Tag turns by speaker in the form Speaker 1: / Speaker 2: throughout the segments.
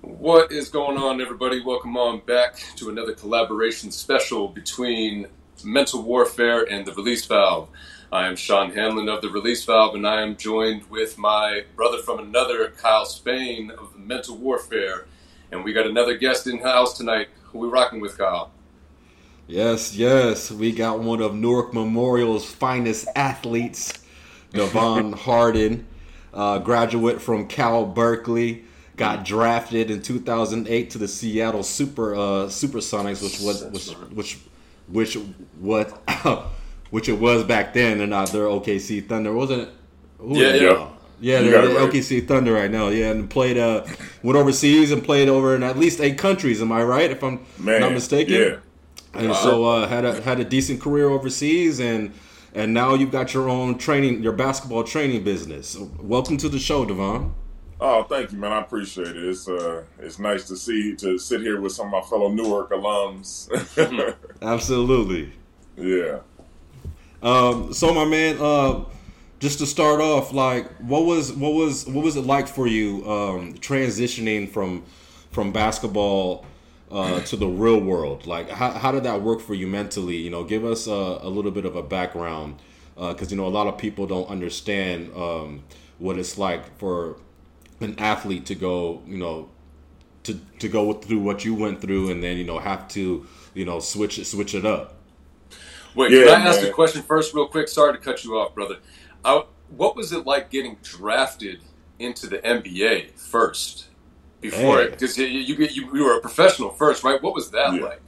Speaker 1: What is going on, everybody? Welcome on back to another collaboration special between Mental Warfare and the Release Valve. I am Sean Hanlon of the Release Valve, and I am joined with my brother from another, Kyle Spain of Mental Warfare. And we got another guest in house tonight. Who we rocking with, Kyle?
Speaker 2: Yes, yes. We got one of Newark Memorial's finest athletes, Devon Hardin, uh, graduate from Cal Berkeley. Got drafted in 2008 to the Seattle Super uh, Supersonics, which was which which which what which it was back then, and not their OKC Thunder, wasn't it? Who
Speaker 1: Yeah, yeah.
Speaker 2: Yeah, they're
Speaker 3: got it
Speaker 2: the
Speaker 3: right.
Speaker 2: OKC Thunder right now. Yeah, and played uh went overseas and played over in at least eight countries. Am I right? If I'm
Speaker 3: Man,
Speaker 2: not mistaken.
Speaker 3: yeah.
Speaker 2: And so uh, had a had a decent career overseas, and and now you've got your own training, your basketball training business. Welcome to the show, Devon.
Speaker 3: Oh, thank you, man. I appreciate it. It's uh, it's nice to see to sit here with some of my fellow Newark alums.
Speaker 2: Absolutely.
Speaker 3: yeah.
Speaker 2: Um, so my man, uh, just to start off, like, what was what was what was it like for you um, transitioning from from basketball uh, to the real world? Like, how, how did that work for you mentally? You know, give us a, a little bit of a background because you know a lot of people don't understand um, what it's like for an athlete to go, you know, to to go through what you went through and then you know have to you know switch it switch it up.
Speaker 1: Wait,
Speaker 3: Yeah,
Speaker 1: can I ask
Speaker 3: man.
Speaker 1: a question first, real quick? Sorry to cut you off, brother. I, what was it like getting drafted into the NBA first? Before
Speaker 2: Hey.
Speaker 1: it, because you, you you you were a professional first, right? What was that
Speaker 3: Yeah.
Speaker 1: like?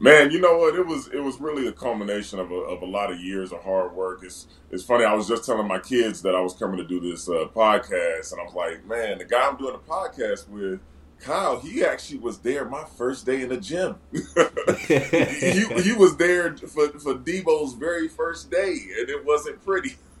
Speaker 3: Man, you know what? It was it was really a culmination of a, of a lot of years of hard work. It's it's funny. I was just telling my kids that I was coming to do this uh, podcast, and I was like, man, the guy I'm doing a podcast with, Kyle, he actually was there my first day in the gym. he was there for for Debo's very first day, and it wasn't pretty.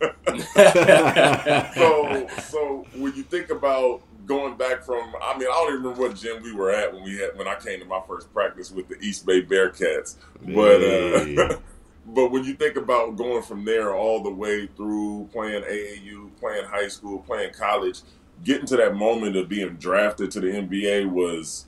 Speaker 3: so so when you think about going back from I mean I don't even remember what gym we were at when we had when I came to my first practice with the East Bay Bearcats. But
Speaker 2: Hey.
Speaker 3: uh but when you think about going from there all the way through playing AAU, playing high school, playing college, getting to that moment of being drafted to the NBA was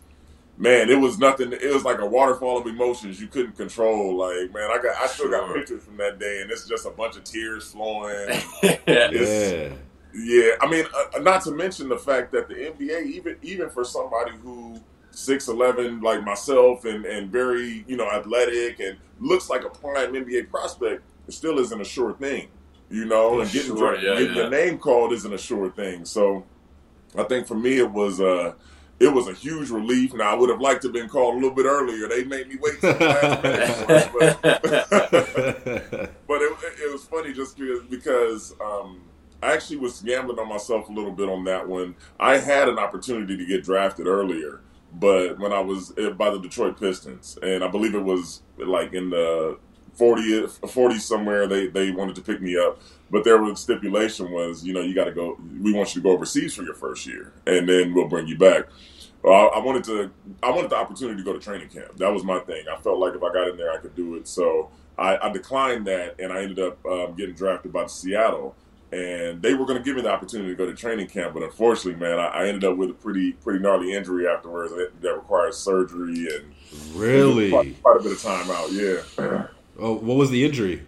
Speaker 3: man, it was nothing. It was like a waterfall of emotions you couldn't control. Like, man, I got, I still got pictures from that day, and it's just a bunch of tears flowing.
Speaker 1: yeah.
Speaker 2: Yeah.
Speaker 3: I mean, uh, not to mention the fact that the NBA, even even for somebody who six eleven like myself and and very you know athletic and looks like a prime NBA prospect, it still isn't a sure thing, you know. And getting,
Speaker 1: Sure,
Speaker 3: dra-
Speaker 1: yeah,
Speaker 3: getting
Speaker 1: yeah.
Speaker 3: your name called isn't a sure thing. So, I think for me it was uh it was a huge relief. Now I would have liked to have been called a little bit earlier. They made me wait till the last minute, but but it, it was funny just because, because um, I actually was gambling on myself a little bit on that one. I had an opportunity to get drafted earlier, but when I was uh, by the Detroit Pistons, and I believe it was like in the 40, 40 somewhere, they, they wanted to pick me up. But their stipulation was, you know, you got to go. We want you to go overseas for your first year, and then we'll bring you back. I, I wanted to. I wanted the opportunity to go to training camp. That was my thing. I felt like if I got in there, I could do it. So I, I declined that, and I ended up um, getting drafted by Seattle. And they were going to give me the opportunity to go to training camp, but unfortunately, man, I, I ended up with a pretty pretty gnarly injury afterwards that, that required surgery and
Speaker 2: really?
Speaker 3: quite, quite a bit of time out. Yeah.
Speaker 2: Oh, what was the injury?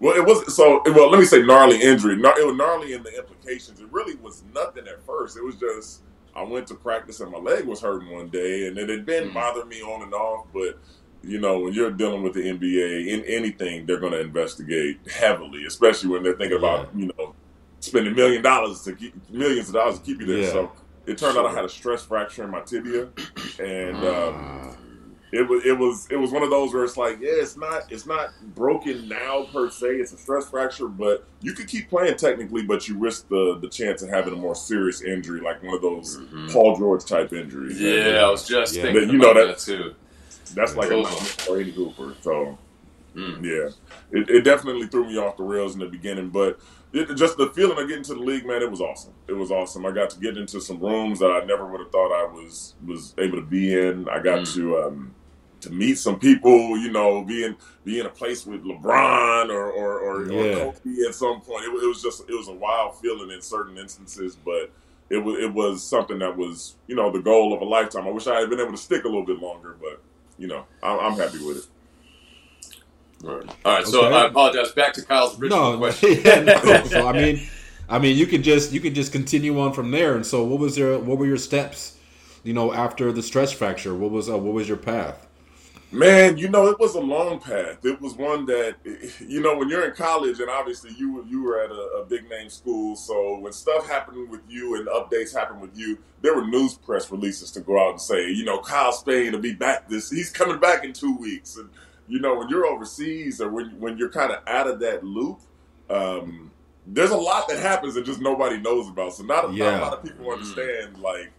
Speaker 3: Well, it was so. Well, let me say gnarly injury. It was gnarly in the implications. It really was nothing at first. It was just I went to practice and my leg was hurting one day, and it had been
Speaker 1: Mhm.
Speaker 3: bothering me on and off. But you know, when you're dealing with the NBA in anything, they're going to investigate heavily, especially when they're thinking about you know spending million dollars to keep millions of dollars to keep you there.
Speaker 2: Yeah.
Speaker 3: So it turned out I had a stress fracture in my tibia, and.
Speaker 2: Ah.
Speaker 3: Um, it was it was it was one of those where it's like yeah it's not it's not broken now per se it's a stress fracture but you could keep playing technically but you risk the the chance of having a more serious injury like one of those
Speaker 1: Mhm.
Speaker 3: Paul George type injuries
Speaker 1: Yeah, I was just
Speaker 2: Yeah.
Speaker 1: thinking
Speaker 3: But you know
Speaker 1: about
Speaker 3: that-
Speaker 1: that too.
Speaker 3: That's like a nightmare for any hooper so
Speaker 1: Mm.
Speaker 3: yeah it, it definitely threw me off the rails in the beginning but it, just the feeling of getting to the league man it was awesome it was awesome I got to get into some rooms that I never would have thought I was was able to be in I got
Speaker 1: Mm.
Speaker 3: to um to meet some people, you know, being being a place with LeBron or or, or,
Speaker 2: Yeah.
Speaker 3: or Kobe at some point. It, it was just it was a wild feeling in certain instances, but it was it was something that was you know the goal of a lifetime. I wish I had been able to stick a little bit longer, but you know I'm, I'm happy with it.
Speaker 1: All right. All right. So I apologize. Back to Kyle's original
Speaker 2: No,
Speaker 1: question.
Speaker 2: yeah, no. So I mean, I mean, you can just you could just continue on from there. And so, what was your what were your steps? You know, after the stress fracture, what was uh, what was your path?
Speaker 3: Man, you know, it was a long path. It was one that, you know, when you're in college, and obviously you were you were at a, a big name school, so when stuff happened with you and updates happened with you, there were news press releases to go out and say, you know, Kyle Spain will be back this. He's coming back in two weeks, and you know, when you're overseas or when when you're kind of out of that loop, um, there's a lot that happens that just nobody knows about. So not, not a lot of people understand like.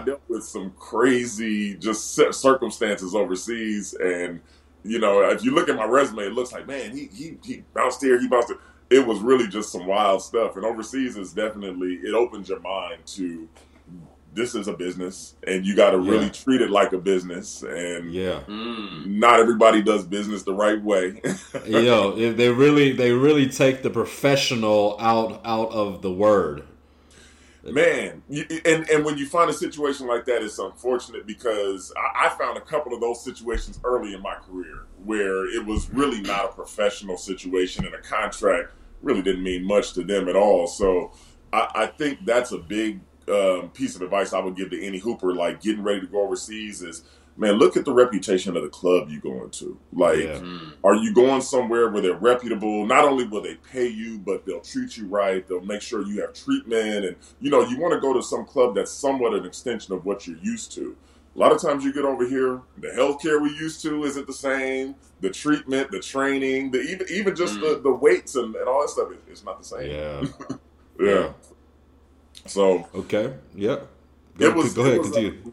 Speaker 3: I dealt with some crazy just circumstances overseas, and you know, if you look at my resume, it looks like man, he he he bounced here, he bounced. There. It was really just some wild stuff, and overseas is definitely it opens your mind to this is a business, and you got to really
Speaker 2: Yeah.
Speaker 3: treat it like a business, and
Speaker 2: yeah.
Speaker 1: Mm.
Speaker 3: not everybody does business the right way.
Speaker 2: Yo, if they really they really take the professional out out of the word.
Speaker 3: Man, and and when you find a situation like that, it's unfortunate because I, I found a couple of those situations early in my career where it was really not a professional situation, and a contract really didn't mean much to them at all. So I, I think that's a big um, piece of advice I would give to any hooper, like getting ready to go overseas, is man, look at the reputation of the club you go into. Like,
Speaker 2: Yeah.
Speaker 1: Mm.
Speaker 3: are you going somewhere where they're reputable? Not only will they pay you, but they'll treat you right. They'll make sure you have treatment, and you know you want to go to some club that's somewhat an extension of what you're used to. A lot of times you get over here, the healthcare we used to isn't the same. The treatment, the training, the even even just the, the weights and, and all that stuff is it's not the same.
Speaker 2: Yeah.
Speaker 3: Yeah. So
Speaker 2: Okay. Yeah.
Speaker 3: It
Speaker 2: Go,
Speaker 3: was-
Speaker 2: go
Speaker 3: it
Speaker 2: ahead.
Speaker 3: was, uh,
Speaker 2: Continue.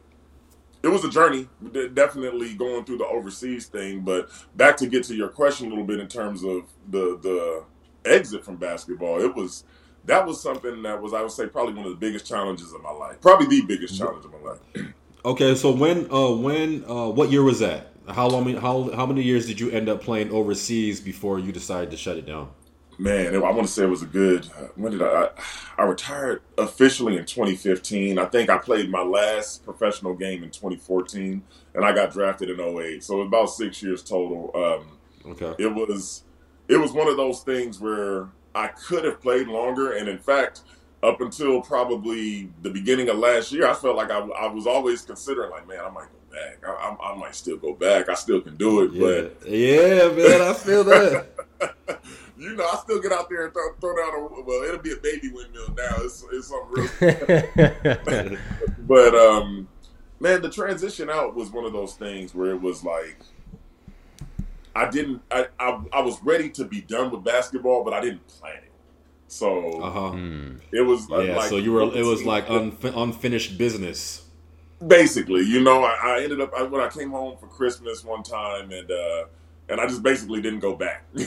Speaker 3: It was a journey, definitely going through the overseas thing. But back to get to your question a little bit in terms of the the exit from basketball, it was that was something that was I would say probably one of the biggest challenges of my life, probably the biggest challenge of my life.
Speaker 2: Okay, so when uh when uh what year was that? How long how how many years did you end up playing overseas before you decided to shut it down?
Speaker 3: Man, I want to say it was a good. When did I? I retired officially in 2015. I think I played my last professional game in 2014, and I got drafted in 08. So about six years total. Um,
Speaker 2: Okay.
Speaker 3: it was it was one of those things where I could have played longer, and in fact, up until probably the beginning of last year, I felt like I, I was always considering like, man, I might go back. I, I, I might still go back. I still can do it, but
Speaker 2: Yeah. yeah, man, I feel that.
Speaker 3: you know, I still get out there and throw, throw down a well. It'll be a baby windmill now. It's it's something real. but um, man, the transition out was one of those things where it was like I didn't. I I, I was ready to be done with basketball, but I didn't plan it. So
Speaker 2: Uh huh.
Speaker 4: Hmm.
Speaker 3: it was
Speaker 2: Yeah.
Speaker 3: like
Speaker 2: so you were. It was like unf- unfinished business.
Speaker 3: basically, you know, I, I ended up I, when I came home for Christmas one time and. uh and I just basically didn't go back.
Speaker 2: yeah.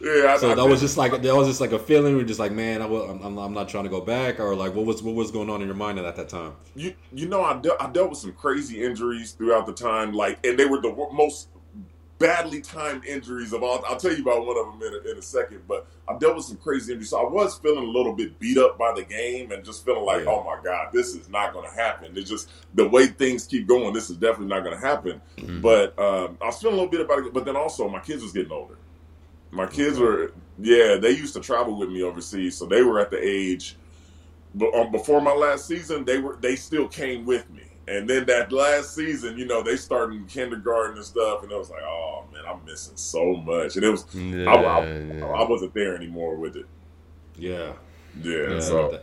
Speaker 3: yeah, I,
Speaker 2: So
Speaker 3: I
Speaker 2: that was just like that was just like a feeling. We're just like, man, I will, I'm, I'm- not trying to go back, or like, what was what was going on in your mind at that time?
Speaker 3: you you know I, de- I dealt with some crazy injuries throughout the time like and they were the most badly timed injuries of all i'll tell you about one of them in a, in a second but i dealt with some crazy injuries so i was feeling a little bit beat up by the game and just feeling like
Speaker 2: Yeah.
Speaker 3: oh my god this is not going to happen it's just the way things keep going this is definitely not going to happen
Speaker 2: Mm-hmm.
Speaker 3: but um, i was feeling a little bit about it but then also my kids was getting older my kids
Speaker 2: Okay.
Speaker 3: were yeah they used to travel with me overseas so they were at the age but um, before my last season, they were they still came with me. And then that last season, you know, they started in kindergarten and stuff, and I was like, oh man, I'm missing so much. And it was I, I, I wasn't there anymore with it.
Speaker 2: Yeah.
Speaker 3: Yeah,
Speaker 2: Yeah,
Speaker 3: so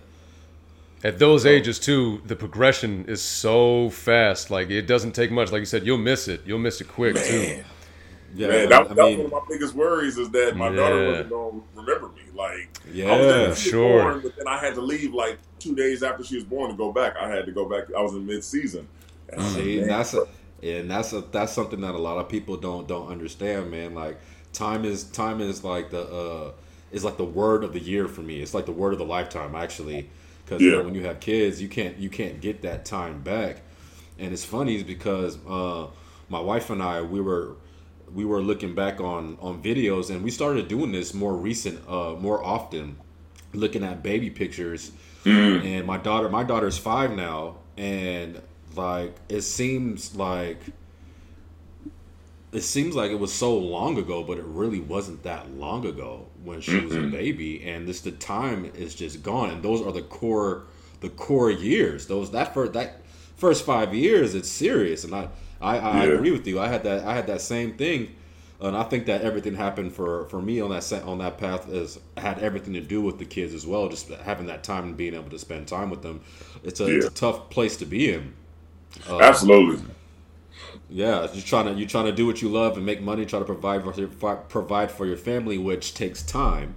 Speaker 4: At those ages too, the progression is so fast. Like it doesn't take much. Like you said, you'll miss it. You'll miss it quick too.
Speaker 3: Man,
Speaker 2: yeah.
Speaker 3: man, that,
Speaker 2: I
Speaker 3: that was one of my biggest worries is that my daughter
Speaker 4: Yeah.
Speaker 3: wasn't gonna remember me. Like I was
Speaker 2: yeah.
Speaker 4: sure.
Speaker 3: born, but then I had to leave like two days after she was born to go back. I had to go back. I was in mid season. And I was like,
Speaker 2: See,
Speaker 3: man,
Speaker 2: that's a, and that's a, that's something that a lot of people don't don't understand, man. Like time is time is like the uh is like the word of the year for me. It's like the word of the lifetime, actually, because you know, when you have kids, you can't you can't get that time back. And it's funny is because uh, my wife and I we were we were looking back on on videos and we started doing this more recent uh more often looking at baby pictures,
Speaker 3: Mm.
Speaker 2: and my daughter, my daughter's five now, and like it seems like it seems like it was so long ago, but it really wasn't that long ago when she was a baby, and this the time is just gone, and those are the core the core years. Those that first that first five years, it's serious, and I I, I
Speaker 3: Yeah.
Speaker 2: agree with you. I had that I had that same thing. And I think that everything happened for, for me on that on that path is had everything to do with the kids as well. Just having that time and being able to spend time with them. It's a, it's a tough place to be in. Uh,
Speaker 3: Absolutely.
Speaker 2: Yeah, you're trying to you're trying to do what you love and make money, try to provide for your provide for your family, which takes time.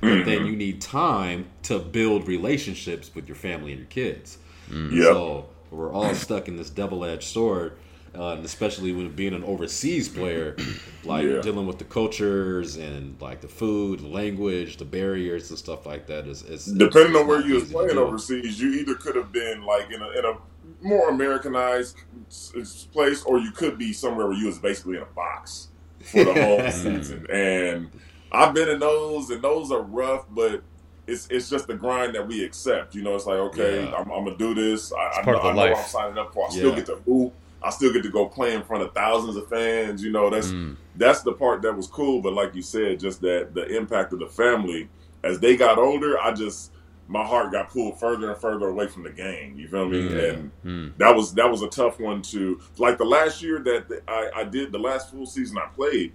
Speaker 2: But then you need time to build relationships with your family and your kids.
Speaker 3: Yep.
Speaker 2: So we're all stuck in this double edged sword, uh, and especially when being an overseas player, like
Speaker 3: Yeah.
Speaker 2: dealing with the cultures and like the food, the language, the barriers and stuff like that is, is
Speaker 3: Depending
Speaker 2: it's
Speaker 3: on where you was playing overseas, you either could have been like in a, in a more Americanized s- s- place, or you could be somewhere where you was basically in a box for the whole season. And I've been in those, and those are rough, but it's it's just the grind that we accept. You know, it's like okay,
Speaker 2: Yeah.
Speaker 3: I'm, I'm gonna do this. I, I,
Speaker 4: part
Speaker 3: know,
Speaker 4: of the
Speaker 3: I know
Speaker 4: life.
Speaker 3: what I'm signing up for. I still get to hoop. I still get to go play in front of thousands of fans. You know, that's
Speaker 4: Mm.
Speaker 3: that's the part that was cool. But like you said, just that the impact of the family as they got older, I just my heart got pulled further and further away from the game. You feel me?
Speaker 2: Yeah.
Speaker 3: And
Speaker 4: Mm.
Speaker 3: that was that was a tough one to like the last year that I, I did the last full season I played.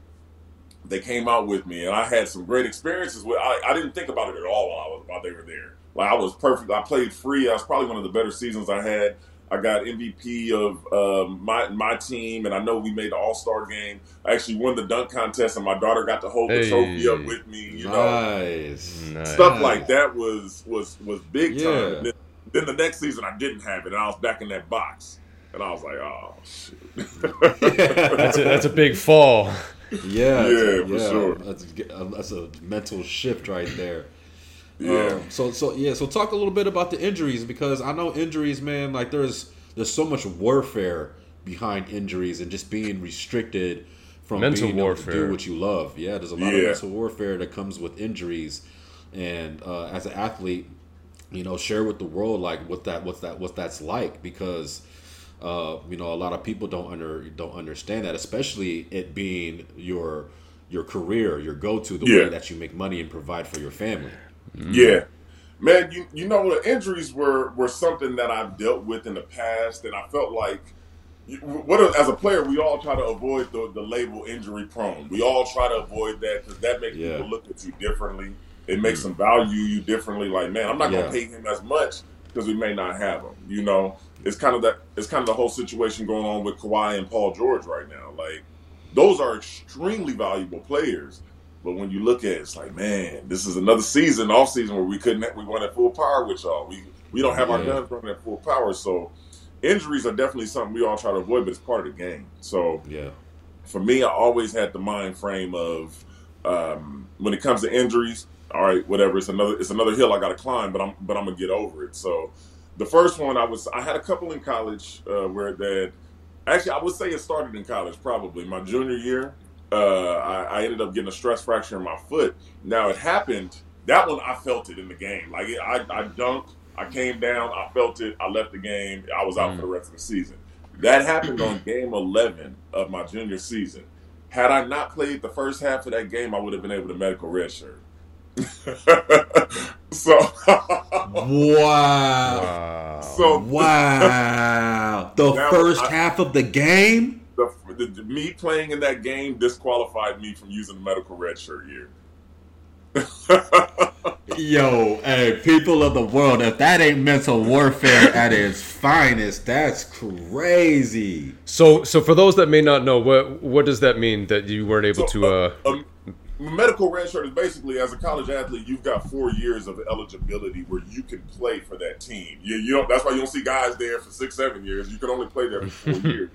Speaker 3: They came out with me, and I had some great experiences. With I, I didn't think about it at all while I was while they were there. Like I was perfect. I played free. I was probably one of the better seasons I had. I got MVP of um, my my team, and I know we made the All Star game. I actually won the dunk contest, and my daughter got to hold the
Speaker 4: Hey.
Speaker 3: trophy up with me. You know,
Speaker 2: nice.
Speaker 4: Nice.
Speaker 3: stuff like that was was was big time.
Speaker 2: Yeah.
Speaker 3: And Then, then the next season I didn't have it, and I was back in that box, and I was like, oh shit.
Speaker 4: That's a, that's a big fall.
Speaker 2: Yeah,
Speaker 3: Yeah,
Speaker 2: it's a-
Speaker 3: for sure.
Speaker 2: That's a, that's a mental shift right there.
Speaker 3: Yeah,
Speaker 2: Um, so so yeah, so talk a little bit about the injuries because I know injuries, man. Like there's there's so much warfare behind injuries and just being restricted from
Speaker 4: Mental
Speaker 2: being able to do what you love. Yeah, there's a lot of mental warfare that comes with injuries, and uh, as an athlete, you know, share with the world like what that what's that what that's like because uh, you know a lot of people don't under don't understand that, especially it being your your career, your go to, the
Speaker 3: Yeah.
Speaker 2: way that you make money and provide for your family. Mm-hmm.
Speaker 3: yeah. Man, you you know the injuries were were something that I've dealt with in the past, and I felt like. What as a player, we all try to avoid the, the label injury prone. We all try to avoid that because that makes
Speaker 2: Yeah.
Speaker 3: people look at you differently. It makes mm-hmm. them value you differently. Like, man, I'm not
Speaker 2: Yeah.
Speaker 3: gonna pay him as much because we may not have him. You know, it's kind of that. It's kind of the whole situation going on with Kawhi and Paul George right now. Like, those are extremely valuable players. But when you look at it, it's like, man, this is another season, off season, where we couldn't, we weren't at full power with y'all. We we don't have our guns running at full power, so injuries are definitely something we all try to avoid, but it's part of the game. So
Speaker 2: Yeah.
Speaker 3: for me, I always had the mind frame of um, when it comes to injuries. All right, whatever. It's another it's another hill I got to climb, but I'm but I'm gonna get over it. So the first one I was I had a couple in college uh, where that actually I would say it started in college probably my junior year. Uh, I, I ended up getting a stress fracture in my foot. Now it happened. That one I felt it in the game. Like it, I I dunked, I came down, I felt it, I left the game, I was out for the rest of the season. That happened on game eleven of my junior season. Had I not played the first half of that game, I would have been able to medical redshirt. so,
Speaker 2: Wow.
Speaker 4: Wow.
Speaker 3: so
Speaker 2: Wow. The first
Speaker 3: I-
Speaker 2: half of the game?
Speaker 3: The, the, me playing in that game disqualified me from using the medical redshirt year.
Speaker 2: Yo, hey, people of the world, if that ain't mental warfare at its finest, that's crazy.
Speaker 4: So, so for those that may not know, what what does that mean that you weren't able
Speaker 3: So,
Speaker 4: to? Uh,
Speaker 3: a, a medical red shirt is basically, as a college athlete, you've got four years of eligibility where you can play for that team. You, you don't. That's why you don't see guys there for six, seven years. You can only play there for four years.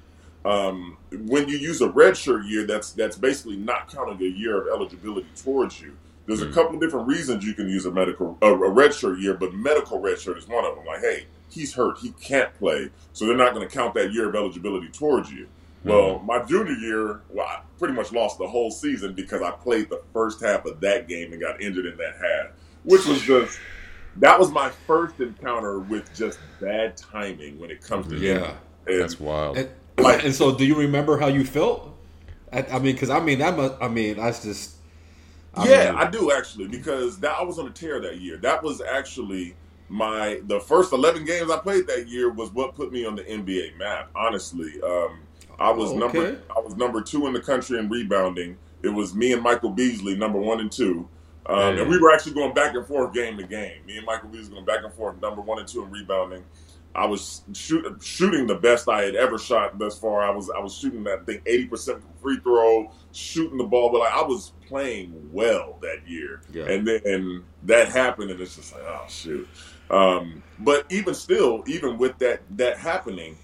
Speaker 3: Um, when you use a red shirt year, that's that's basically not counting a year of eligibility towards you. There's a couple of different reasons you can use a medical a, a red shirt year, but medical red shirt is one of them. Like, hey, he's hurt, he can't play, so they're not going to count that year of eligibility towards you. Well, my junior year, well, I pretty much lost the whole season because I played the first half of that game and got injured in that half. which was just that was my first encounter with just bad timing when it comes to
Speaker 2: Yeah.
Speaker 3: And
Speaker 4: That's wild.
Speaker 2: And, and so, do you remember how you felt? I, I mean, because I mean that must. I mean, that's just. I
Speaker 3: yeah,
Speaker 2: mean,
Speaker 3: I do actually because that I was on a tear that year. That was actually my the first eleven games I played that year was what put me on the NBA map. Honestly, um, I was
Speaker 2: Oh,
Speaker 3: number. I was number two in the country in rebounding. It was me and Michael Beasley, number one and two. Um, and we were actually going back and forth game to game. Me and Michael Beasley going back and forth, number one and two in rebounding. I was shoot, shooting the best I had ever shot thus far. I was I was shooting that thing eighty percent free throw, shooting the ball, but like I was playing well that year.
Speaker 2: Yeah.
Speaker 3: And then that happened, and it's just like oh shoot. Um, but even still, even with that that happening,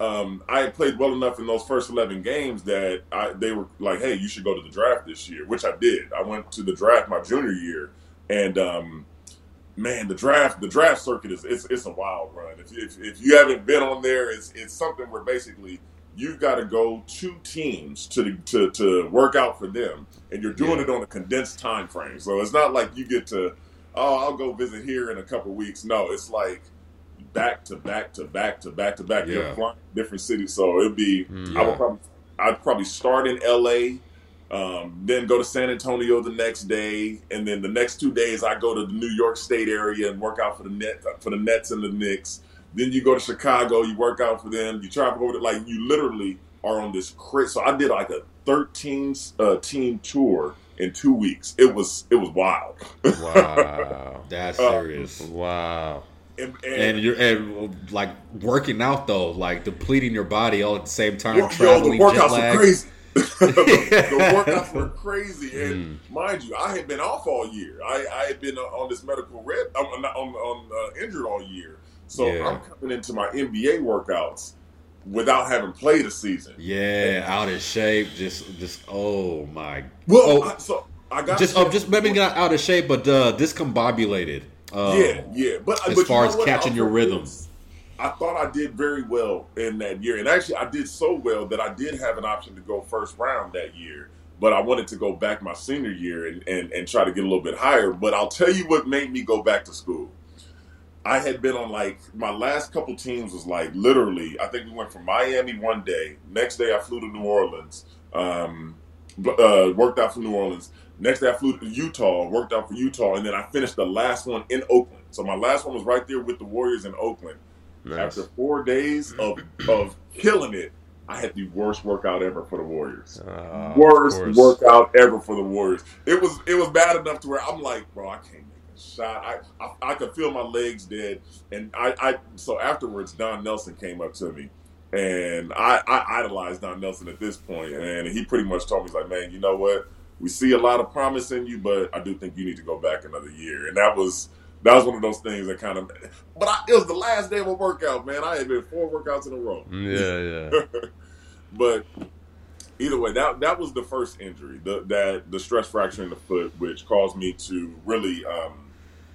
Speaker 3: um, I had played well enough in those first eleven games that I, they were like, "Hey, you should go to the draft this year," which I did. I went to the draft my junior year, and um, man, the draft the draft circuit is it's, it's a wild run. If, if if you haven't been on there, it's it's something where basically you've got to go two teams to to to work out for them, and you're doing
Speaker 2: Yeah.
Speaker 3: it on a condensed time frame. So it's not like you get to oh I'll go visit here in a couple weeks. No, it's like back to back to back to back to back.
Speaker 2: Yeah.
Speaker 3: You're flying different cities, so it'd be
Speaker 4: Mm.
Speaker 3: I
Speaker 2: Yeah.
Speaker 3: would probably I'd probably start in L.A. Um, then go to San Antonio the next day, and then the next two days I go to the New York State area and work out for the net for the Nets and the Knicks. Then you go to Chicago, you work out for them. You travel over to like you literally are on this crit. So I did like a 13 uh, team tour in two weeks. It was it was wild.
Speaker 4: Wow.
Speaker 2: that's
Speaker 3: Uh,
Speaker 2: serious.
Speaker 4: wow.
Speaker 3: and,
Speaker 2: And you're and like working out though, like depleting your body all at the same time,
Speaker 3: Yo,
Speaker 2: traveling,
Speaker 3: the
Speaker 2: jet
Speaker 3: workouts were
Speaker 2: lag.
Speaker 3: crazy. The, workouts were crazy, and
Speaker 2: Mm.
Speaker 3: mind you, I had been off all year. I, I had been uh, on this medical red, I'm not on, on uh, injured all year. So
Speaker 2: Yeah.
Speaker 3: I'm coming into my NBA workouts without having played a season.
Speaker 2: Yeah, out of shape. Just, just oh my.
Speaker 3: Well,
Speaker 2: oh,
Speaker 3: I, so I got
Speaker 2: just, oh, just maybe not out of shape, but uh, discombobulated. Um,
Speaker 3: yeah, yeah. But
Speaker 2: as
Speaker 3: but
Speaker 2: far as catching your rhythm.
Speaker 3: I thought I did very well in that year, and actually I did so well that I did have an option to go first round that year. But I wanted to go back my senior year and, and, and try to get a little bit higher. But I'll tell you what made me go back to school. I had been on like my last couple teams was like literally. I think we went from Miami one day. Next day I flew to New Orleans. Um, uh, worked out for New Orleans. Next day I flew to Utah. Worked out for Utah, and then I finished the last one in Oakland. So my last one was right there with the Warriors in Oakland.
Speaker 4: Nice.
Speaker 3: After four days of of killing it, I had the worst workout ever for the Warriors.
Speaker 4: Ah, of
Speaker 3: worst workout ever for the Warriors. It was it was bad enough to where I'm like, bro, I can't make a shot. I I, I could feel my legs dead, and I, I so afterwards, Don Nelson came up to me. And I, I idolized Don Nelson at this point, and he pretty much told me, he's like, man, you know what? We see a lot of promise in you, but I do think you need to go back another year. And that was that was one of those things that kind of. But I, it was the last day of a workout, man. I had been four workouts in a row.
Speaker 4: Yeah, yeah.
Speaker 3: but either way, that that was the first injury, the, that the stress fracture in the foot, which caused me to really um,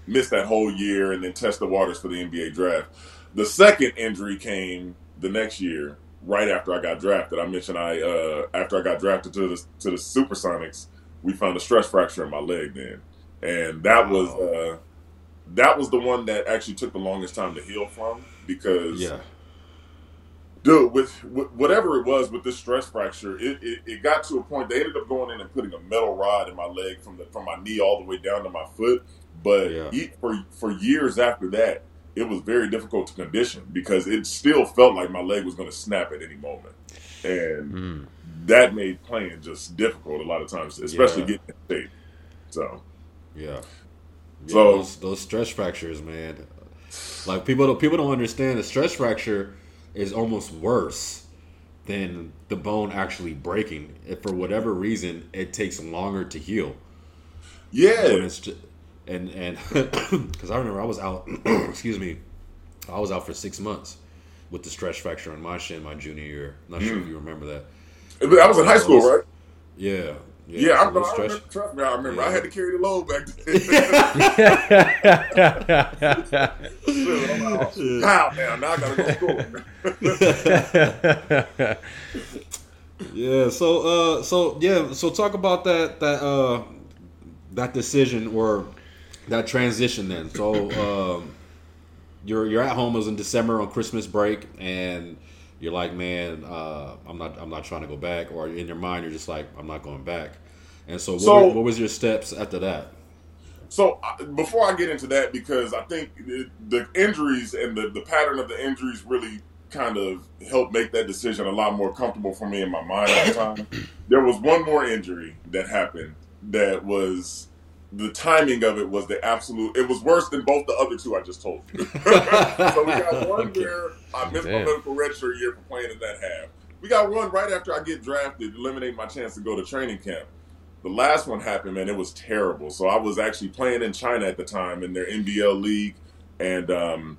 Speaker 3: miss that whole year and then test the waters for the NBA draft. The second injury came the next year, right after I got drafted. I mentioned I uh, after I got drafted to the to the Supersonics, we found a stress fracture in my leg then, and that was uh, that was the one that actually took the longest time to heal from because
Speaker 2: yeah,
Speaker 3: dude with, with whatever it was with this stress fracture it, it, it got to a point they ended up going in and putting a metal rod in my leg from the from my knee all the way down to my foot but
Speaker 2: Yeah.
Speaker 3: for for years after that it was very difficult to condition because it still felt like my leg was going to snap at any moment and
Speaker 4: Mm.
Speaker 3: that made playing just difficult a lot of times especially
Speaker 2: Yeah.
Speaker 3: getting in shape so
Speaker 2: yeah. Yeah,
Speaker 3: So-
Speaker 2: those, those stress fractures, man. Like people don't people don't understand the stress fracture is almost worse than the bone actually breaking. If for whatever reason it takes longer to heal.
Speaker 3: yeah
Speaker 2: just, and and because I remember I was out, excuse me, I was out for six months with the stress fracture on my shin my junior year. Not sure if mm. you remember that.
Speaker 3: i was in high school right
Speaker 2: Yeah,
Speaker 3: yeah, I,
Speaker 2: so those
Speaker 3: I remember, trust me, I remember. I had to carry the load back then. I'm Pow, now, now I gotta go.
Speaker 2: Yeah. So uh, so yeah. So talk about that that uh that decision or that transition then. So um, you're you're at home. It was in December on Christmas break, and you're like, man, uh, I'm not I'm not trying to go back. Or in your mind, you're just like, I'm not going back. And so, what,
Speaker 3: So-
Speaker 2: were- what was your steps after that?
Speaker 3: So uh, before I get into that, because I think the, the injuries and the, the pattern of the injuries really kind of helped make that decision a lot more comfortable for me in my mind at the time. there was one more injury that happened that was the timing of it was the absolute. It was worse than both the other two I just told you. so we got one
Speaker 2: Okay.
Speaker 3: where I missed my
Speaker 4: Damn.
Speaker 3: medical redshirt year for playing in that half. We got one right after I get drafted, eliminate my chance to go to training camp. The last one happened, man. It was terrible. So I was actually playing in China at the time in their NBL league, and um,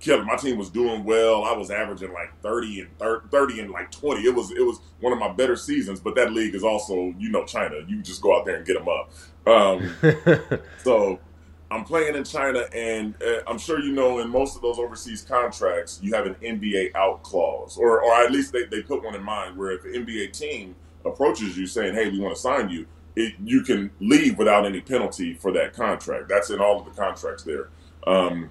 Speaker 3: killing. My team was doing well. I was averaging like thirty and thir- thirty and like twenty. It was it was one of my better seasons. But that league is also, you know, China. You just go out there and get them up. Um, so I'm playing in China, and uh, I'm sure you know in most of those overseas contracts, you have an NBA out clause, or or at least they, they put one in mind where if an NBA team approaches you saying, "Hey, we want to sign you," it, you can leave without any penalty for that contract. That's in all of the contracts there. Um,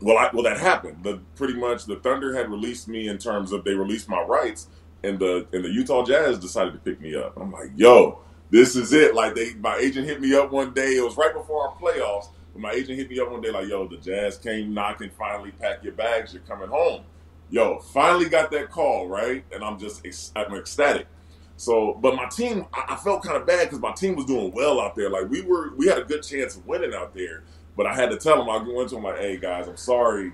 Speaker 3: well, I, well, that happened. The pretty much the Thunder had released me in terms of they released my rights, and the and the Utah Jazz decided to pick me up. I'm like, yo, this is it. Like they, my agent hit me up one day. It was right before our playoffs. My agent hit me up one day, like, yo, the Jazz came knocking. Finally, pack your bags. You're coming home. Yo, finally got that call, right? And I'm just I'm ecstatic. So, but my team, I, I felt kind of bad because my team was doing well out there. Like we were, we had a good chance of winning out there. But I had to tell them, I went to them like, hey guys, I'm sorry,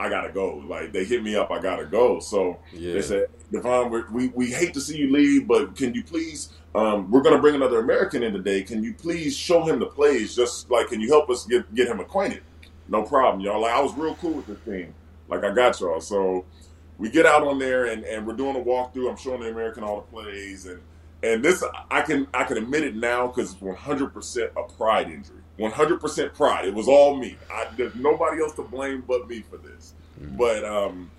Speaker 3: I gotta go. Like they hit me up, I gotta go. So
Speaker 2: Yeah.
Speaker 3: they said, Devon, we we hate to see you leave, but can you please? Um, we're gonna bring another American in today. Can you please show him the plays? Just like, can you help us get get him acquainted? No problem, y'all. Like I was real cool with this team. Like I got y'all. So we get out on there and, and we're doing a walkthrough. I'm showing the American all the plays and and this I can I can admit it now because it's 100 percent a pride injury. 100 percent pride. It was all me. I, there's nobody else to blame but me for this. But um,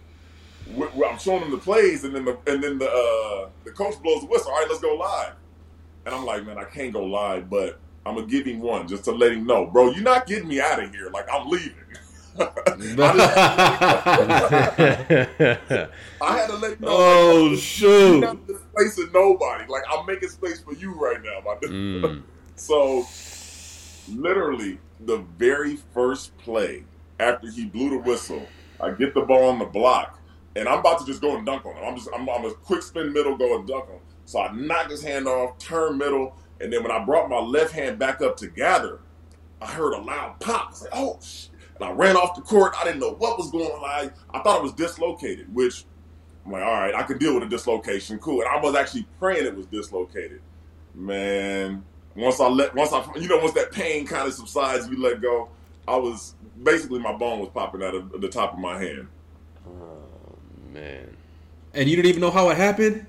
Speaker 3: we, we- I'm showing them the plays and then the and then the uh, the coach blows the whistle. All right, let's go live. And I'm like, man, I can't go live, but I'm gonna give him one just to let him know, bro. You're not getting me out of here. Like I'm leaving. I had to let him know.
Speaker 2: oh
Speaker 3: You're
Speaker 2: shoot!
Speaker 3: not displacing nobody. Like I'm making space for you right now, my dude.
Speaker 4: Mm.
Speaker 3: So, literally, the very first play after he blew the whistle, I get the ball on the block, and I'm about to just go and dunk on him. I'm just, I'm, I'm a quick spin middle, go and dunk on him. So I knock his hand off, turn middle, and then when I brought my left hand back up to gather, I heard a loud pop. I like, oh, shit. And I ran off the court. I didn't know what was going on. I, I thought it was dislocated, which I'm like, all right, I could deal with a dislocation. Cool. And I was actually praying it was dislocated. Man, once I let, once I, you know, once that pain kind of subsides, you let go. I was basically my bone was popping out of the top of my hand.
Speaker 4: Oh man.
Speaker 2: And you didn't even know how it happened?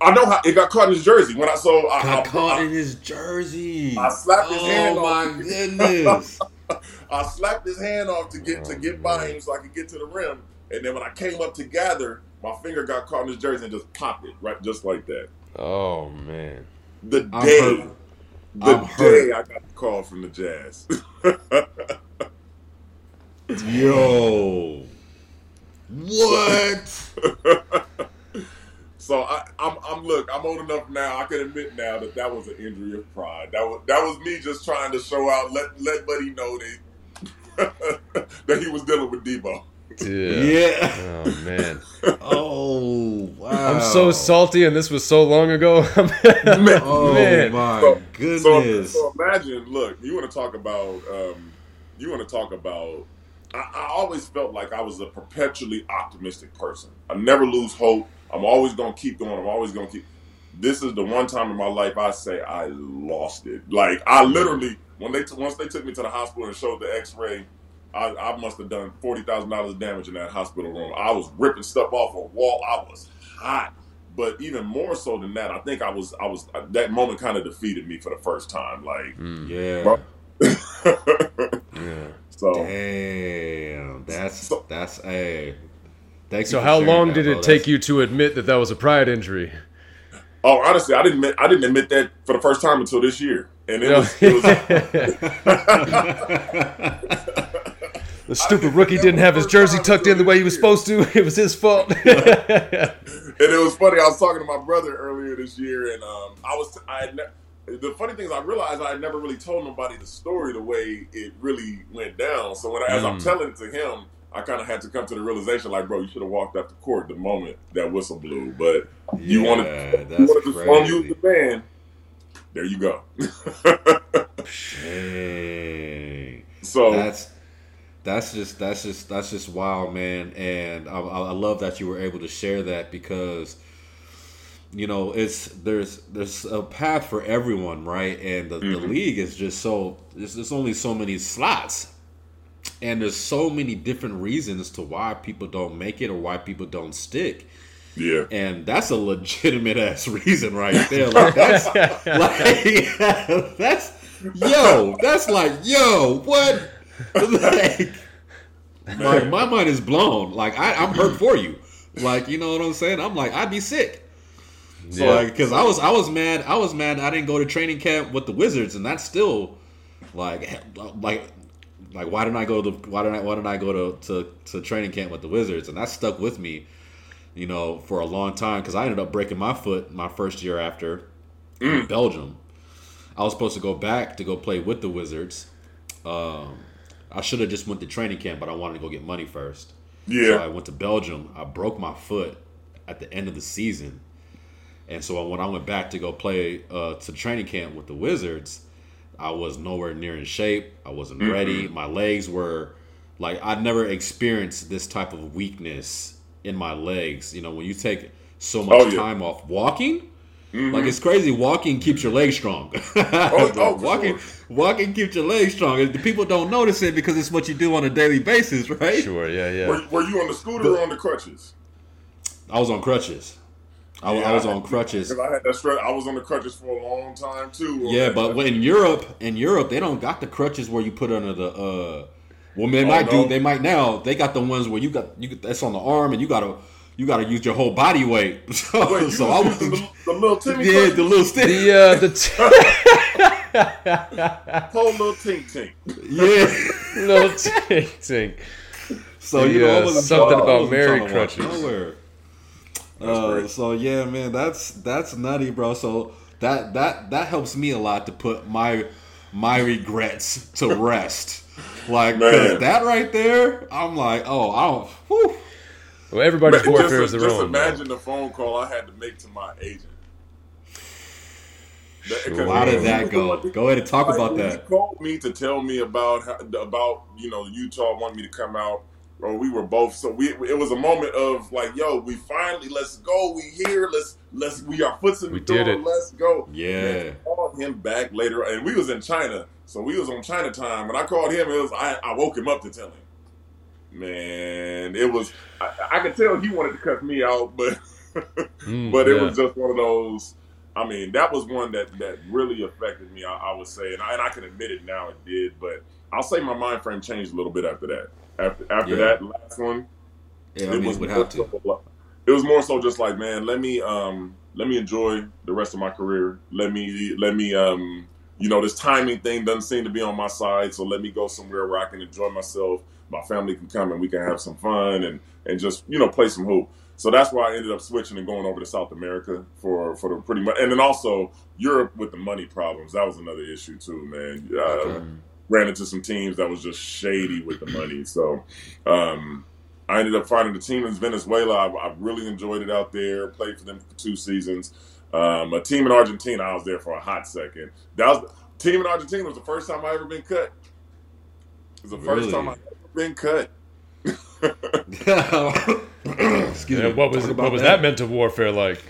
Speaker 3: I know how it got caught in his jersey when I saw. I,
Speaker 2: Got
Speaker 3: I,
Speaker 2: caught
Speaker 3: I,
Speaker 2: in his jersey.
Speaker 3: I slapped his
Speaker 2: oh
Speaker 3: hand
Speaker 2: my
Speaker 3: off.
Speaker 2: goodness!
Speaker 3: I slapped his hand off to get to get by oh, him so I could get to the rim. And then when I came up to gather, my finger got caught in his jersey and just popped it right, just like that.
Speaker 4: Oh man.
Speaker 3: The
Speaker 2: I'm
Speaker 3: day,
Speaker 2: hurt.
Speaker 3: The
Speaker 2: I'm
Speaker 3: day
Speaker 2: hurt.
Speaker 3: I got the call from the Jazz.
Speaker 2: Yo, what?
Speaker 3: so I, I'm, I'm look, I'm old enough now. I can admit now that that was an injury of pride. That was that was me just trying to show out, let let Buddy know that that he was dealing with Debo.
Speaker 4: Yeah.
Speaker 2: Yeah.
Speaker 4: Oh man.
Speaker 2: Oh wow!
Speaker 4: I'm so salty, and this was so long ago.
Speaker 2: Oh
Speaker 4: man.
Speaker 2: my
Speaker 3: So-
Speaker 2: goodness!
Speaker 3: So, so imagine, look, you want to talk about, um, you want to talk about. I, I always felt like I was a perpetually optimistic person. I never lose hope. I'm always gonna keep going. I'm always gonna keep. This is the one time in my life I say I lost it. Like I literally, when they t- once they took me to the hospital and showed the X-ray, I, I must have done forty thousand dollars damage in that hospital room. I was ripping stuff off a wall. I was hot. But even more so than that, I think I was I was that moment kind of defeated me for the first time. Like,
Speaker 4: Mm.
Speaker 2: yeah.
Speaker 3: Bro.
Speaker 4: Yeah.
Speaker 3: so
Speaker 2: Damn. That's that's a. Thank
Speaker 4: So how long did it take you to admit that that was a pride injury?
Speaker 3: oh, honestly, I didn't admit, I didn't admit that for the first time until this year. and it was, it was
Speaker 4: The stupid rookie didn't have his jersey tucked in the way he was supposed to. It was his fault.
Speaker 3: and it was funny. I was talking to my brother earlier this year, and um, I was I had ne- the funny thing is I realized I had never really told nobody the story the way it really went down. So when I, as I'm
Speaker 4: Mm.
Speaker 3: telling it to him, I kind of had to come to the realization, like, bro, you should have walked up the court the moment that whistle blew. But you
Speaker 2: Yeah,
Speaker 3: wanted you wanted to storm you the band. There you go. So
Speaker 2: That's that's just that's just that's just wild, man. And I, I I love that you were able to share that because you know it's there's there's a path for everyone, right? And the, the
Speaker 3: Mhm.
Speaker 2: league is just so there's, there's only so many slots, and there's so many different reasons to why people don't make it or why people don't stick.
Speaker 3: yeah,
Speaker 2: And that's a legitimate ass reason right there. Like that's like that's yo, that's like yo, what? Like, like my mind is blown. Like I, I'm hurt for you. Like you know what I'm saying? I'm like I'd be sick. So
Speaker 4: Yeah.
Speaker 2: like because I was I was mad I was mad I didn't go to training camp with the Wizards and that's still like like like why didn't I go to why didn't I why didn't I go to, to, to training camp with the Wizards and that stuck with me you know for a long time because I ended up breaking my foot my first year after in Belgium I was supposed to go back to go play with the Wizards um, I should have just went to training camp but I wanted to go get money first so I went to Belgium. I broke my foot at the end of the season, and so when I went back to go play uh, to training camp with the Wizards, I was nowhere near in shape. I wasn't ready. My legs were like I'd never experienced this type of weakness in my legs. You know, when you take so much
Speaker 3: Oh, yeah.
Speaker 2: time off walking. Like it's crazy. Walking keeps your legs strong.
Speaker 3: oh, for
Speaker 2: walking,
Speaker 3: sure.
Speaker 2: walking keeps your legs strong. The people don't notice it because it's what you do on a daily basis, right?
Speaker 4: Sure, yeah, yeah.
Speaker 3: Were, were you on the scooter or on the crutches?
Speaker 2: I was on crutches. I,
Speaker 3: Yeah,
Speaker 2: I was
Speaker 3: I-
Speaker 2: on crutches.
Speaker 3: Because I had that stress. I was on the crutches for a long time too.
Speaker 2: Yeah, but when in Europe, in Europe, they don't got the crutches where you put under the. uh Well, they
Speaker 3: Oh,
Speaker 2: might
Speaker 3: no?
Speaker 2: do. They might now. They got the ones where you got you. That's on the arm, and you gotta you gotta use your whole body weight. So,
Speaker 3: Wait,
Speaker 2: so I
Speaker 3: was
Speaker 2: was.
Speaker 3: the, the little Timmy
Speaker 2: Yeah,
Speaker 3: crutches?
Speaker 2: the little stick.
Speaker 4: The uh, the t-
Speaker 3: whole little tink tink.
Speaker 2: Yeah.
Speaker 4: little tink tink.
Speaker 2: So
Speaker 4: The,
Speaker 2: you know,
Speaker 4: uh,
Speaker 2: wasn't
Speaker 4: something
Speaker 2: trying- I
Speaker 4: about
Speaker 2: wasn't
Speaker 4: Mary
Speaker 2: trying to
Speaker 4: crutches.
Speaker 2: Nowhere. Uh, so yeah, man, that's that's nutty, bro. So that that that helps me a lot to put my my regrets to rest. like
Speaker 3: Man.
Speaker 2: that right there, I'm like, oh, I don't. Whew.
Speaker 4: Well, everybody's
Speaker 3: Man,
Speaker 4: warfare
Speaker 3: just,
Speaker 4: is their
Speaker 3: just
Speaker 4: own. though.
Speaker 3: imagine the phone call I had to make to my agent. That-
Speaker 4: Sure.
Speaker 3: 'cause
Speaker 2: How did that go? Go ahead and talk
Speaker 3: like,
Speaker 2: about that.
Speaker 3: He called me to tell me about how, about you know Utah wanted me to come out, or we were both. So we it was a moment of like, yo, we finally let's go. We here. Let's let's we are foots in the
Speaker 4: We
Speaker 3: door.
Speaker 4: did it.
Speaker 3: Let's go.
Speaker 2: Yeah.
Speaker 3: Man, I called him back later, and we was in China, so we was on China time. When I called him, it was I, I woke him up to tell him. Man, it was I, I could tell he wanted to cut me out, but
Speaker 4: Mm,
Speaker 3: but it
Speaker 4: yeah.
Speaker 3: was just one of those. I mean, that was one that that really affected me. I, I would say, and I, and I can admit it now, it did. But I'll say my mind frame changed a little bit after that. After after
Speaker 2: Yeah.
Speaker 3: that last one,
Speaker 2: Yeah, I mean, it would have to.
Speaker 3: so- it was more so just like, man, let me um let me enjoy the rest of my career. Let me let me um you know this timing thing doesn't seem to be on my side, so let me go somewhere where I can enjoy myself. My family can come and we can have some fun and and just you know play some hoop. So that's why I ended up switching and going over to South America for for the pretty much, and then also Europe with the money problems. That was another issue too, man. Uh,
Speaker 2: Okay.
Speaker 3: ran into some teams that was just shady with the money. So um, I ended up finding a team in Venezuela. I, I really enjoyed it out there. Played for them for two seasons. Um, a team in Argentina. I was there for a hot second. That was team in Argentina was the first time I ever been cut. It was the first time I been cut.
Speaker 2: Excuse me.
Speaker 4: What was what was that mental warfare like?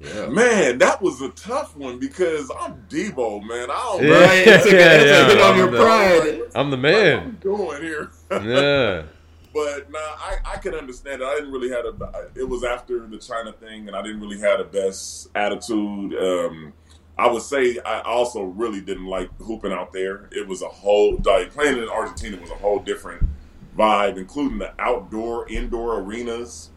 Speaker 2: Yeah.
Speaker 3: Man, that was a tough one because I'm Debo, man. I don't
Speaker 4: Yeah.
Speaker 3: know
Speaker 2: Right, it's a, it's
Speaker 4: Yeah,
Speaker 2: hit on
Speaker 4: I'm
Speaker 2: your
Speaker 4: the-
Speaker 2: pride.
Speaker 4: I'm the
Speaker 3: what
Speaker 4: man.
Speaker 3: I'm doing here.
Speaker 4: Yeah.
Speaker 3: But nah, I, I can understand it. I didn't really have a. It was after the China thing, and I didn't really have the best attitude. Um, I would say I also really didn't like hooping out there. It was a whole like playing in Argentina was a whole different vibe, including the outdoor, indoor arenas.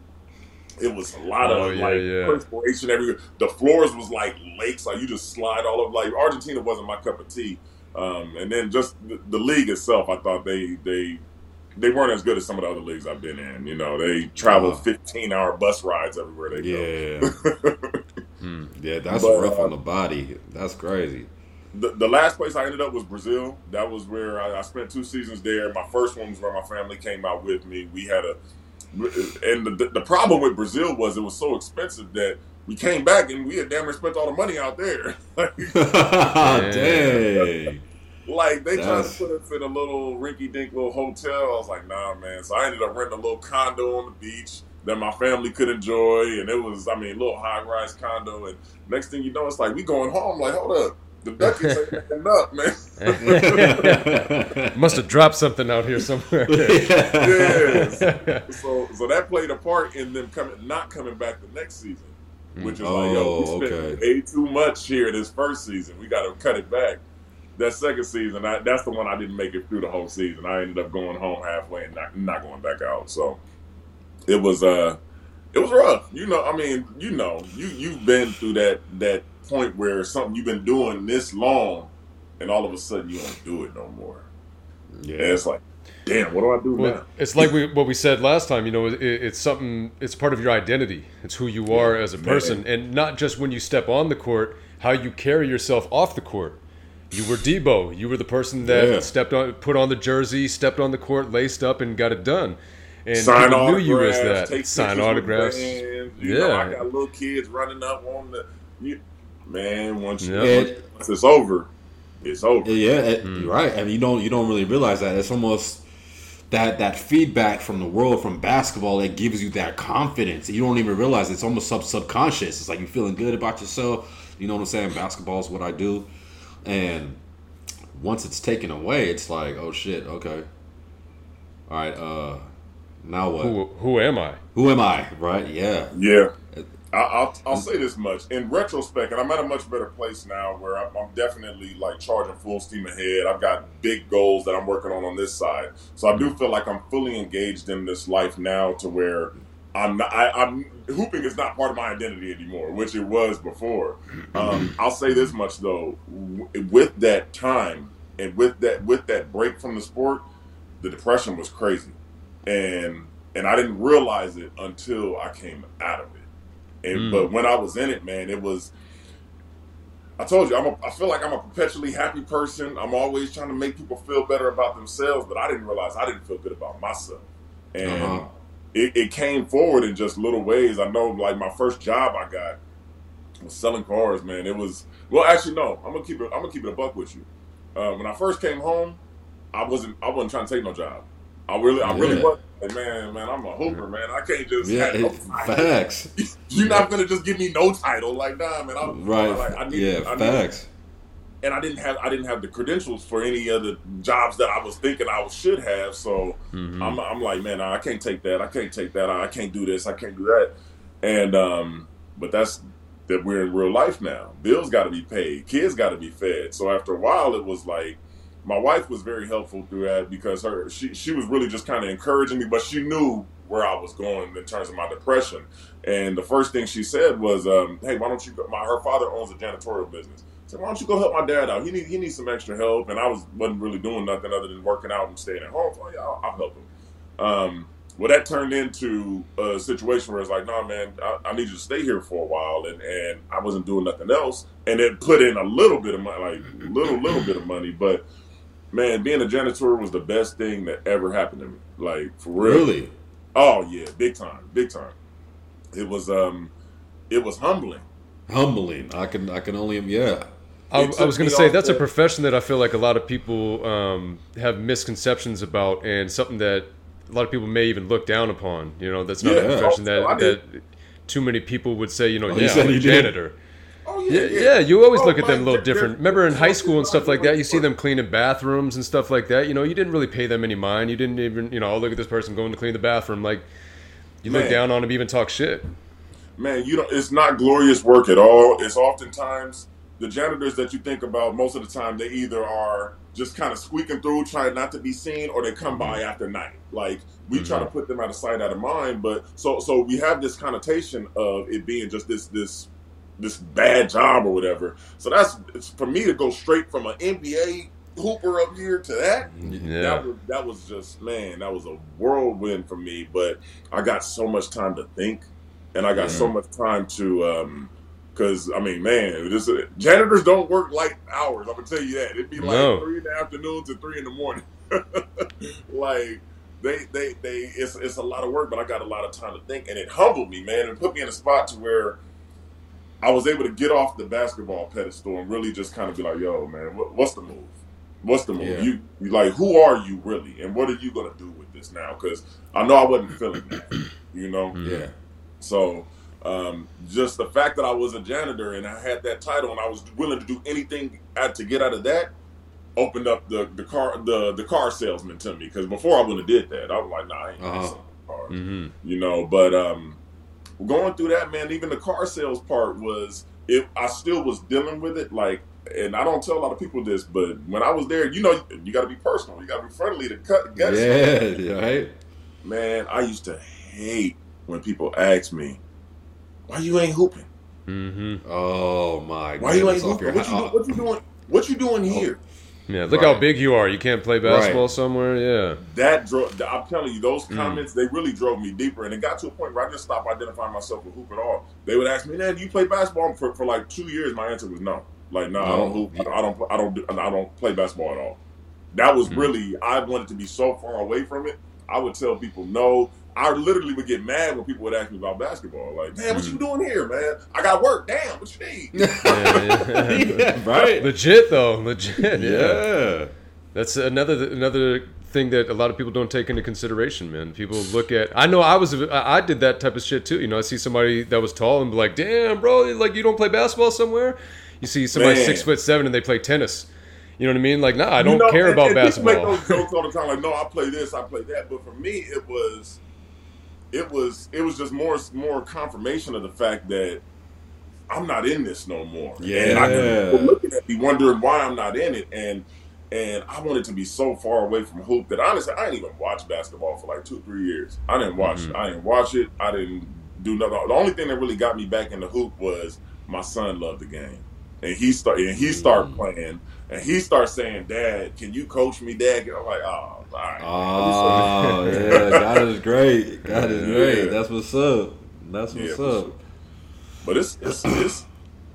Speaker 3: it was a lot
Speaker 4: Oh,
Speaker 3: of
Speaker 4: yeah,
Speaker 3: like
Speaker 4: yeah.
Speaker 3: perspiration everywhere. The floors was like lakes, like you just slide all over. Like Argentina wasn't my cup of tea. Um, and then just the, the league itself, I thought they they they weren't as good as some of the other leagues I've been in. You know, they travel 15 hour bus rides everywhere they
Speaker 2: Yeah,
Speaker 3: go.
Speaker 2: yeah, that's
Speaker 3: But,
Speaker 2: rough
Speaker 3: uh,
Speaker 2: on the body. That's crazy.
Speaker 3: the, the last place I ended up was Brazil. That was where I, I spent two seasons there. My first one was where my family came out with me. We had a, and the, the problem with Brazil was it was so expensive that we came back and we had damn near spent all the money out there.
Speaker 2: Dang.
Speaker 3: like they tried
Speaker 2: That's-
Speaker 3: to put us in a little rinky dink little hotel. I was like, nah, man. So I ended up renting a little condo on the beach that my family could enjoy, and it was, I mean, a little high rise condo. And next thing you know, it's like we going home. Like, hold up, the Duckies ain't acting up, man.
Speaker 4: Must have dropped something out here somewhere.
Speaker 3: yes. So, so that played a part in them coming, not coming back the next season, mm. which is like, yo, we
Speaker 2: Oh,
Speaker 3: spent
Speaker 2: okay.
Speaker 3: way too much here this first season. We got to cut it back. That second season, I, that's the one I didn't make it through the whole season. I ended up going home halfway and not, not going back out. So it was, uh, it was rough. You know, I mean, you know, you you've been through that that point where something you've been doing this long, and all of a sudden you don't do it no more. And
Speaker 2: yeah.
Speaker 3: it's like, damn, what do I do now?
Speaker 4: It's like we, what we said last time. You know, it, it's something. It's part of your identity. It's who you are as a person, and not just when you step on the court, how you carry yourself off the court. You were Debo. You were the person that
Speaker 2: Yeah.
Speaker 4: stepped on, put on the jersey, stepped on the court, laced up, and got it done. And
Speaker 3: sign
Speaker 4: knew
Speaker 3: autographs,
Speaker 4: you as that.
Speaker 3: take
Speaker 4: Sign
Speaker 3: pictures with
Speaker 4: autographs.
Speaker 3: fans. You know, I
Speaker 4: Yeah.
Speaker 3: got little kids running up on the. You, man, once you
Speaker 4: Yeah.
Speaker 3: once it's over, it's over.
Speaker 2: Yeah, it,
Speaker 4: Hmm.
Speaker 2: you're right. And you don't you don't really realize that it's almost that that feedback from the world from basketball that gives you that confidence. You don't even realize it's almost sub subconscious. It's like you're feeling good about yourself. You know what I'm saying? Basketball is what I do, and once it's taken away, it's like oh shit. Okay, all right. Uh, now what?
Speaker 4: Who, who am I?
Speaker 2: Who am I? Right? Yeah.
Speaker 3: Yeah. I, I'll, I'll say this much. In retrospect, and I'm at a much better place now where I'm, I'm definitely like charging full steam ahead. I've got big goals that I'm working on on this side. So I do feel like I'm fully engaged in this life now to where I'm not, I, I'm hooping is not part of my identity anymore, which it was before. Um, I'll say this much though, with that time and with that with that break from the sport, the depression was crazy, and and I didn't realize it until I came out of it. And
Speaker 4: Mm.
Speaker 3: but when I was in it, man, it was. I told you, I'm a, I feel like I'm a perpetually happy person. I'm always trying to make people feel better about themselves, but I didn't realize I didn't feel good about myself. And
Speaker 2: Uh-huh.
Speaker 3: it, it came forward in just little ways. I know, like my first job I got was selling cars. Man, it was well. Actually, no. I'm gonna keep it. I'm gonna keep it a buck with you. Uh, when I first came home, I wasn't. I wasn't trying to take no job. I really, I really
Speaker 2: Yeah.
Speaker 3: was. Like, man, man, I'm a hooper, man. I can't just.
Speaker 2: Yeah.
Speaker 3: no
Speaker 2: facts.
Speaker 3: You're not gonna just give me no title, like nah, man. I'm
Speaker 2: Right.
Speaker 3: Like, I need,
Speaker 2: yeah.
Speaker 3: I need,
Speaker 2: facts.
Speaker 3: and I didn't have, I didn't have the credentials for any of the jobs that I was thinking I should have. So
Speaker 4: Mhm.
Speaker 3: I'm, I'm like, man, I can't take that. I can't take that. I can't do this. I can't do that. And um, but that's that we're in real life now. Bills got to be paid. Kids got to be fed. So after a while, it was like my wife was very helpful through that because her she she was really just kind of encouraging me, but she knew where I was going in terms of my depression. And the first thing she said was, um, "Hey, why don't you go?" My her father owns a janitorial business. I said, "Why don't you go help my dad out? He need he needs some extra help." And I was wasn't really doing nothing other than working out and staying at home. So yeah, I'll, I'll help him. Um, well, that turned into a situation where it's like, "Nah, man, I, I need you to stay here for a while," and and I wasn't doing nothing else. And it put in a little bit of money, like little little bit of money, but man, being a janitor was the best thing that ever happened to me. Like for real.
Speaker 2: Really.
Speaker 3: Oh yeah, big time, big time. It was um, it was humbling.
Speaker 2: Humbling. I can. I can only. Yeah.
Speaker 4: I, I was going to say
Speaker 3: off
Speaker 4: that's a profession that I feel like a lot of people um, have misconceptions about, and something that a lot of people may even look down upon. You know, that's not
Speaker 3: Yeah.
Speaker 4: a profession
Speaker 3: Oh, I
Speaker 4: that that too many people would say. You know,
Speaker 2: Oh, you
Speaker 4: yeah, I'm a
Speaker 2: you did?
Speaker 3: Oh
Speaker 4: Yeah, yeah, you always
Speaker 3: Oh,
Speaker 4: look at them a little different. Remember in high school and stuff like that, you see them cleaning bathrooms and stuff like that. You know, you didn't really pay them any mind. You didn't even, you know, oh, look at this person going to clean the bathroom. Like, you look down on them, even talk shit.
Speaker 3: man, you don't. It's not glorious work at all. It's oftentimes the janitors that you think about. Most of the time, they either are just kind of squeaking through, trying not to be seen, or they come by mm-hmm. after night. Like we try to mm-hmm. put them out of sight, out of mind. But so so we have this connotation of it being just this this this bad job or whatever. So that's it's, for me to go straight from an NBA hooper up here to that.
Speaker 4: Yeah.
Speaker 3: That was that was just man, that was a whirlwind for me. But I got so much time to think, and I got so much time to. um because I mean, man, this janitors don't work like hours. I'm gonna tell you that. It'd be like
Speaker 4: No.
Speaker 3: three in the afternoon to three in the morning. like they, they, they. It's it's a lot of work, but I got a lot of time to think, and it humbled me, man, and put me in a spot to where I was able to get off the basketball pedestal and really just kind of be like, "Yo, man, what, what's the move? What's the move?
Speaker 2: Yeah.
Speaker 3: You, you like, who are you really, and what are you gonna do with this now? Because I know I wasn't feeling that, you know.
Speaker 2: Yeah.
Speaker 3: So um, just the fact that I was a janitor and I had that title and I was willing to do anything to get out of that opened up the, the car the the car salesman to me because before I wouldn't have did that I was like nah I ain't
Speaker 2: Uh-huh.
Speaker 3: cars
Speaker 4: hmm
Speaker 3: you know but um going through that man even the car sales part was if I still was dealing with it like and I don't tell a lot of people this but when I was there you know you got to be personal you got to be friendly to cut get it
Speaker 2: Yeah, right.
Speaker 3: man I used to hate when people ask me why you ain't hooping
Speaker 4: hmm
Speaker 2: Oh my
Speaker 3: Why you ain't hooping? What you, do, what you doing? What you doing here?
Speaker 4: Yeah. Look
Speaker 2: Right.
Speaker 4: how big you are. You can't play basketball
Speaker 2: Right.
Speaker 4: somewhere. Yeah.
Speaker 3: That drove. I'm telling you, those
Speaker 4: Mm.
Speaker 3: comments they really drove me deeper, and it got to a point where I just stopped identifying myself with hoop at all. They would ask me, "Man, you play basketball?" For, for like two years, my answer was no. Like, no, I don't
Speaker 2: No.
Speaker 3: hoop. I don't. I don't. I don't, do, I don't play basketball at all. That was
Speaker 4: Mm.
Speaker 3: really. I wanted to be so far away from it. I would tell people no. I literally would get mad when people would ask me about basketball. Like, man, what
Speaker 4: Mm.
Speaker 3: you doing here, man? I got work. Damn, what you need?
Speaker 4: Yeah, yeah.
Speaker 2: yeah, right.
Speaker 4: Legit though. Legit. Yeah.
Speaker 2: yeah.
Speaker 4: That's another another thing that a lot of people don't take into consideration, man. People look at. I know I was. I I did that type of shit too. You know, I see somebody that was tall and be like, "Damn, bro, like you don't play basketball somewhere." You see somebody
Speaker 3: Man.
Speaker 4: six foot seven and they play tennis. You know what I mean? Like, nah, I don't
Speaker 3: You know,
Speaker 4: care
Speaker 3: and-
Speaker 4: about
Speaker 3: and people
Speaker 4: basketball.
Speaker 3: Make those jokes all the time, like, no, I play this, I play that. But for me, it was, it was, it was just more, more confirmation of the fact that I'm not in this no more. Yeah, and I
Speaker 2: Yeah.
Speaker 3: looking at me wondering why I'm not in it, and and I wanted to be so far away from hoop that honestly, I didn't even watch basketball for like two, three years. I didn't watch,
Speaker 4: Mhm.
Speaker 3: I didn't watch it. I didn't do nothing. The only thing that really got me back in the hoop was my son loved the game, and he start and he started mm. playing. And he starts saying, "Dad, can you coach me, Dad?" And I'm like, "Oh, all right."
Speaker 2: Oh yeah, God is great. God is
Speaker 3: Yeah.
Speaker 2: great. That's what's up. That's what's
Speaker 3: for
Speaker 2: up.
Speaker 3: sure. But it's it's it's.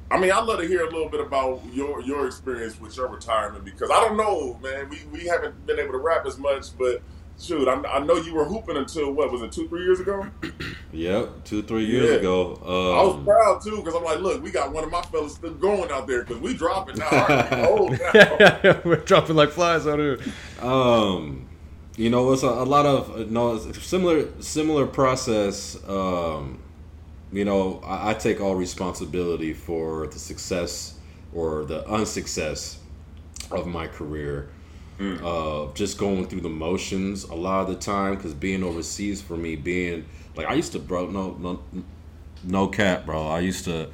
Speaker 3: I mean, I'd love to hear a little bit about your your experience with your retirement because I don't know, man. We we haven't been able to rap as much, but shoot, I, I know you were hooping until what was it, two three years ago?
Speaker 2: Yep, two three years
Speaker 3: Yeah.
Speaker 2: ago.
Speaker 3: I was
Speaker 2: Um,
Speaker 3: proud too because I'm like, look, we got one of my fellas still going out there because we dropping now. All right, we old now.
Speaker 4: We're dropping like flies out here.
Speaker 2: Um, you know, it's a, a lot of uh, no it's similar similar process. Um, you know, I, I take all responsibility for the success or the unsuccess of my career. Uh, just going through the motions a lot of the time because being overseas for me, being like I used to, bro, no, no, no cap, bro. I used to,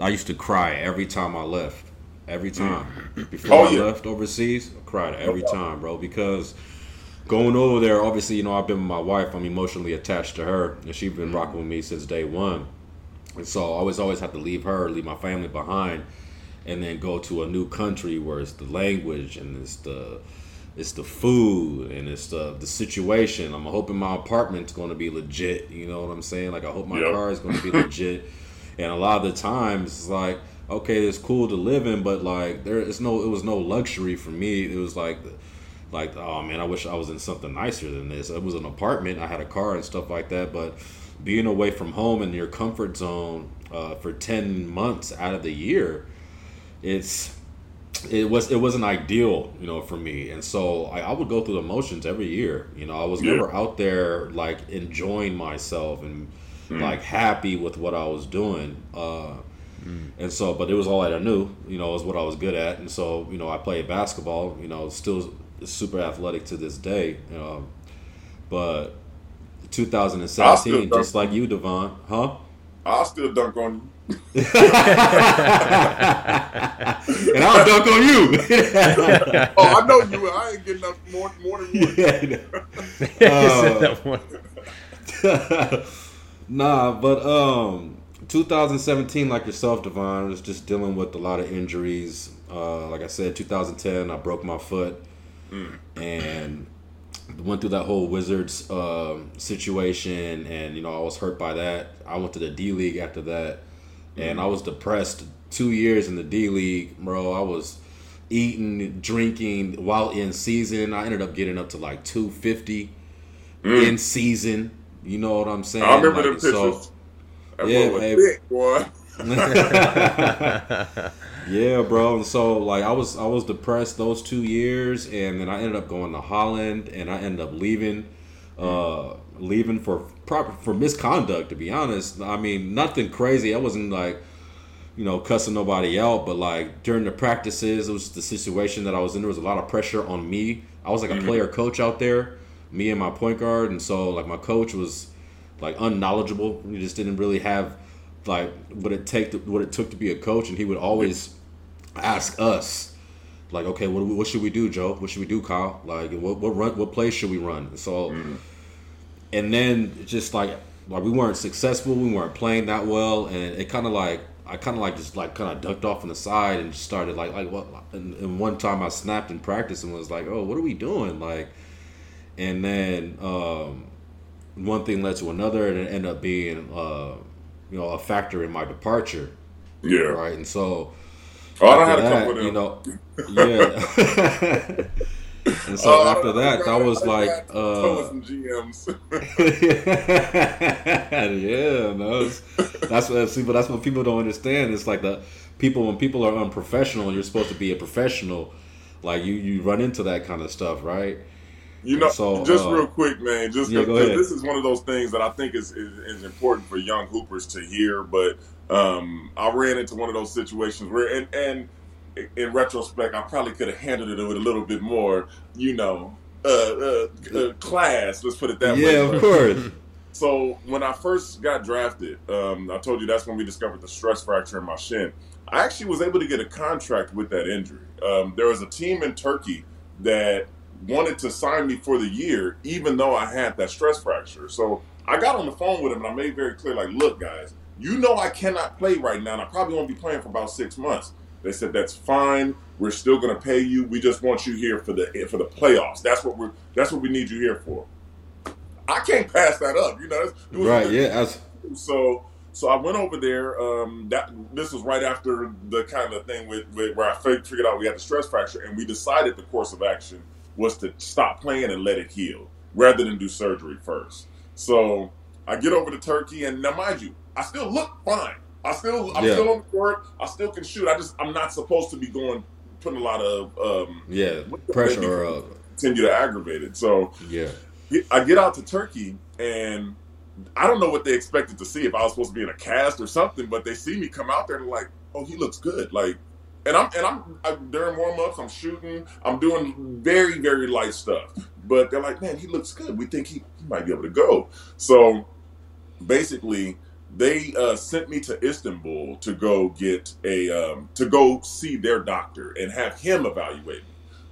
Speaker 2: I used to cry every time I left. Every time before
Speaker 3: Oh,
Speaker 2: I left overseas, I cried every time, bro. Because going over there, obviously, you know, I've been with my wife. I'm emotionally attached to her, and she's been rocking with me since day one. And so I always, always have to leave her, leave my family behind, and then go to a new country where it's the language and it's the it's the food and it's the the situation. I'm hoping my apartment's going to be legit. You know what I'm saying? Like I hope my
Speaker 3: Yep.
Speaker 2: car is going to be legit. And a lot of the times it's like, okay, it's cool to live in, but like there is no, it was no luxury for me. It was like, like oh man, I wish I was in something nicer than this. It was an apartment. I had a car and stuff like that, but being away from home in your comfort zone uh, for ten months out of the year, it's it was it wasn't ideal, you know, for me. And so I, I would go through the motions every year. You know, I was
Speaker 3: Yeah.
Speaker 2: never out there like enjoying myself and like happy with what I was doing. Uh, And so, but it was all that I knew. You know, was what I was good at. And so, you know, I played basketball. You know, still super athletic to this day. Um, but
Speaker 3: I
Speaker 2: 2017, just like you, Devon, huh?
Speaker 3: I'll still dunk on you.
Speaker 2: and I'll dunk on you.
Speaker 3: oh, I know you. I ain't getting up more, more than one.
Speaker 4: Said that one.
Speaker 2: nah, but um, 2017, like yourself, Devon, was just dealing with a lot of injuries. Uh, like I said, 2010, I broke my foot and went through that whole Wizards um situation, and you know I was hurt by that. I went to the D League after that, and I was depressed. Two years in the D League, bro. I was eating, drinking while in season. I ended up getting up to like 250 in season. You know what I'm saying?
Speaker 3: I remember
Speaker 2: Like,
Speaker 3: them
Speaker 2: so-
Speaker 3: pictures. That
Speaker 2: Yeah,
Speaker 3: boy was
Speaker 2: hey.
Speaker 3: thick, boy.
Speaker 2: Yeah, bro. And so like I was I was depressed those two years, and then I ended up going to Holland, and I ended up leaving, uh, leaving for proper for misconduct. To be honest, I mean nothing crazy. I wasn't like, you know, cussing nobody out, but like during the practices, it was the situation that I was in. There was a lot of pressure on me. I was like a mm-hmm. player coach out there, me and my point guard, and so like my coach was like unknowledgeable. He just didn't really have like what it take to, what it took to be a coach, and he would always ask us like, okay, what, what should we do, Joe? What should we do, Kyle? Like, what what run what plays should we run? So, mm-hmm. And then just like like we weren't successful, we weren't playing that well, and it kind of like I kind of like just like kind of ducked off on the side and just started like like what? And, and one time I snapped in practice and was like, oh, what are we doing? Like, and then um, one thing led to another, and it ended up being uh, you know a factor in my departure,
Speaker 3: Yeah.
Speaker 2: right? And so
Speaker 3: Oh, I don't have
Speaker 2: after
Speaker 3: to
Speaker 2: that,
Speaker 3: come with
Speaker 2: you know, yeah. and so
Speaker 3: I
Speaker 2: after that, that was
Speaker 3: I
Speaker 2: like, uh,
Speaker 3: and GMs.
Speaker 2: yeah, no, that's what see, but that's what people don't understand. It's like the people when people are unprofessional, and you're supposed to be a professional. Like you, you run into that kind of stuff, right?
Speaker 3: You know,
Speaker 2: So,
Speaker 3: just
Speaker 2: uh,
Speaker 3: real quick, man. Just
Speaker 2: yeah,
Speaker 3: 'cause-
Speaker 2: go
Speaker 3: 'cause
Speaker 2: ahead.
Speaker 3: this is one of those things that I think is, is is important for young hoopers to hear. But um, I ran into one of those situations where, and and in retrospect, I probably could have handled it with a little bit more, you know, uh, uh, uh, class. Let's put it that way.
Speaker 2: yeah, of course.
Speaker 3: So when I first got drafted, um, I told you that's when we discovered the stress fracture in my shin. I actually was able to get a contract with that injury. Um, there was a team in Turkey that wanted to sign me for the year, even though I had that stress fracture. So I got on the phone with him and I made very clear, like, look, guys, you know I cannot play right now, and I probably won't be playing for about six months. They said that's fine. We're still going to pay you. We just want you here for the for the playoffs. That's what we're that's what we need you here for. I can't pass that up. You know,
Speaker 2: right? Yeah,
Speaker 3: so so I went over there. Um, that this was right after the kind of thing with, with where I figured out we had the stress fracture, and we decided the course of action was to stop playing and let it heal rather than do surgery first. So I get over to Turkey, and now mind you, I still look fine. I still I'm
Speaker 2: Yeah.
Speaker 3: still on the court. I still can shoot. I just I'm not supposed to be going putting a lot of um,
Speaker 2: yeah, pressure. Or,
Speaker 3: continue to aggravate it. So
Speaker 2: yeah,
Speaker 3: I get out to Turkey and I don't know what they expected to see if I was supposed to be in a cast or something, but they see me come out there and like, oh, he looks good. Like, and I'm and I'm, i during warm ups, I'm shooting, I'm doing very very light stuff, but they're like, man, he looks good. We think he, he might be able to go. So basically. They uh, sent me to Istanbul to go get a um, to go see their doctor and have him evaluate me.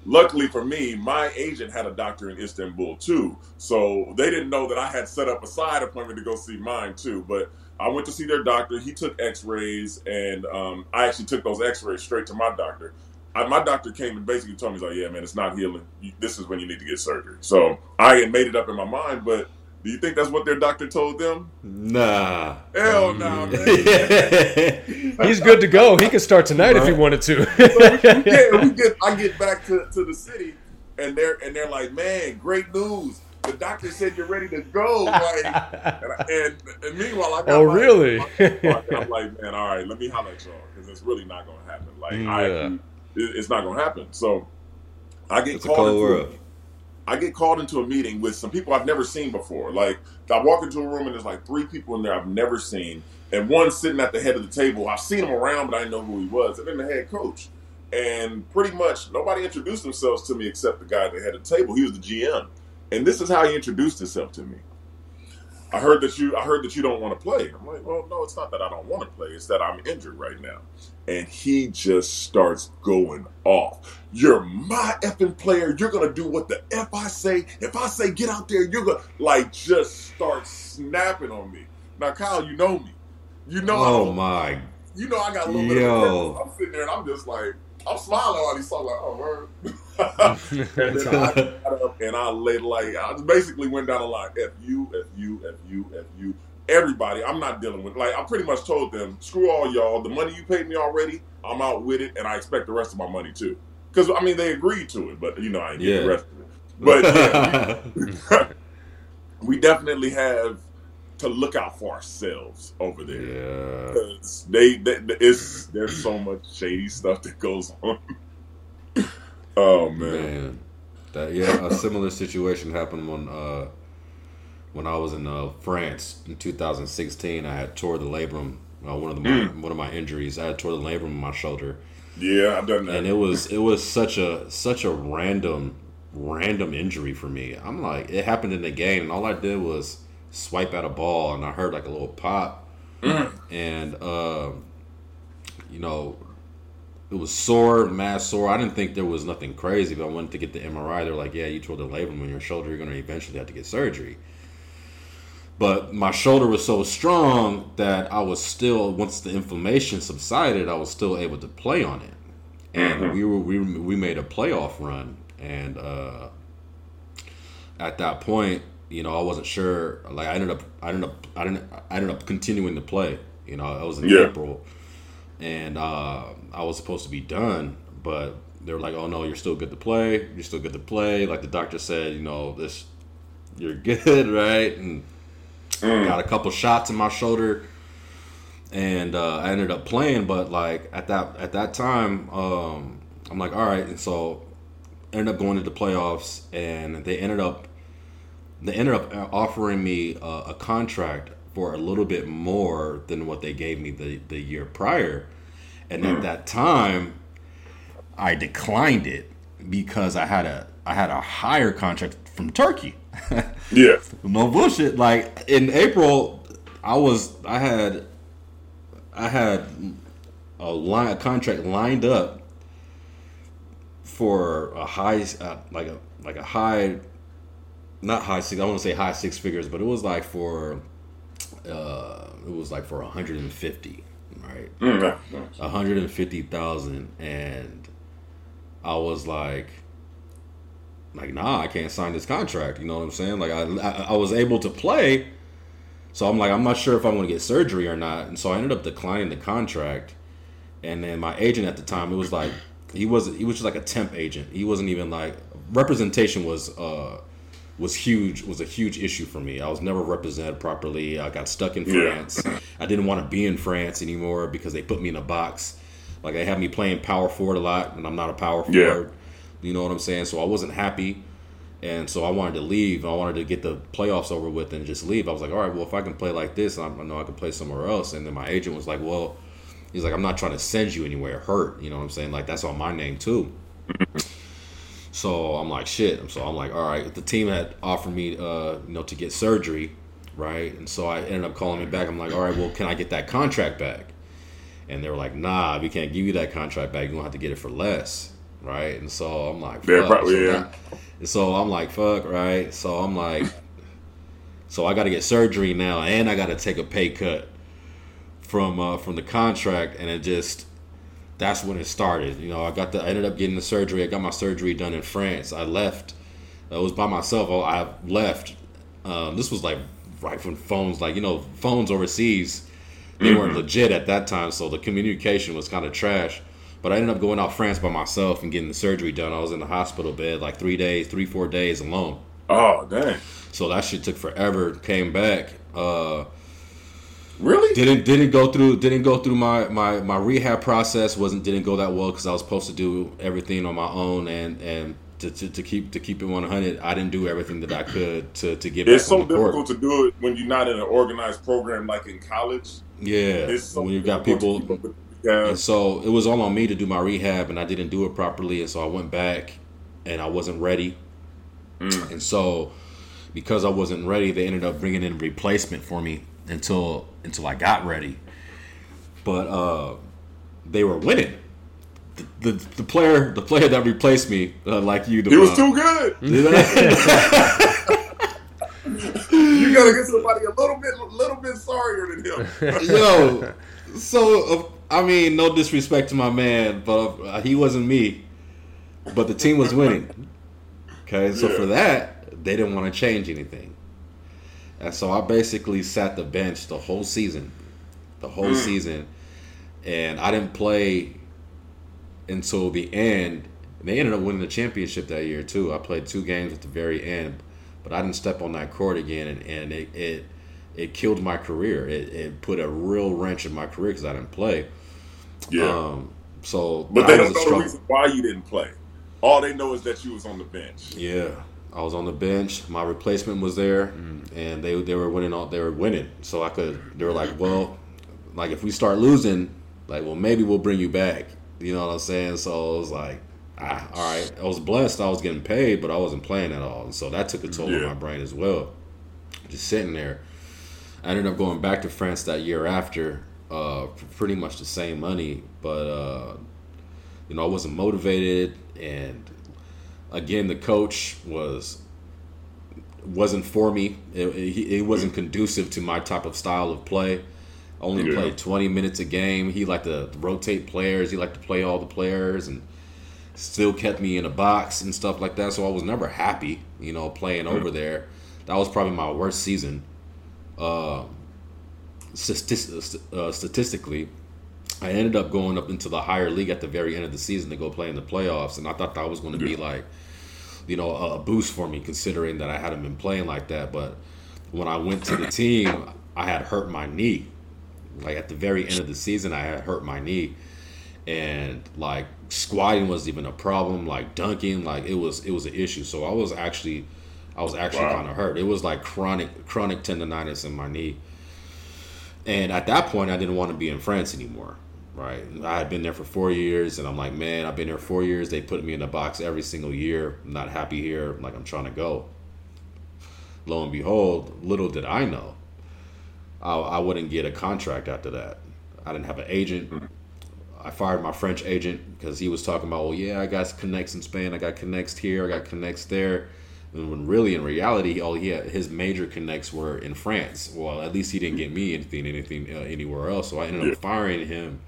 Speaker 3: Luckily for me, my agent had a doctor in Istanbul too, so they didn't know that I had set up a side appointment to go see mine too. But I went to see their doctor. He took X-rays, and um, I actually took those X-rays straight to my doctor. I, my doctor came and basically told me, like, "Yeah, man, it's not healing. This is when you need to get surgery." So I had made it up in my mind, but do you think that's what their doctor told them?
Speaker 2: nah.
Speaker 3: Hell no, mm. man.
Speaker 4: He's good to go. He could start tonight if he wanted to.
Speaker 3: yeah, we get. I get back to, to the city, and they're and they're like, "Man, great news! The doctor said you're ready to go." Like, and, I- and, and meanwhile, I got
Speaker 4: Oh,
Speaker 3: my-
Speaker 4: really?
Speaker 3: my- and I'm like, "Man, all right, let me holler at y'all because it's really not gonna happen. Like, I,
Speaker 4: Yeah.
Speaker 3: it- it's not gonna happen." So, I get
Speaker 2: It's a
Speaker 3: called.
Speaker 2: cold
Speaker 3: into a-
Speaker 2: world.
Speaker 3: I get called into a meeting with some people I've never seen before. Like I walk into a room and there's like three people in there I've never seen, and one sitting at the head of the table. I've seen him around, but I didn't know who he was. And then the head coach, and pretty much nobody introduced themselves to me except the guy at the head of the table. He was the GM, and this is how he introduced himself to me. I heard that you I heard that you don't want to play. I'm like, well, no, it's not that I don't want to play. It's that I'm injured right now. And he just starts going off. You're my effing player. You're gonna do what the F I say. If I say get out there, you're gonna like just start snapping on me. Now, Kyle, you know me. You know I
Speaker 2: Oh my.
Speaker 3: you know I got a little bit
Speaker 2: Yo.
Speaker 3: of a I'm sitting there and I'm just like, I'm smiling while he's talking like, oh word. and then I got up and I laid like I basically went down the line. F you, F you, F you, F you. Everybody, I'm not dealing with like I pretty much told them, screw all y'all. The money you paid me already, I'm out with it, and I expect the rest of my money too. Because I mean they agreed to it, but you know I ain't get
Speaker 2: Yeah.
Speaker 3: the rest of it. But yeah, we, we definitely have to look out for ourselves over there.
Speaker 2: yeah.
Speaker 3: Because they, they, it's there's so much shady stuff that goes on. Oh man.
Speaker 2: Man, that yeah, a similar situation happened when uh when I was in uh, France in 2016. I had tore the labrum. Uh, one of the my, one of my injuries. I had tore the labrum in my shoulder,
Speaker 3: Yeah, I've done that.
Speaker 2: and it was it was such a such a random random injury for me. I'm like, it happened in the game, and all I did was swipe at a ball, and I heard like a little pop, and uh, you know, it was sore, mass sore. I didn't think there was nothing crazy, but I wanted to get the MRI. They're like, yeah, you tore the labrum in your shoulder. You're going to eventually have to get surgery. But my shoulder was so strong that I was still, once the inflammation subsided, I was still able to play on it. And we were we we made a playoff run, and uh, at that point, you know, I wasn't sure. Like I ended up, I ended up, I didn't, I ended up continuing to play. You know, I was in
Speaker 3: Yeah.
Speaker 2: April, and uh, I was supposed to be done, but they were like, "Oh no, you're still good to play. You're still good to play." Like the doctor said, you know, this, you're good, right? And got a couple shots in my shoulder, and uh, I ended up playing. But like at that at that time, um, I'm like, all right, and so ended up going into the playoffs, and they ended up they ended up uh, offering me a, a contract for a little bit more than what they gave me the, the year prior. And at that time, I declined it because I had a I had a higher contract from Turkey.
Speaker 3: yeah.
Speaker 2: no bullshit. Like in April, I was I had I had a line a contract lined up for a high uh, like a like a high not high six I want to say high six figures, but it was like for uh it was like for 150, right?
Speaker 3: Mm.
Speaker 2: 150,000 and I was like like nah I can't sign this contract you know what I'm saying like I, I, I was able to play so I'm like I'm not sure if I'm going to get surgery or not and so I ended up declining the contract and then my agent at the time it was like he was he was just like a temp agent he wasn't even like representation was uh was huge was a huge issue for me. I was never represented properly. I got stuck in
Speaker 3: Yeah.
Speaker 2: France. I didn't want to be in France anymore because they put me in a box. Like they had me playing power forward a lot, and I'm not a power
Speaker 3: Yeah.
Speaker 2: forward. You know what I'm saying? So I wasn't happy, and so I wanted to leave. I wanted to get the playoffs over with and just leave. I was like, all right, well if I can play like this, I I know I can play somewhere else. And then my agent was like, well, he's like, I'm not trying to send you anywhere hurt. You know what I'm saying? Like that's on my name too. So I'm like, shit. So I'm like, all right. The team had offered me, uh, you know, to get surgery, right? And so I ended up calling me back. I'm like, all right, well, can I get that contract back? And they were like, nah, we can't give you that contract back. You're gonna have to get it for less, right? And so I'm like,
Speaker 3: Yeah,
Speaker 2: fuck.
Speaker 3: probably,
Speaker 2: so,
Speaker 3: yeah.
Speaker 2: and so I'm like, fuck, right? So I'm like, so I got to get surgery now, and I got to take a pay cut from uh, from the contract, and it just that's when it started. You know, I got the I ended up getting the surgery. I got my surgery done in France. I left. I was by myself. I left. Um, this was like right when phones, like you know, phones overseas, they weren't legit at that time, so the communication was kind of trash. But I ended up going out France by myself and getting the surgery done. I was in the hospital bed like three days, three four days alone.
Speaker 3: Oh dang.
Speaker 2: So that shit took forever. Came back. Uh,
Speaker 3: Really?
Speaker 2: didn't didn't go through didn't go through my my my rehab process wasn't didn't go that well because I was supposed to do everything on my own and and to, to, to keep to keep it 100 I didn't do everything that I could to to get
Speaker 3: It's so
Speaker 2: on the court.
Speaker 3: difficult to do it when you're not in an organized program like in college.
Speaker 2: yeah
Speaker 3: so
Speaker 2: when you've got people
Speaker 3: to keep up with the
Speaker 2: and so it was all on me to do my rehab and I didn't do it properly and so I went back and I wasn't ready
Speaker 3: Mm.
Speaker 2: and so because I wasn't ready, they ended up bringing in a replacement for me until until I got ready. But uh, they were winning. The, the, the player the player that replaced me, uh, like you,
Speaker 3: He was too good. you gotta get somebody a little bit, little bit sorrier than him.
Speaker 2: Yo, so uh, I mean, no disrespect to my man, but uh, he wasn't me. But the team was winning. Okay, so
Speaker 3: Yeah.
Speaker 2: for that, they didn't want to change anything, and so I basically sat the bench the whole season, the whole season, and I didn't play until the end. And they ended up winning the championship that year too. I played two games at the very end, but I didn't step on that court again, and, and it, it it killed my career. It, it put a real wrench in my career because I didn't play.
Speaker 3: Yeah,
Speaker 2: Um, so,
Speaker 3: but they don't know the reason why you didn't play. All they know is that you was on the bench.
Speaker 2: Yeah, I was on the bench. My replacement was there, and they they were winning all. They were winning, so I could. They were like, well, like if we start losing, like, well, maybe we'll bring you back. You know what I'm saying? So I was like, ah, all right. I was blessed. I was getting paid, but I wasn't playing at all, and so that took a toll on my brain as well. Just sitting there. I ended up going back to France that year after, uh, for pretty much the same money, but uh, you know I wasn't motivated, and again the coach was wasn't for me. It, it, it wasn't conducive to my type of style of play. Only
Speaker 3: Yeah.
Speaker 2: played 20 minutes a game. He liked to rotate players. He liked to play all the players and still kept me in a box and stuff like that. So I was never happy, you know, playing over there. That was probably my worst season. Uh, uh, statistically, I ended up going up into the higher league at the very end of the season to go play in the playoffs, and I thought that was going to be like, you know, a, boost for me considering that I hadn't been playing like that. But when I went to the team, I had hurt my knee. Like at the very end of the season, I had hurt my knee, and like squatting was even a problem. Like dunking, like it was it was an issue. So I was actually, I was actually
Speaker 3: Wow.
Speaker 2: kind of hurt. It was like chronic chronic tendonitis in my knee. And at that point, I didn't want to be in France anymore. Right, I had been there for four years, and I'm like, man, I've been there four years. They put me in a box every single year. I'm not happy here. Like I'm trying to go. Lo and behold, little did I know, I, I wouldn't get a contract after that. I didn't have an agent. I fired my French agent because he was talking about, well, yeah, I got connects in Spain, I got connects here, I got connects there. And when really, in reality, all he had, his major connects were in France. Well, at least he didn't get me anything, anything uh, anywhere else. So I ended up firing him,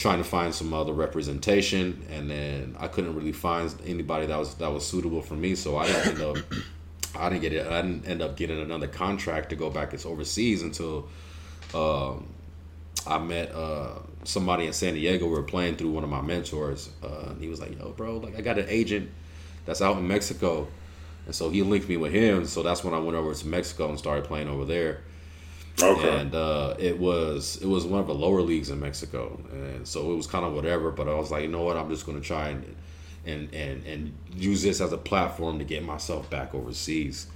Speaker 2: trying to find some other representation, and then I couldn't really find anybody that was that was suitable for me. So I didn't end up, I didn't get it. I didn't end up getting another contract to go back as overseas until. Um, I met uh, somebody in San Diego. We were playing through one of my mentors. Uh, he was like, "Yo, bro, like I got an agent that's out in Mexico," and so he linked me with him. So that's when I went over to Mexico and started playing over there.
Speaker 3: Okay.
Speaker 2: And uh, it was it was one of the lower leagues in Mexico, and so it was kind of whatever. But I was like, you know what? I'm just going to try and and and and use this as a platform to get myself back overseas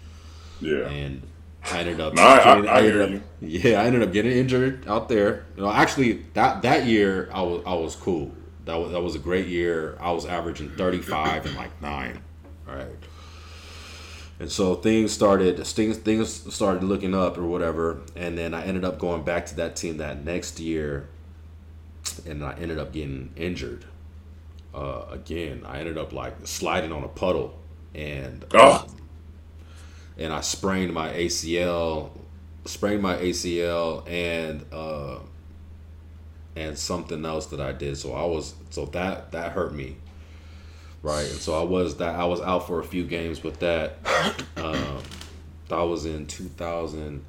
Speaker 3: yeah.
Speaker 2: and I ended up.
Speaker 3: No, I- I-
Speaker 2: getting-
Speaker 3: I
Speaker 2: ended up-. Yeah, I ended up getting injured out there. You know, actually, that that year I was I was cool. That was that was a great year. I was averaging thirty five and like nine, right. And so things started things things started looking up or whatever, and then I ended up going back to that team that next year, and I ended up getting injured. Uh, again, I ended up like sliding on a puddle, and
Speaker 3: Oh.
Speaker 2: and I sprained my ACL, sprained my ACL, and uh, and something else that I did. So I was so that that hurt me, right? And so I was that I was out for a few games with that. Um, that was in two thousand.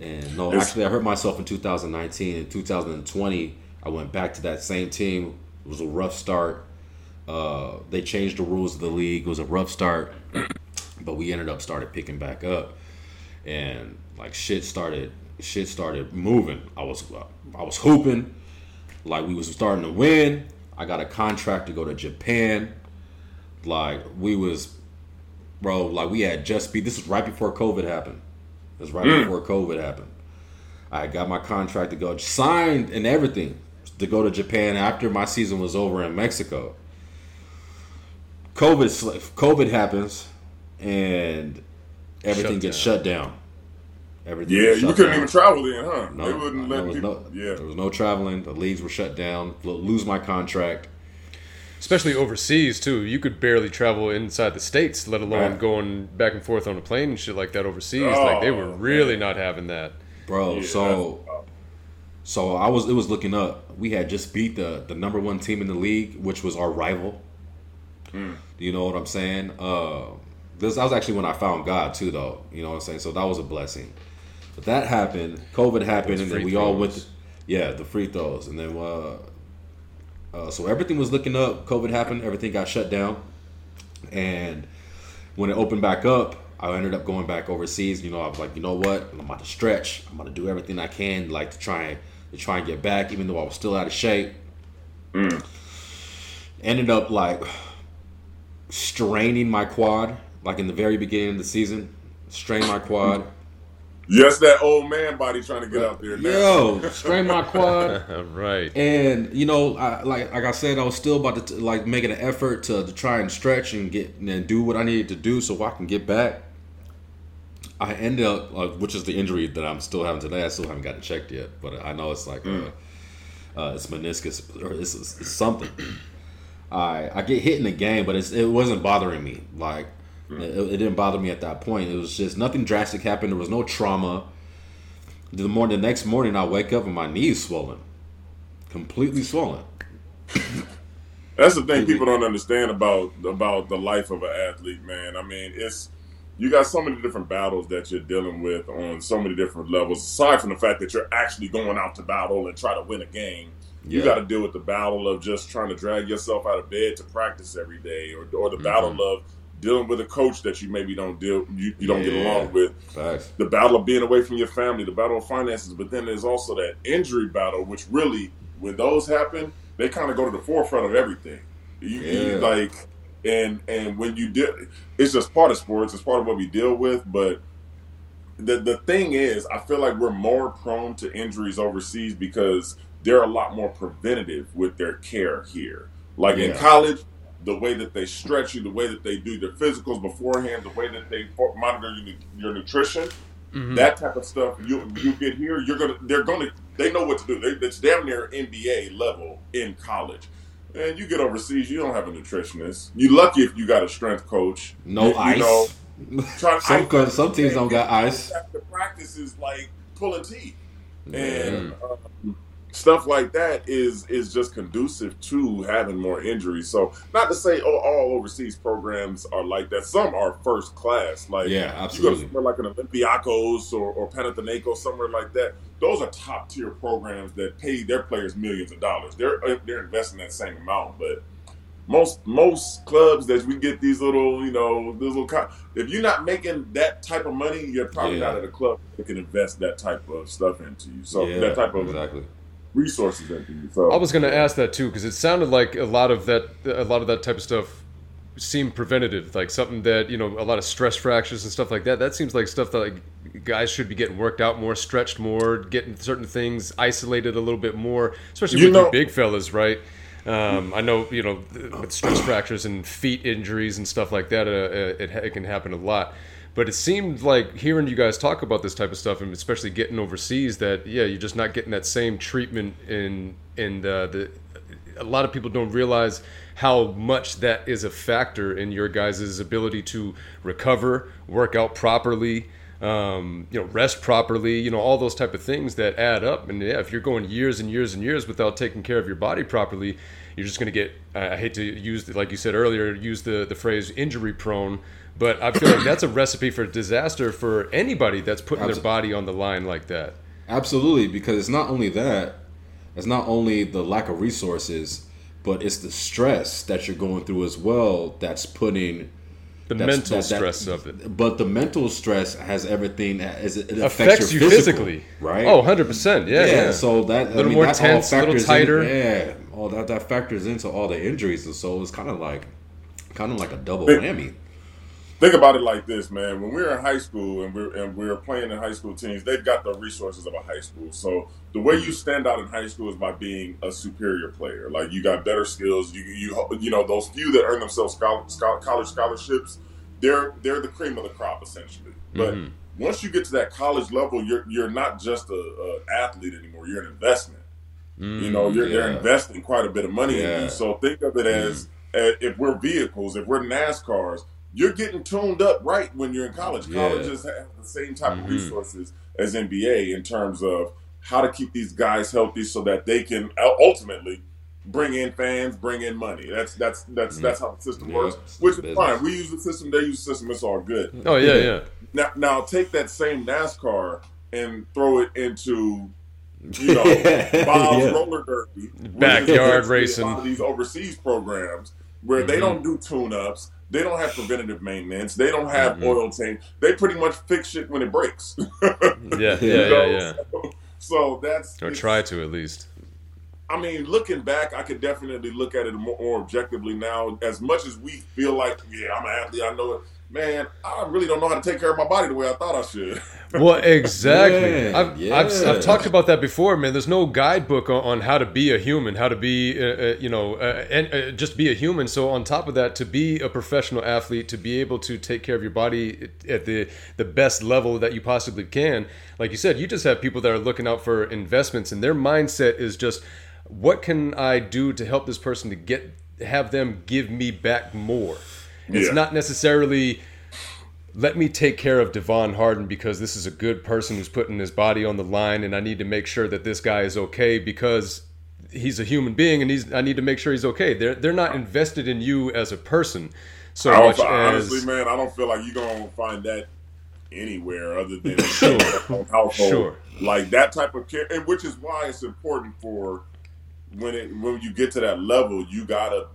Speaker 2: And no,
Speaker 3: It's-
Speaker 2: actually, I hurt myself in 2019. In 2020, I went back to that same team. It was a rough start. Uh, they changed the rules of the league. It was a rough start but we ended up started picking back up and like shit started shit started moving i was i was hooping like we was starting to win i got a contract to go to japan. Like we was bro like we had just be this was right before covid happened. It was right mm. before covid happened. I got my contract to go signed and everything to go to japan after my season was over in mexico. Covid covid happens and everything
Speaker 4: Shut
Speaker 2: gets
Speaker 4: down.
Speaker 2: shut down. Everything.
Speaker 3: Yeah,
Speaker 2: gets
Speaker 3: you couldn't
Speaker 2: down.
Speaker 3: even travel then, huh?
Speaker 2: No,
Speaker 3: they wouldn't
Speaker 2: there
Speaker 3: let
Speaker 2: was
Speaker 3: people.
Speaker 2: no,
Speaker 3: yeah.
Speaker 2: there was no traveling. The leagues were shut down. Lo- Lose my contract.
Speaker 4: Especially overseas too. You could barely travel inside the states, let alone
Speaker 2: Right.
Speaker 4: going back and forth on a plane and shit like that overseas. like they were
Speaker 3: Oh,
Speaker 4: really not having that.
Speaker 2: bro.
Speaker 3: Yeah,
Speaker 2: so, so I was. It was looking up. We had just beat the the number one team in the league, which was our rival.
Speaker 3: Hmm.
Speaker 2: You know what I'm saying? Uh, this that was actually when I found God too, though. You know what I'm saying? So that was a blessing. But that happened. COVID happened, and then we all went. Yeah, the free throws, and then uh, uh, so everything was looking up. COVID happened. Everything got shut down, and when it opened back up, I ended up going back overseas. You know, I was like, you know what? I'm about to stretch. I'm about to do everything I can, like to try and to try and get back, even though I was still out of shape. Ended up like straining my quad, like in the very beginning of the season. Strained my quad.
Speaker 3: Yes, that old man body trying to get out there now.
Speaker 2: Yo, strained my quad.
Speaker 4: right.
Speaker 2: And you know, I, like like I said, I was still about to like making an effort to, to try and stretch and get and do what I needed to do so I can get back. I ended up, like, which is the injury that I'm still having today. I still haven't gotten checked yet, but I know it's like uh, uh, it's meniscus or it's, it's something. I I get hit in the game, but it's, it wasn't bothering me. Like it, it didn't bother me at that point. It was just nothing drastic happened. There was no trauma. The morning, the next morning, I wake up and my knees swollen, completely swollen.
Speaker 3: That's the thing people don't understand about about the life of an athlete, man. I mean, it's you got so many different battles that you're dealing with on so many different levels. Aside from the fact that you're actually going out to battle and try to win a game, you got to deal with the battle of just trying to drag yourself out of bed to practice every day, or or the
Speaker 2: Mm-hmm.
Speaker 3: battle of dealing with a coach that you maybe don't deal you, you don't get along with.
Speaker 2: Facts.
Speaker 3: the battle of being away from your family, the battle of finances, but then there's also that injury battle, which really, when those happen, they kind of go to the forefront of everything. You, you like, and and when you deal, it's just part of sports. It's part of what we deal with. But the the thing is, I feel like we're more prone to injuries overseas because they're a lot more preventative with their care here. Like in college, the way that they stretch you, the way that they do their physicals beforehand, the way that they monitor your, your nutrition, that type of stuff. You you get here, you're gonna they're gonna they know what to do. They, it's damn near NBA level in college. And you get overseas, you don't have a nutritionist. You lucky if you got a strength coach.
Speaker 2: No
Speaker 3: You- you
Speaker 2: ice.
Speaker 3: know,
Speaker 2: some
Speaker 3: ice-
Speaker 2: co- some teams don't got ice.
Speaker 3: The practice is like pulling teeth
Speaker 2: Yeah.
Speaker 3: and um, stuff like that is is just conducive to having more injuries. So not to say oh, all overseas programs are like that. Some are first class. Like
Speaker 2: Yeah,
Speaker 3: You go
Speaker 2: absolutely.
Speaker 3: somewhere like an Olympiacos or, or Panathinaikos, somewhere like that. Those are top tier programs that pay their players millions of dollars. They're they're investing that same amount, but. Most most clubs that we get these little, you know, these little. Co- if you're not making that type of money, you're probably
Speaker 2: Yeah.
Speaker 3: not at a club that can invest that type of stuff into you. So
Speaker 2: yeah,
Speaker 3: that type of
Speaker 2: exactly.
Speaker 3: Resources into you. So
Speaker 4: I was going to ask that too because it sounded like a lot of that, a lot of that type of stuff seemed preventative, like something that you know, a lot of stress fractures and stuff like that. That seems like stuff that like guys should be getting worked out more, stretched more, getting certain things isolated a little bit more, especially
Speaker 3: You
Speaker 4: with
Speaker 3: know-
Speaker 4: you big fellas, right? Um, I know you know with stress fractures and feet injuries and stuff like that, uh, uh, it, it can happen a lot. But it seemed like hearing you guys talk about this type of stuff, and especially getting overseas, that yeah, you're just not getting that same treatment in in the, the a lot of people don't realize how much that is a factor in your guys' ability to recover, work out properly, um, you know, rest properly, you know, all those type of things that add up. And yeah, if you're going years and years and years without taking care of your body properly, you're just going to get. I hate to use, the, like you said earlier, use the the phrase injury prone. But I feel like that's a recipe for disaster for anybody that's putting their body on the line like that.
Speaker 2: Absolutely, because it's not only that, it's not only the lack of resources, but it's the stress that you're going through as well. That's putting
Speaker 4: The
Speaker 2: that's-
Speaker 4: mental
Speaker 2: that- that-
Speaker 4: stress of it.
Speaker 2: But the mental stress has everything. As it, it affects,
Speaker 4: affects you
Speaker 2: your physical,
Speaker 4: physically,
Speaker 2: right?
Speaker 4: Oh, 100 percent. Yeah,
Speaker 2: yeah,
Speaker 4: yeah.
Speaker 2: So that a
Speaker 4: Little
Speaker 2: I mean,
Speaker 4: more
Speaker 2: that
Speaker 4: tense,
Speaker 2: all
Speaker 4: little
Speaker 2: factors
Speaker 4: tighter.
Speaker 2: In, yeah, all that that factors into all the injuries, and so it's kind of like, kind of like a double
Speaker 3: Big-
Speaker 2: whammy.
Speaker 3: Think about it like this, man. When we were in high school and we're and we were playing in high school teams, they've got the resources of a high school. So the way you stand out in high school is by being a superior player. Like you got better skills. You you you know those few that earn themselves college scholarships. they're they're the cream of the crop essentially. But
Speaker 4: Mhm.
Speaker 3: once you get to that college level, you're you're not just a, a athlete anymore. You're an investment. You know, you're they're investing quite a bit of money in you. So think of it as uh, if we're vehicles, if we're NASCARs, you're getting tuned up right when you're in college.
Speaker 2: Yeah.
Speaker 3: Colleges have the same type of
Speaker 4: Mhm.
Speaker 3: resources as NBA in terms of how to keep these guys healthy so that they can ultimately bring in fans, bring in money. That's that's that's
Speaker 4: Mhm.
Speaker 3: that's how the system
Speaker 2: Yeah,
Speaker 3: works. Which is fine. We use the system, they use the system. It's all good.
Speaker 4: Oh yeah, yeah.
Speaker 3: Now, now take that same NASCAR and throw it into you know Bob's
Speaker 2: Yeah.
Speaker 3: roller derby,
Speaker 4: Backyard racing.
Speaker 3: Of these overseas programs where they
Speaker 4: Mhm.
Speaker 3: don't do tune-ups, they don't have preventative maintenance, they don't have
Speaker 4: Mhm.
Speaker 3: oil change. They pretty much fix shit when it breaks.
Speaker 4: Yeah, yeah,
Speaker 3: You
Speaker 4: yeah,
Speaker 3: know?
Speaker 4: yeah.
Speaker 3: So that's
Speaker 4: Or try to at least.
Speaker 3: I mean, looking back, I could definitely look at it more, more objectively now. As much as we feel like, yeah, I'm an athlete, I know it. Man, I really don't know how to take care of my body the way I thought I should.
Speaker 4: Well, exactly.
Speaker 2: Yeah,
Speaker 4: I've,
Speaker 2: yeah.
Speaker 4: I've, I've talked about that before, man. There's no guidebook on, on how to be a human, how to be, uh, uh, you know, uh, and uh, just be a human. So on top of that, to be a professional athlete, to be able to take care of your body at the the best level that you possibly can, like you said, you just have people that are looking out for investments, and their mindset is just, what can I do to help this person to get have them give me back more? It's
Speaker 3: Yeah.
Speaker 4: not necessarily let me take care of Devon Hardin because this is a good person who's putting his body on the line, and I need to make sure that this guy is okay because he's a human being, and he's I need to make sure he's okay. They're they're not invested in you as a person so much
Speaker 3: don't,
Speaker 4: as
Speaker 3: man, I don't feel like you're gonna find that anywhere other than
Speaker 4: Sure.
Speaker 3: household.
Speaker 4: Sure.
Speaker 3: Like that type of care, and which is why it's important for when it when you get to that level, you gotta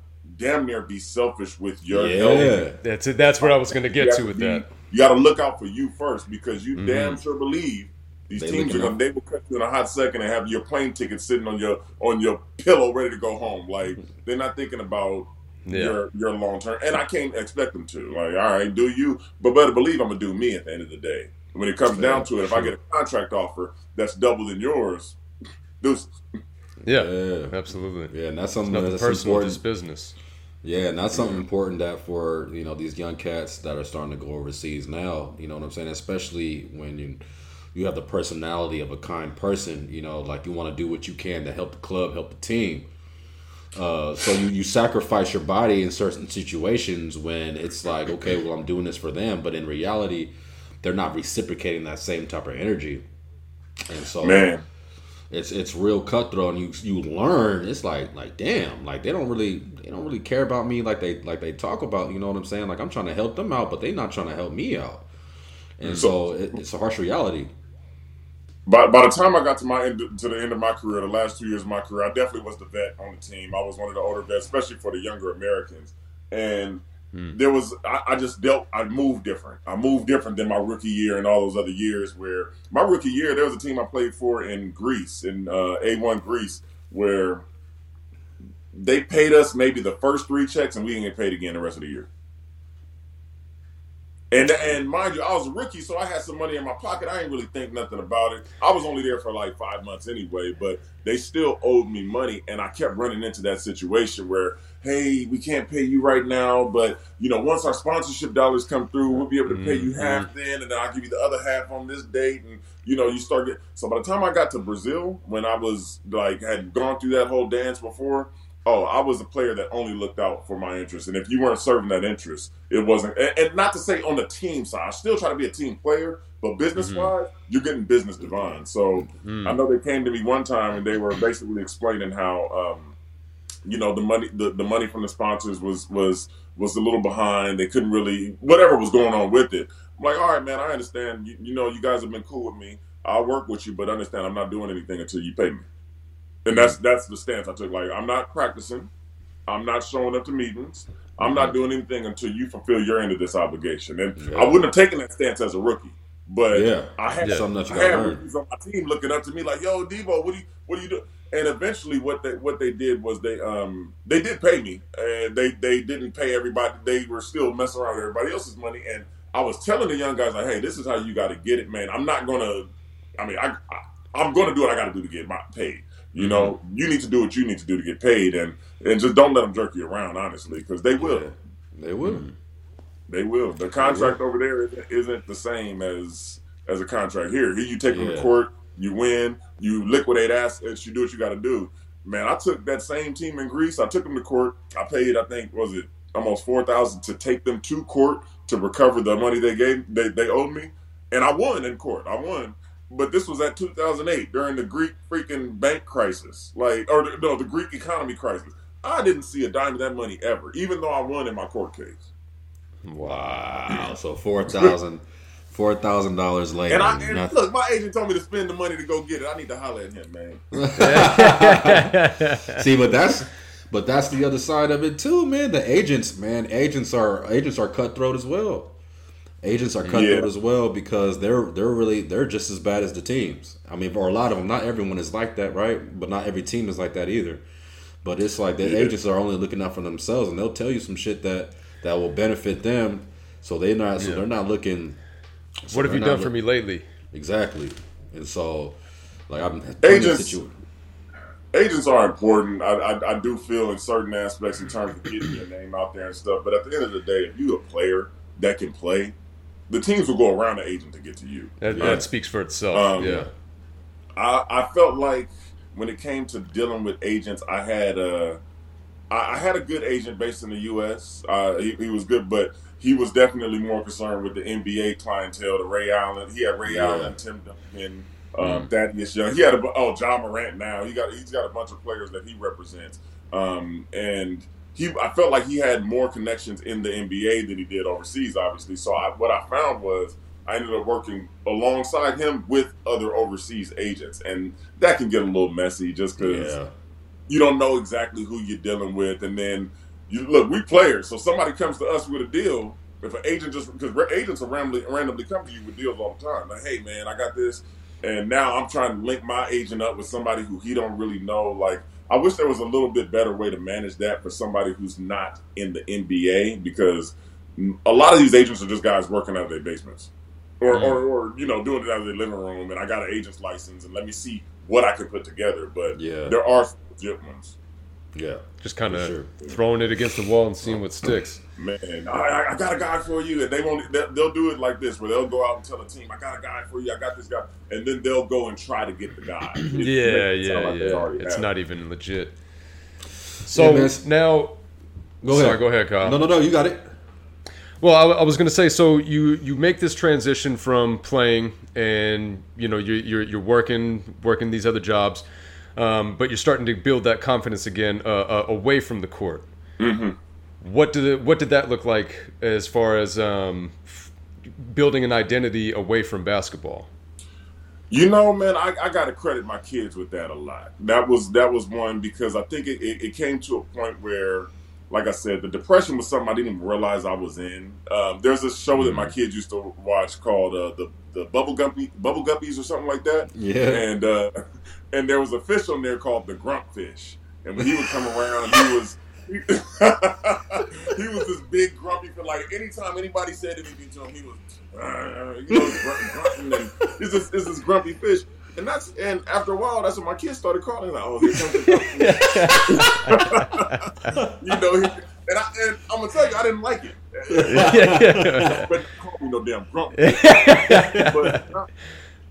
Speaker 3: damn near be selfish with your health.
Speaker 2: Yeah.
Speaker 4: that's it. That's what I was going to get to with
Speaker 3: be-
Speaker 4: that.
Speaker 3: You got to look out for you first because you
Speaker 4: Mhm.
Speaker 3: damn sure believe these
Speaker 2: They
Speaker 3: teams are gonna they will cut you in a hot second and have your plane ticket sitting on your on your pillow ready to go home. Like they're not thinking about
Speaker 4: Yeah.
Speaker 3: your your long term, and I can't expect them to. Like, all right, do you? But better believe I'm gonna do me at the end of the day. When it comes down to it, if I get a contract offer that's double than yours, deuces.
Speaker 4: Yeah,
Speaker 2: Yeah.
Speaker 4: absolutely.
Speaker 2: Yeah, and that's something that's
Speaker 4: personal,
Speaker 2: important.
Speaker 4: just business.
Speaker 2: Yeah, and that's something important that for you know these young cats that are starting to go overseas now. You know what I'm saying? Especially when you you have the personality of a kind person. You know, like you want to do what you can to help the club, help the team. Uh, so you, you sacrifice your body in certain situations when it's like, okay, well, I'm doing this for them, but in reality, they're not reciprocating that same type of energy. And so,
Speaker 3: Man,
Speaker 2: it's it's real cutthroat and you you learn it's like like damn like they don't really they don't really care about me like they like they talk about you know what i'm saying like i'm trying to help them out but they not trying to help me out and so it, it's a harsh reality
Speaker 3: by, by the time I got to my end, to the end of my career, the last two years of my career, I definitely was the vet on the team. I was one of the older vets, especially for the younger Americans. And
Speaker 4: Hmm.
Speaker 3: there was, I, I just dealt, I moved different. I moved different than my rookie year and all those other years. Where my rookie year, there was a team I played for in Greece, in uh, A1 Greece, where they paid us maybe the first three checks, and we didn't get paid again the rest of the year. And and mind you, I was a rookie, so I had some money in my pocket. I didn't really think nothing about it. I was only there for like five months anyway, but they still owed me money, and I kept running into that situation where, hey, we can't pay you right now, but you know, once our sponsorship dollars come through, we'll be able to pay you half then, and then I'll give you the other half on this date, and you know, you start get. So by the time I got to Brazil, when I was like had gone through that whole dance before, oh, I was a player that only looked out for my interest. And if you weren't serving that interest, it wasn't. And, and not to say on the team side, I still try to be a team player, but business wise, you're getting business divine. So
Speaker 4: Mm.
Speaker 3: I know they came to me one time and they were basically explaining how, um, you know, the money the, the money from the sponsors was was was a little behind. They couldn't really whatever was going on with it. I'm like, all right, man, I understand. You, you know, you guys have been cool with me. I'll work with you, but understand I'm not doing anything until you pay me. And that's that's the stance I took. Like I'm not practicing. I'm not showing up to meetings. I'm not doing anything until you fulfill your end of this obligation. And
Speaker 2: Yeah.
Speaker 3: I wouldn't have taken that stance as a rookie. But
Speaker 2: Yeah.
Speaker 3: I had
Speaker 4: Yeah.
Speaker 2: something that you
Speaker 3: I had
Speaker 2: learn
Speaker 3: on my team looking up to me like, "Yo, Debo, what do you what do you do?" And eventually, what they what they did was they um they did pay me, and they they didn't pay everybody. They were still messing around with everybody else's money, and I was telling the young guys like, "Hey, this is how you got to get it, man. I'm not gonna. I mean, I, I I'm gonna do what I got to do to get my paid. You know, you need to do what you need to do to get paid, and and just don't let them jerk you around, honestly, because they will.
Speaker 2: Yeah, they will
Speaker 3: They will. The contract over there isn't, isn't the same as as a contract here. Here, you take them
Speaker 2: Yeah.
Speaker 3: to court, you win, you liquidate assets, you do what you got to do. Man, I took that same team in Greece. I took them to court. I paid, I think, was it almost four thousand to take them to court to recover the money they gave they, they owed me, and I won in court. I won. But this was at 2008 during the Greek freaking bank crisis, like or no, the Greek economy crisis. I didn't see a dime of that money ever, even though I won in my court case.
Speaker 2: Wow. So four thousand, four thousand dollars later.
Speaker 3: And I and
Speaker 2: nothing.
Speaker 3: look, my agent told me to spend the money to go get it. I need to holler at him, man.
Speaker 2: See, but that's but that's the other side of it too, man. The agents, man, agents are agents are cutthroat as well. Agents are cutthroat
Speaker 3: Yeah.
Speaker 2: as well because they're they're really they're just as bad as the teams. I mean, for a lot of them, not everyone is like that, right? But not every team is like that either. But it's like the
Speaker 3: Yeah.
Speaker 2: agents are only looking out for themselves, and they'll tell you some shit that that will benefit them. So they're not. So
Speaker 4: Yeah.
Speaker 2: they're not looking. So
Speaker 4: What have
Speaker 2: they're
Speaker 4: you
Speaker 2: not
Speaker 4: done for me lately?
Speaker 2: Exactly. And so, like I'm
Speaker 3: Agents-
Speaker 2: situ-
Speaker 3: Agents are important. I, I I do feel in certain aspects in terms of getting your name out there and stuff. But at the end of the day, if you're a player that can play, the teams will go around the agent to get to you.
Speaker 4: That,
Speaker 2: Yeah.
Speaker 4: that speaks for itself.
Speaker 3: Um,
Speaker 4: yeah.
Speaker 3: I, I felt like when it came to dealing with agents, I had a I, I had a good agent based in the U.S. Uh, he, he was good, but he was definitely more concerned with the NBA clientele, the Ray Allen. He had Ray
Speaker 2: Yeah.
Speaker 3: Allen, Tim Duncan, um, Thaddeus Young. He had a oh Ja Morant. Now he got he's got a bunch of players that he represents, um, and he I felt like he had more connections in the NBA than he did overseas. Obviously, so I, what I found was I ended up working alongside him with other overseas agents, and that can get a little messy just because
Speaker 2: yeah.
Speaker 3: you don't know exactly who you're dealing with, and then you look, we players, so somebody comes to us with a deal. If an agent just because agents are randomly randomly come to you with deals all the time, like, hey man, I got this, and now I'm trying to link my agent up with somebody who he don't really know. Like, I wish there was a little bit better way to manage that for somebody who's not in the NBA because a lot of these agents are just guys working out of their basements. Or, mm-hmm. or, or, you know, doing it out of their living room, and I got an agent's license, and let me see what I can put together. But
Speaker 2: Yeah.
Speaker 3: there are legit ones.
Speaker 2: Yeah.
Speaker 4: Just kind of
Speaker 2: sure.
Speaker 4: throwing it against the wall and seeing what sticks.
Speaker 3: Man, I, I got a guy for you, and they won't. They'll, they'll do it like this, where they'll go out and tell the team, "I got a guy for you. I got this guy," and then they'll go and try to get the guy. It
Speaker 4: Yeah,
Speaker 3: makes it sound
Speaker 4: yeah,
Speaker 3: like
Speaker 4: yeah. It's not
Speaker 3: it.
Speaker 4: even legit. So
Speaker 2: man, it's-
Speaker 4: now,
Speaker 2: Go
Speaker 4: sorry,
Speaker 2: ahead.
Speaker 4: go ahead, Kyle.
Speaker 2: No, no, no. You got it.
Speaker 4: Well, I, I was going to say, so you you make this transition from playing, and you know you're you're, you're working working these other jobs, um, but you're starting to build that confidence again uh, uh, away from the court.
Speaker 3: Mm-hmm.
Speaker 4: What did it, what did that look like as far as um, f- building an identity away from basketball?
Speaker 3: You know, man, I, I got to credit my kids with that a lot. That was that was one because I think it, it, it came to a point where, like I said, the depression was something I didn't even realize I was in. Um, there's a show that my kids used to watch called uh, the the Bubble Guppy Bubble Guppies or something like that.
Speaker 2: Yeah.
Speaker 3: And uh, and there was a fish on there called the Grump Fish, and when he would come around, he was. he was this big grumpy for like anytime anybody said anything to him, he was uh, you know grunt, grunting and it's this, it's this grumpy fish. And that's and after a while, that's when my kids started calling. Like, oh, here comes the you know, and, I, and I'm gonna tell you, I didn't like it. but call me no damn grumpy. but,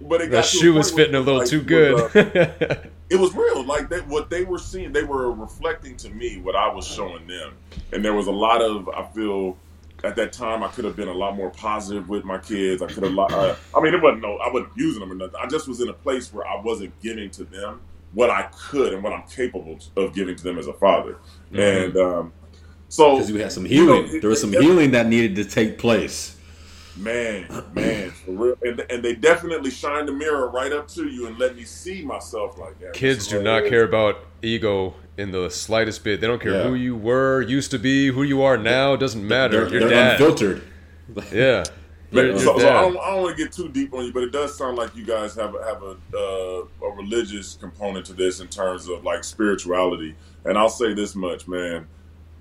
Speaker 3: but it got
Speaker 4: That
Speaker 3: to a
Speaker 4: shoe was fitting a little
Speaker 3: like,
Speaker 4: too
Speaker 3: was,
Speaker 4: good.
Speaker 3: uh, it was real. Like they, what they were seeing, they were reflecting to me what I was showing them, and there was a lot of I feel at that time I could have been a lot more positive with my kids. I could have, uh, I mean, it wasn't no, I wasn't using them or nothing. I just was in a place where I wasn't giving to them what I could and what I'm capable of giving to them as a father, and um, so
Speaker 2: Because you had some
Speaker 3: you know,
Speaker 2: healing.
Speaker 3: it-
Speaker 2: there was some
Speaker 3: it-
Speaker 2: healing that needed to take place.
Speaker 3: Man, man, for real. And, and they definitely shine the mirror right up to you and let me see myself like that.
Speaker 4: Kids do not care about ego in the slightest bit. They don't care
Speaker 2: Yeah.
Speaker 4: who you were, used to be, who you are now. Doesn't matter.
Speaker 2: They're, they're
Speaker 4: dad.
Speaker 2: unfiltered.
Speaker 4: Yeah.
Speaker 3: But-
Speaker 4: Your- your
Speaker 3: so, so. I don't, don't want to get too deep on you, but it does sound like you guys have a, have a uh, a religious component to this in terms of like spirituality. And I'll say this much, man.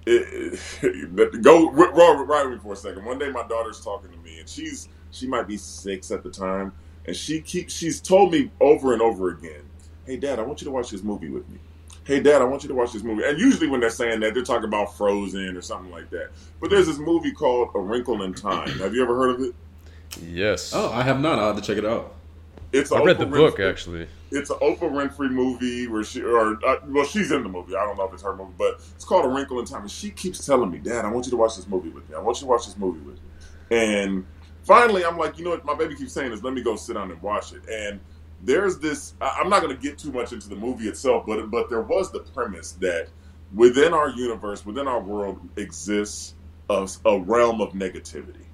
Speaker 3: It, it, go roll right with me for a second. One day, my daughter's talking to me, and she's she might be six at the time, and she keeps she's told me over and over again, "Hey, Dad, I want you to watch this movie with me." "Hey, Dad, I want you to watch this movie." And usually when they're saying that, they're talking about Frozen or something like that. But there's this movie called A Wrinkle in Time. Have you ever heard of it?
Speaker 4: Yes.
Speaker 2: Oh, I have not. I'll have to check it out.
Speaker 3: It's a
Speaker 4: I read the
Speaker 3: Oprah
Speaker 4: book
Speaker 3: Winfrey-
Speaker 4: actually.
Speaker 3: It's an Oprah Winfrey movie where she, or uh, well, she's in the movie. I don't know if it's her movie, but it's called A Wrinkle in Time. And she keeps telling me, "Dad, I want you to watch this movie with me. I want you to watch this movie with me." And finally, I'm like, you know what? My baby keeps saying is, "Let me go sit down and watch it." And there's this. I'm not going to get too much into the movie itself, but but there was the premise that within our universe, within our world, exists a, a realm of negativity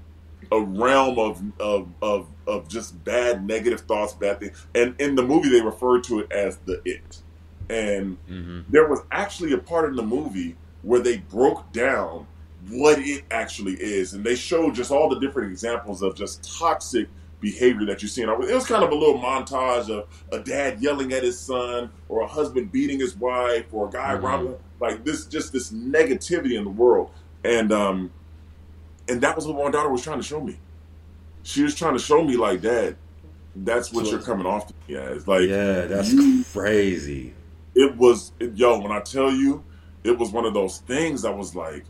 Speaker 3: a realm of, of of of just bad negative thoughts, bad things. And in the movie, they referred to it as the it. And
Speaker 4: hmm
Speaker 3: there was actually a part in the movie where they broke down what it actually is, and they showed just all the different examples of just toxic behavior that you see. And it was kind of a little montage of a dad yelling at his son, or a husband beating his wife, or a guy
Speaker 4: Mhm.
Speaker 3: robbing like this, just this negativity in the world. And um, and that was what my daughter was trying to show me. She was trying to show me, like, Dad, that's what
Speaker 2: So-
Speaker 3: you're coming off to me as. Like,
Speaker 2: yeah, that's
Speaker 3: you-
Speaker 2: crazy.
Speaker 3: it was it, yo when i tell you it was one of those things i was like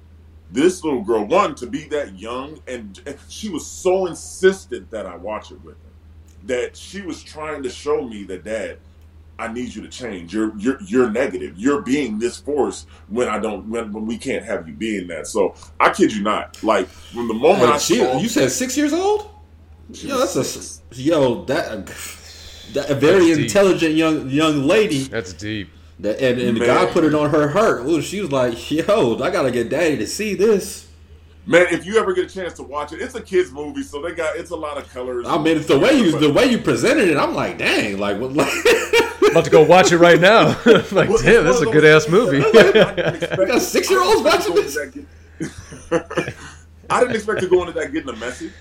Speaker 3: this little girl one to be that young and, and she was so insistent that i watch it with her that she was trying to show me that dad i need you to change you're you're you're negative you're being this force when i don't when, when we can't have you being that so i kid you not like from the moment
Speaker 2: Hey,
Speaker 3: i
Speaker 2: she,
Speaker 3: saw
Speaker 2: you said six years old?
Speaker 3: she
Speaker 2: Yo, that's
Speaker 3: six.
Speaker 2: a yo that, that a very
Speaker 4: That's deep.
Speaker 2: intelligent young young lady.
Speaker 4: That's deep.
Speaker 2: That and, and the guy put it on her heart. Ooh, she was like, "Yo, I gotta get daddy to see this."
Speaker 3: man if you ever get a chance to watch it it's a kids movie so they got it's a lot of colors
Speaker 2: I mean, it's the way you the way you presented it. I'm like, dang, like what? Like,
Speaker 4: About to go watch it right now. like,
Speaker 3: Well, it's
Speaker 4: damn, that's a good ass movie.
Speaker 3: things I didn't expect-
Speaker 2: got six-year-olds watching this?
Speaker 3: I didn't expect to go into that get- I didn't expect to go into that getting a message.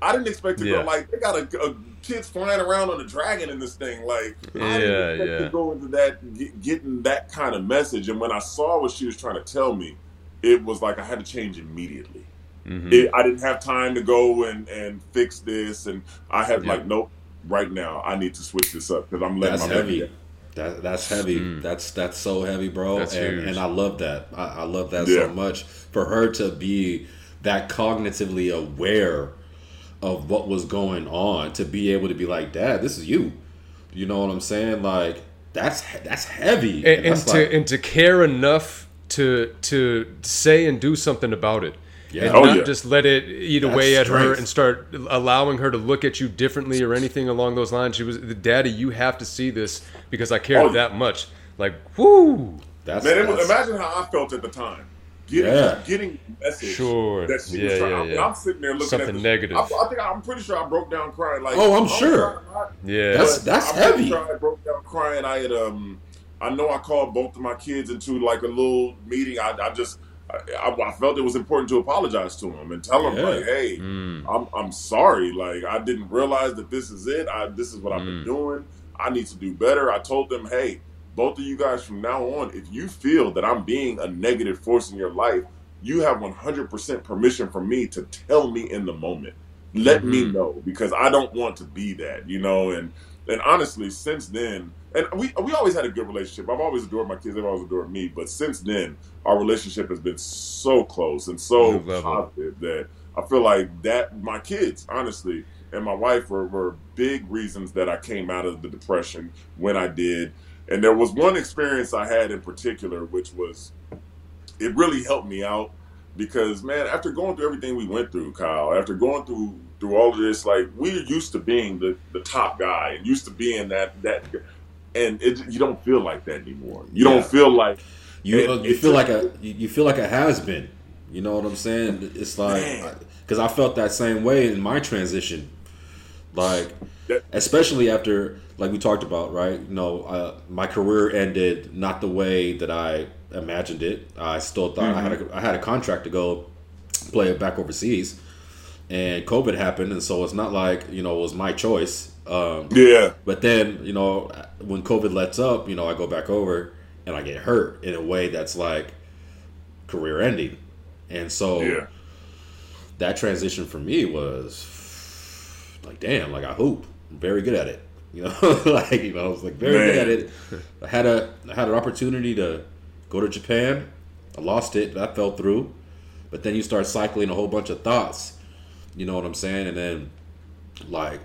Speaker 3: I didn't expect to
Speaker 4: Yeah.
Speaker 3: go like they got a, a kids flying around on a dragon in this thing. Like I
Speaker 4: Yeah,
Speaker 3: didn't expect
Speaker 4: yeah.
Speaker 3: to go into that get, getting that kind of message. And when I saw what she was trying to tell me, it was like I had to change immediately.
Speaker 4: Mhm.
Speaker 3: It, I didn't have time to go and and fix this, and I had
Speaker 4: Yeah.
Speaker 3: like nope. Right now, I need to switch this up because I'm letting
Speaker 2: that's
Speaker 3: my baby
Speaker 2: heavy. That that's heavy.
Speaker 4: Mm.
Speaker 2: That's that's so heavy, bro.
Speaker 4: That's
Speaker 2: and
Speaker 4: huge.
Speaker 2: and I love that. I, I love that
Speaker 3: Yeah.
Speaker 2: so much. For her to be that cognitively aware of what was going on, to be able to be like, Dad, this is you. You know what I'm saying? Like that's that's heavy.
Speaker 4: and, and
Speaker 2: that's
Speaker 4: to
Speaker 2: like-
Speaker 4: and to care enough to to say and do something about it.
Speaker 2: Yeah.
Speaker 4: And
Speaker 3: Oh,
Speaker 4: not
Speaker 3: yeah.
Speaker 4: just let it eat
Speaker 2: That's
Speaker 4: away at her and start allowing her to look at you differently or anything along those lines. She was, Daddy, you have to see this because I care
Speaker 3: Oh, yeah.
Speaker 4: that much. Like, whoo.
Speaker 2: that's,
Speaker 3: Man,
Speaker 2: that's-
Speaker 3: imagine how I felt at the time. Getting,
Speaker 2: Yeah.
Speaker 3: getting message
Speaker 4: Sure.
Speaker 3: that she
Speaker 4: Yeah,
Speaker 3: was trying.
Speaker 4: yeah, yeah.
Speaker 3: I'm sitting there looking
Speaker 4: Something
Speaker 3: at this,
Speaker 4: negative.
Speaker 3: I, I think I'm pretty sure I broke down crying. Like,
Speaker 2: Oh, I'm
Speaker 3: I was
Speaker 2: sure.
Speaker 4: Yeah.
Speaker 2: That's- that's
Speaker 3: I'm
Speaker 2: heavy.
Speaker 3: Sure I broke down crying. I had um, I know I called both of my kids into like a little meeting. I, I just. I, I, felt it was important to apologize to them and tell them
Speaker 2: Yeah.
Speaker 3: like, "Hey,
Speaker 4: Mm.
Speaker 3: I'm I'm sorry. Like I didn't realize that this is it. I this is what I've
Speaker 4: Mm.
Speaker 3: been doing. I need to do better. I told them, hey, both of you guys from now on, if you feel that I'm being a negative force in your life, you have 100% permission from me to tell me in the moment. Let me
Speaker 4: Mhm.
Speaker 3: know because I don't want to be that, you know. And and honestly, since then, and we we always had a good relationship. I've always adored my kids. They've always adored me. But since then, our relationship has been so close and so positive that I feel like that my kids, honestly, and my wife were, were big reasons that I came out of the depression when I did. And there was one experience I had in particular, which was it really helped me out because man, after going through everything we went through, Kyle, after going through through all of this, like we're used to being the, the top guy and used to being that that and it, you don't feel like that anymore. You
Speaker 2: Yeah.
Speaker 3: don't feel like
Speaker 2: You
Speaker 3: It-
Speaker 2: you feel like a you feel like a has been. You know what I'm saying? It's like because I felt that same way in my transition. Like
Speaker 3: That-
Speaker 2: especially after like we talked about, right? You know, uh, my career ended not the way that I imagined it. I still thought I had a I had a contract to go play it back overseas, and COVID happened, and so it's not like you know it was my choice. Um,
Speaker 3: yeah,
Speaker 2: but then, you know, when COVID lets up, you know, I go back over and I get hurt in a way that's like career ending. And so
Speaker 3: yeah,
Speaker 2: that transition for me was like, damn, like I hoop. I'm very good at it. You know, like you know, I was like very
Speaker 3: Man.
Speaker 2: good at it. I had a I had an opportunity to go to Japan. I lost it. That fell through. But then you start cycling a whole bunch of thoughts. You know what I'm saying? And then like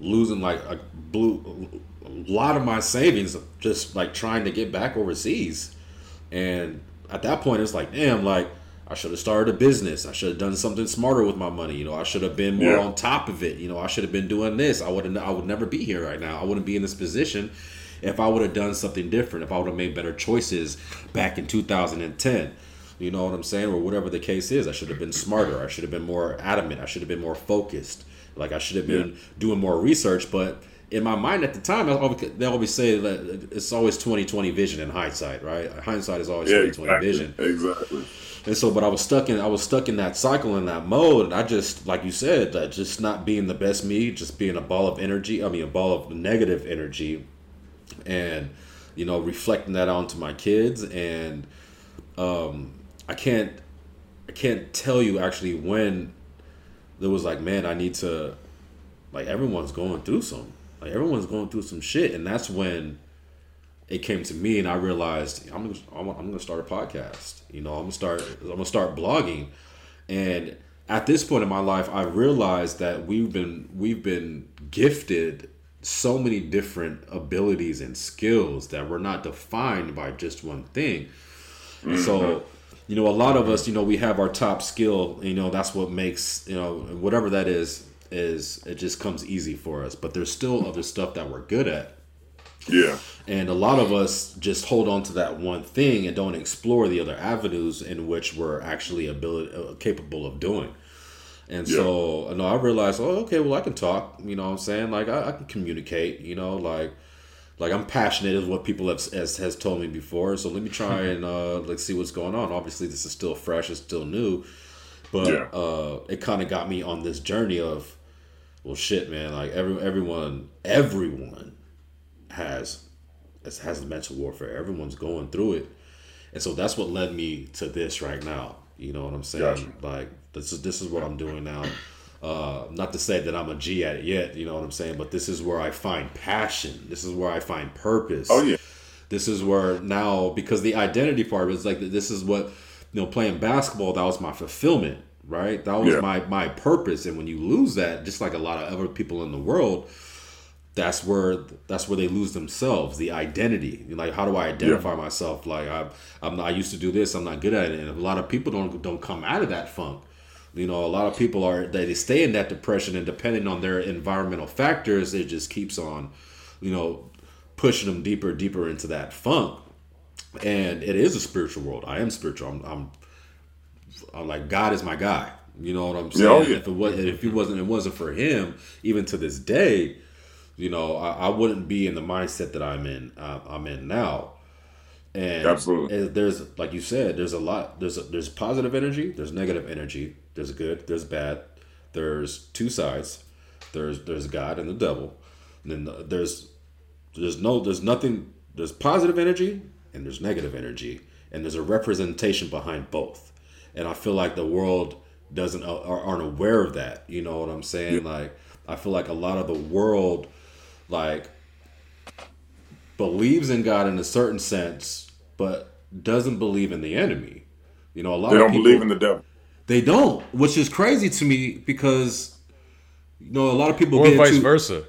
Speaker 2: losing like a blue a lot of my savings just like trying to get back overseas. And at that point it's like, damn, like I should have started a business. I should have done something smarter with my money. You know, I should have been more
Speaker 3: Yeah.
Speaker 2: on top of it. You know, I should have been doing this. I would I would never be here right now. I wouldn't be in this position if I would have done something different. If I would have made better choices back in 2010. You know what I'm saying, or whatever the case is. I should have been smarter. I should have been more adamant. I should have been more focused. Like I should have been doing more research. But in my mind at the time, I always, they always say that it's always 2020 vision in hindsight, right? Hindsight is always
Speaker 3: Yeah,
Speaker 2: 2020
Speaker 3: exactly.
Speaker 2: vision.
Speaker 3: Exactly.
Speaker 2: And so, but I was stuck in I was stuck in that cycle in that mode, and I just like you said, that just not being the best me, just being a ball of energy. I mean, a ball of negative energy, and you know, reflecting that onto my kids. And um, I can't I can't tell you actually when there was like, man, I need to like everyone's going through some like everyone's going through some shit, and that's when it came to me and I realized I'm gonna, I'm gonna I'm gonna start a podcast. You know, I'm gonna start I'm gonna start blogging, and at this point in my life, I realized that we've been we've been gifted so many different abilities and skills that we're not defined by just one thing. And so, mm-hmm. you know, a lot of us, you know, we have our top skill. You know, that's what makes you know whatever that is is it just comes easy for us. But there's still other stuff that we're good at.
Speaker 3: Yeah.
Speaker 2: And a lot of us just hold on to that one thing and don't explore the other avenues in which we're actually ability, uh, capable of doing. And so, you know, I realized, oh, okay, well, I can talk. You know what I'm saying? Like, I, I can communicate. You know, like, like I'm passionate is what people have has, has told me before. So let me try and uh, like see what's going on. Obviously, this is still fresh. It's still new, but
Speaker 3: Yeah.
Speaker 2: uh, it kind of got me on this journey of, well, shit, man. Like every everyone, everyone has has, has mental warfare. Everyone's going through it, and so that's what led me to this right now. You know what I'm saying?
Speaker 3: Gotcha.
Speaker 2: Like this is this is what I'm doing now. Uh, not to say that I'm a G at it yet, you know what I'm saying, but this is where I find passion. This is where I find purpose.
Speaker 3: Oh yeah.
Speaker 2: This is where now because the identity part is like this is what you know playing basketball that was my fulfillment, right? That was
Speaker 3: Yeah.
Speaker 2: my my purpose, and when you lose that, just like a lot of other people in the world, that's where that's where they lose themselves the identity. Like how do i identify myself? Like I, i'm not, i used to do this i'm not good at it. And a lot of people don't don't come out of that funk. You know a lot of people are they, they stay in that depression and depending on their environmental factors it just keeps on you know pushing them deeper deeper into that funk. And it is a spiritual world. I am spiritual. I'm, I'm, I'm like god is my guy. You know what i'm saying
Speaker 3: Yeah, oh, yeah.
Speaker 2: if it was if it wasn't it wasn't for him even to this day you know, I, I wouldn't be in the mindset that I'm in. Uh, I'm in now, and
Speaker 3: Absolutely.
Speaker 2: and there's like you said, there's a lot. There's a, there's positive energy. There's negative energy. There's good. There's bad. There's two sides. There's there's God and the devil. And then the- there's there's no there's nothing. There's positive energy and there's negative energy, and there's a representation behind both. And I feel like the world doesn't uh, are- aren't aware of that. You know what I'm saying? Like I feel like a lot of the world like believes in God in a certain sense, but doesn't believe in the enemy. You know, a lot
Speaker 3: They
Speaker 2: of
Speaker 3: don't
Speaker 2: people
Speaker 3: believe in the devil.
Speaker 2: they don't, which is crazy to me because you know a lot of people
Speaker 4: or
Speaker 2: get
Speaker 4: vice
Speaker 2: into,
Speaker 4: versa.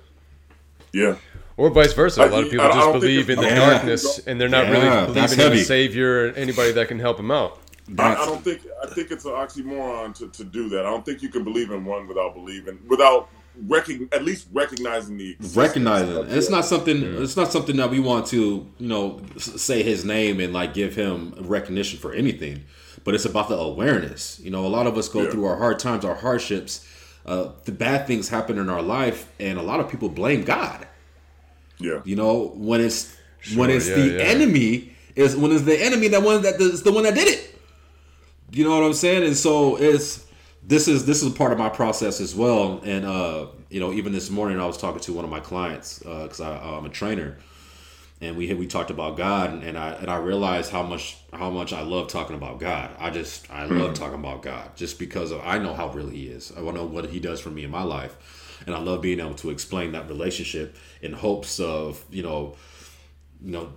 Speaker 3: Yeah.
Speaker 4: Or vice versa. A
Speaker 3: I-
Speaker 4: lot of people
Speaker 3: I
Speaker 4: just
Speaker 3: don't
Speaker 4: believe in the
Speaker 2: Yeah.
Speaker 4: darkness, and they're not
Speaker 2: Yeah,
Speaker 4: really believing in
Speaker 2: heavy.
Speaker 4: a savior or anybody that can help them out.
Speaker 3: I, I don't think I think it's an oxymoron to, to do that. I don't think you can believe in one without believing without recog- at least recognizing the existence
Speaker 2: recognizing it.
Speaker 3: of
Speaker 2: And it's not something. It's not something that we want to, you know, say his name and like give him recognition for anything. But it's about the awareness. You know, a lot of us go
Speaker 3: Yeah.
Speaker 2: through our hard times, our hardships. Uh, the bad things happen in our life, and a lot of people blame God.
Speaker 3: Yeah.
Speaker 2: You know, when it's when it's
Speaker 4: yeah,
Speaker 2: the
Speaker 4: yeah.
Speaker 2: enemy is when it's the enemy that one that is the one that did it. You know what I'm saying? And so it's this is this is a part of my process as well. And uh, you know, even this morning I was talking to one of my clients uh, because I uh, I'm a trainer, and we we talked about God, and, and I and I realized how much how much I love talking about God. I just I love hmm. talking about God just because of, I know how real He is. I want to know what He does for me in my life. and I love being able to explain that relationship in hopes of you know, you know,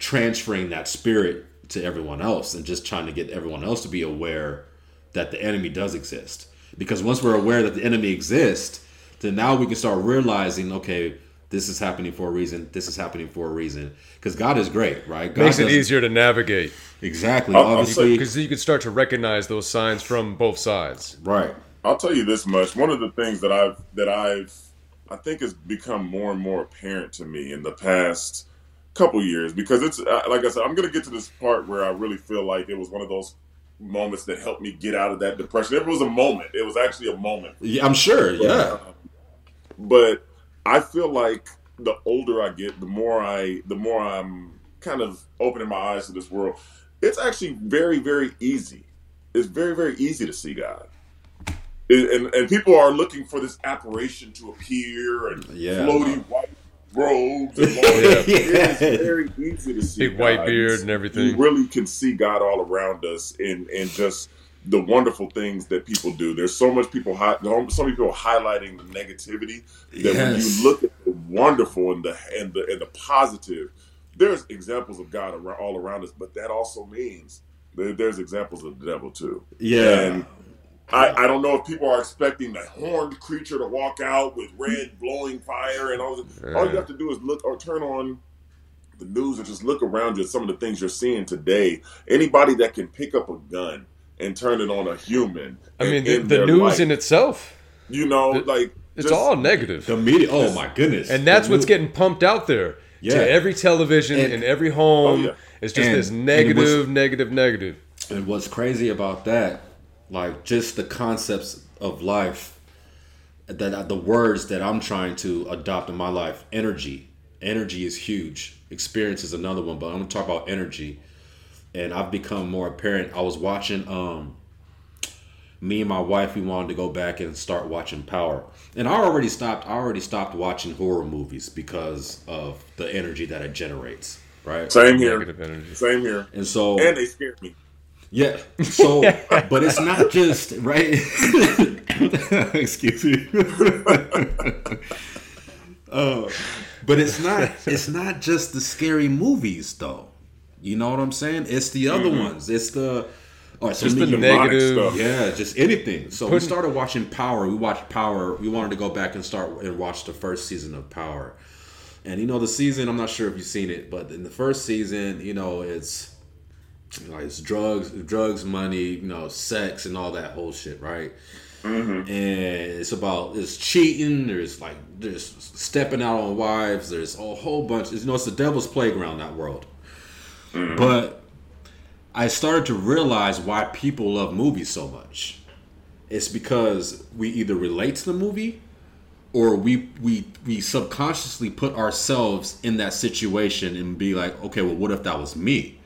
Speaker 2: transferring that spirit to everyone else and just trying to get everyone else to be aware that the enemy does exist. Because once we're aware that the enemy exists, then now we can start realizing, okay, this is happening for a reason. This is happening for a reason. Because God is great, right? God
Speaker 4: Makes it
Speaker 2: doesn't-
Speaker 4: easier to navigate
Speaker 2: Exactly.
Speaker 3: I'll- I'll
Speaker 2: Obviously,
Speaker 4: because you can start to recognize those signs from both sides.
Speaker 2: right.
Speaker 3: I'll tell you this much. One of the things that I've that I've I think has become more and more apparent to me in the past couple years because it's uh, like I said, I'm going to get to this part where I really feel like it was one of those moments that helped me get out of that depression. It was a moment. It was actually a moment.
Speaker 2: Yeah, I'm sure. Yeah.
Speaker 3: Um, but I feel like the older I get, the more I the more I'm kind of opening my eyes to this world. It's actually very very easy. It's very very easy to see God. It- and and people are looking for this apparition to appear and
Speaker 2: Yeah.
Speaker 3: floaty white robes. And all
Speaker 4: Yeah.
Speaker 3: It is very easy to see
Speaker 4: Big white beard and everything.
Speaker 3: You really can see God all around us in in just the wonderful things that people do. There's so much people, hi- so many people highlighting the negativity that when you look at the wonderful and the and the and the positive, there's examples of God around, all around us. But that also means there's examples of the devil too.
Speaker 2: Yeah.
Speaker 3: And I, I don't know if people are expecting the horned creature to walk out with red blowing fire and all. This. All you have to do is look or turn on the news and just look around you at some of the things you're seeing today. Anybody that can pick up a gun and turn it on a human.
Speaker 4: I mean, the, the news
Speaker 3: life,
Speaker 4: in itself,
Speaker 3: you know,
Speaker 4: the-
Speaker 3: like
Speaker 4: it's
Speaker 3: just-
Speaker 4: all negative.
Speaker 2: the media. Oh my goodness.
Speaker 4: And that's
Speaker 2: The
Speaker 4: what's
Speaker 2: new-
Speaker 4: getting pumped out there
Speaker 2: Yeah.
Speaker 4: to every television
Speaker 2: And-
Speaker 4: in every home.
Speaker 3: Oh, yeah.
Speaker 4: It's just
Speaker 2: And-
Speaker 4: this negative,
Speaker 2: was-
Speaker 4: negative, negative.
Speaker 2: And what's crazy about that, like just the concepts of life, that the words that I'm trying to adopt in my life, energy. Energy is huge. Experience is another one, but I'm gonna talk about energy. And I've become more apparent. I was watching um me and my wife we wanted to go back and start watching Power. And I already stopped I already stopped watching horror movies because of the energy that it generates. Right?
Speaker 3: Same here.
Speaker 4: Negative energy.
Speaker 3: Same here.
Speaker 2: And so
Speaker 3: And they scared me.
Speaker 2: Yeah. So, but it's not just right. Excuse me. uh, but it's not. It's not just the scary movies, though. You know what I'm saying? It's the other ones. It's the. All right, so
Speaker 4: Just the negative.
Speaker 3: stuff.
Speaker 2: yeah, just anything. So we started watching Power. We watched Power. We wanted to go back and start and watch the first season of Power. And you know the season, I'm not sure if you've seen it, but in the first season, you know, it's know, it's drugs, drugs, money, you know, sex, and all that whole shit, right? Mm-hmm. And it's about it's cheating. There's like there's stepping out on wives. There's a whole bunch. You know, it's the devil's playground that world. Mm-hmm. But I started to realize why people love movies so much. It's because we either relate to the movie or we we we subconsciously put ourselves in that situation and be like, okay, well, what if that was me?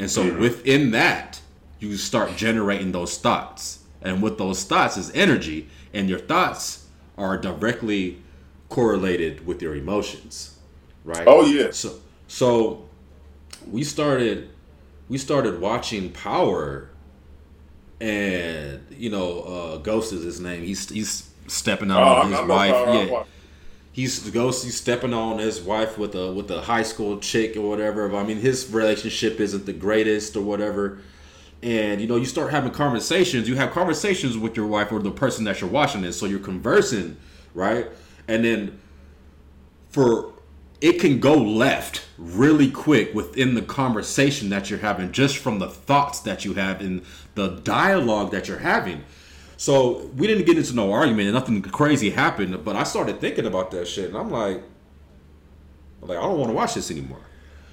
Speaker 2: And so within that, you start generating those thoughts. And with those thoughts is energy, and your thoughts are directly correlated with your emotions, right?
Speaker 3: Oh, yeah.
Speaker 2: So so we started we started watching Power, and you know, uh, Ghost is his name. He's he's stepping
Speaker 3: Oh,
Speaker 2: out on his wife. yeah, he's ghost. He's stepping on his wife with a with a high school chick or whatever. I mean, his relationship isn't the greatest or whatever. And you know, you start having conversations. You have conversations with your wife or the person that you're watching this. So you're conversing, right? And then for it can go left really quick within the conversation that you're having just from the thoughts that you have and the dialogue that you're having. So we didn't get into no argument and nothing crazy happened, but I started thinking about that shit and I'm like like I don't want to watch this anymore.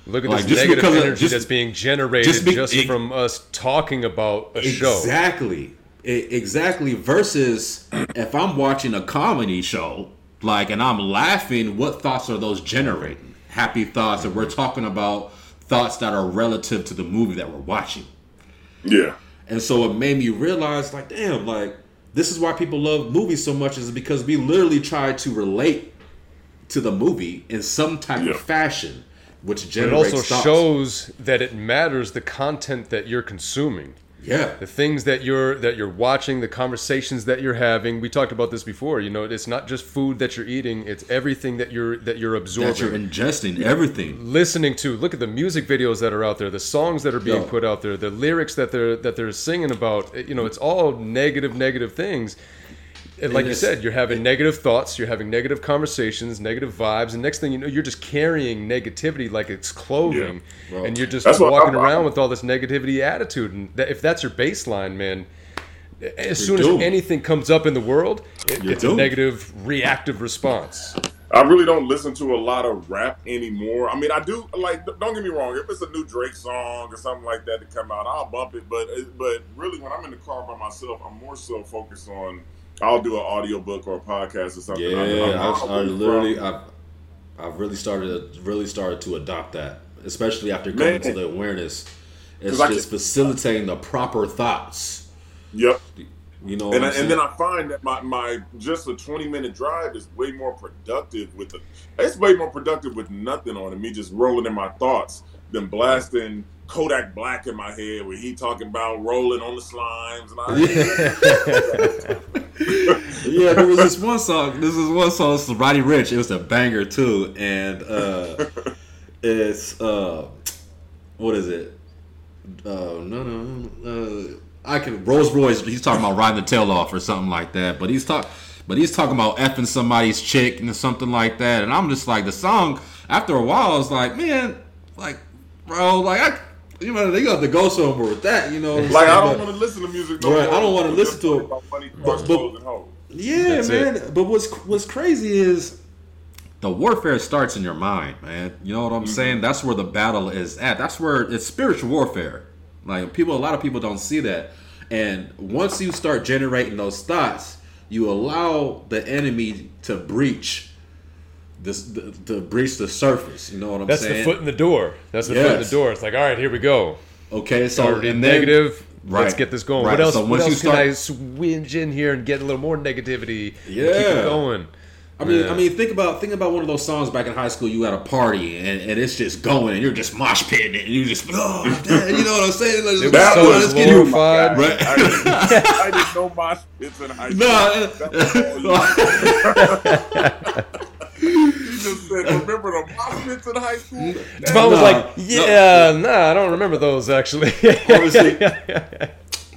Speaker 4: Look at
Speaker 2: Like,
Speaker 4: this
Speaker 2: just
Speaker 4: negative
Speaker 2: because of-
Speaker 4: energy
Speaker 2: just-
Speaker 4: that's being generated
Speaker 2: just
Speaker 4: just,
Speaker 2: it-
Speaker 4: from us talking about a show.
Speaker 2: Exactly. Exactly. Versus if I'm watching a comedy show, like, and I'm laughing, what thoughts are those generating? Happy thoughts, and we're mm-hmm. talking about thoughts that are relative to the movie that we're watching.
Speaker 3: Yeah.
Speaker 2: And so it made me realize, like, damn, like, this is why people love movies so much, is because we literally try to relate to the movie in some type
Speaker 3: Yeah.
Speaker 2: of fashion, which
Speaker 4: But it also
Speaker 2: thoughts.
Speaker 4: shows that it matters the content that you're consuming.
Speaker 2: Yeah.
Speaker 4: The things that you're that you're watching, the conversations that you're having. We talked about this before. You know, it's not just food that you're eating; it's everything that you're that you're absorbing,
Speaker 2: that you're ingesting everything.
Speaker 4: listening to. Look at the music videos that are out there, the songs that are being put out there, the lyrics that they're that they're singing about. You know, it's all negative, negative things. And like you said, you're having negative thoughts, you're having negative conversations, negative vibes, and next thing you know, you're just carrying negativity like it's clothing,
Speaker 2: bro.
Speaker 4: and you're just walking
Speaker 3: I'm-
Speaker 4: around with all this negativity attitude. And that, if that's your baseline, man, as soon
Speaker 2: doomed.
Speaker 4: as anything comes up in the world, it, it's a negative reactive response.
Speaker 3: I really don't listen to a lot of rap anymore. I mean, I do like. Don't get me wrong. If it's a new Drake song or something like that to come out, I'll bump it. But uh, but really, when I'm in the car by myself, I'm more so focused on. I'll do an audiobook or a podcast or something.
Speaker 2: Yeah,
Speaker 3: I'm
Speaker 2: I, I
Speaker 3: probably
Speaker 2: literally, I've, I've really started, really started to adopt that, especially after coming
Speaker 3: Man.
Speaker 2: to the awareness. It's just facilitating the proper thoughts.
Speaker 3: Yep.
Speaker 2: You know,
Speaker 3: and, I, and then I find that my, my just a 20 minute drive is way more productive with the it's way more productive with nothing on it me just rolling in my thoughts than blasting Kodak Black in my head where he talking about rolling on the slimes and I
Speaker 2: yeah, there was this one song. This is one song. It's Roddy Ricch. It was a banger too, and uh, it's uh, what is it? Uh, no, no, no. Uh, I can Rolls Royce. He's talking about riding the tail off or something like that. But he's talk, but he's talking about effing somebody's chick and something like that. And I'm just like the song. After a while, I was like, man, like, bro, like I. You know, they got to go somewhere with that, you know. what I'm
Speaker 3: like I don't want to listen to music no
Speaker 2: Right,
Speaker 3: more.
Speaker 2: I don't wanna listen to it.
Speaker 3: money,
Speaker 2: But- but-
Speaker 3: clothes, and hoes.
Speaker 2: Yeah,
Speaker 4: That's
Speaker 2: man.
Speaker 4: it.
Speaker 2: But what's what's crazy is the warfare starts in your mind, man. You know what I'm mm-hmm. saying? That's where the battle is at. That's where it's spiritual warfare. Like people, a lot of people don't see that. And once you start generating those thoughts, you allow the enemy to breach this, the, to breach the surface. You know what I'm
Speaker 4: That's
Speaker 2: saying?
Speaker 4: That's the foot in the door. That's the foot in the door. It's like, all right, here we go.
Speaker 2: okay, so
Speaker 4: Already
Speaker 2: and then-
Speaker 4: negative. Let's get this going.
Speaker 2: right.
Speaker 4: What else?
Speaker 2: So
Speaker 4: what
Speaker 2: once you
Speaker 4: else can
Speaker 2: start-
Speaker 4: I swinge in here and get a little more negativity? and keep
Speaker 2: Yeah.
Speaker 4: it going.
Speaker 2: I mean,
Speaker 4: Yeah.
Speaker 2: I mean, think about think about one of those songs back in high school. You at a party and, and it's just going, and you're just mosh pitting it, and you just, oh, damn, you know what I'm saying? Let's,
Speaker 4: It was
Speaker 3: That was
Speaker 2: let's get you
Speaker 4: glorified.
Speaker 2: Right.
Speaker 3: I, didn't- I didn't know mosh pits in high school.
Speaker 2: No,
Speaker 3: That's all you- You just said, uh, remember the mosh pits in high school?
Speaker 4: Devon was like, yeah, nah, I don't remember those actually.
Speaker 2: Honestly,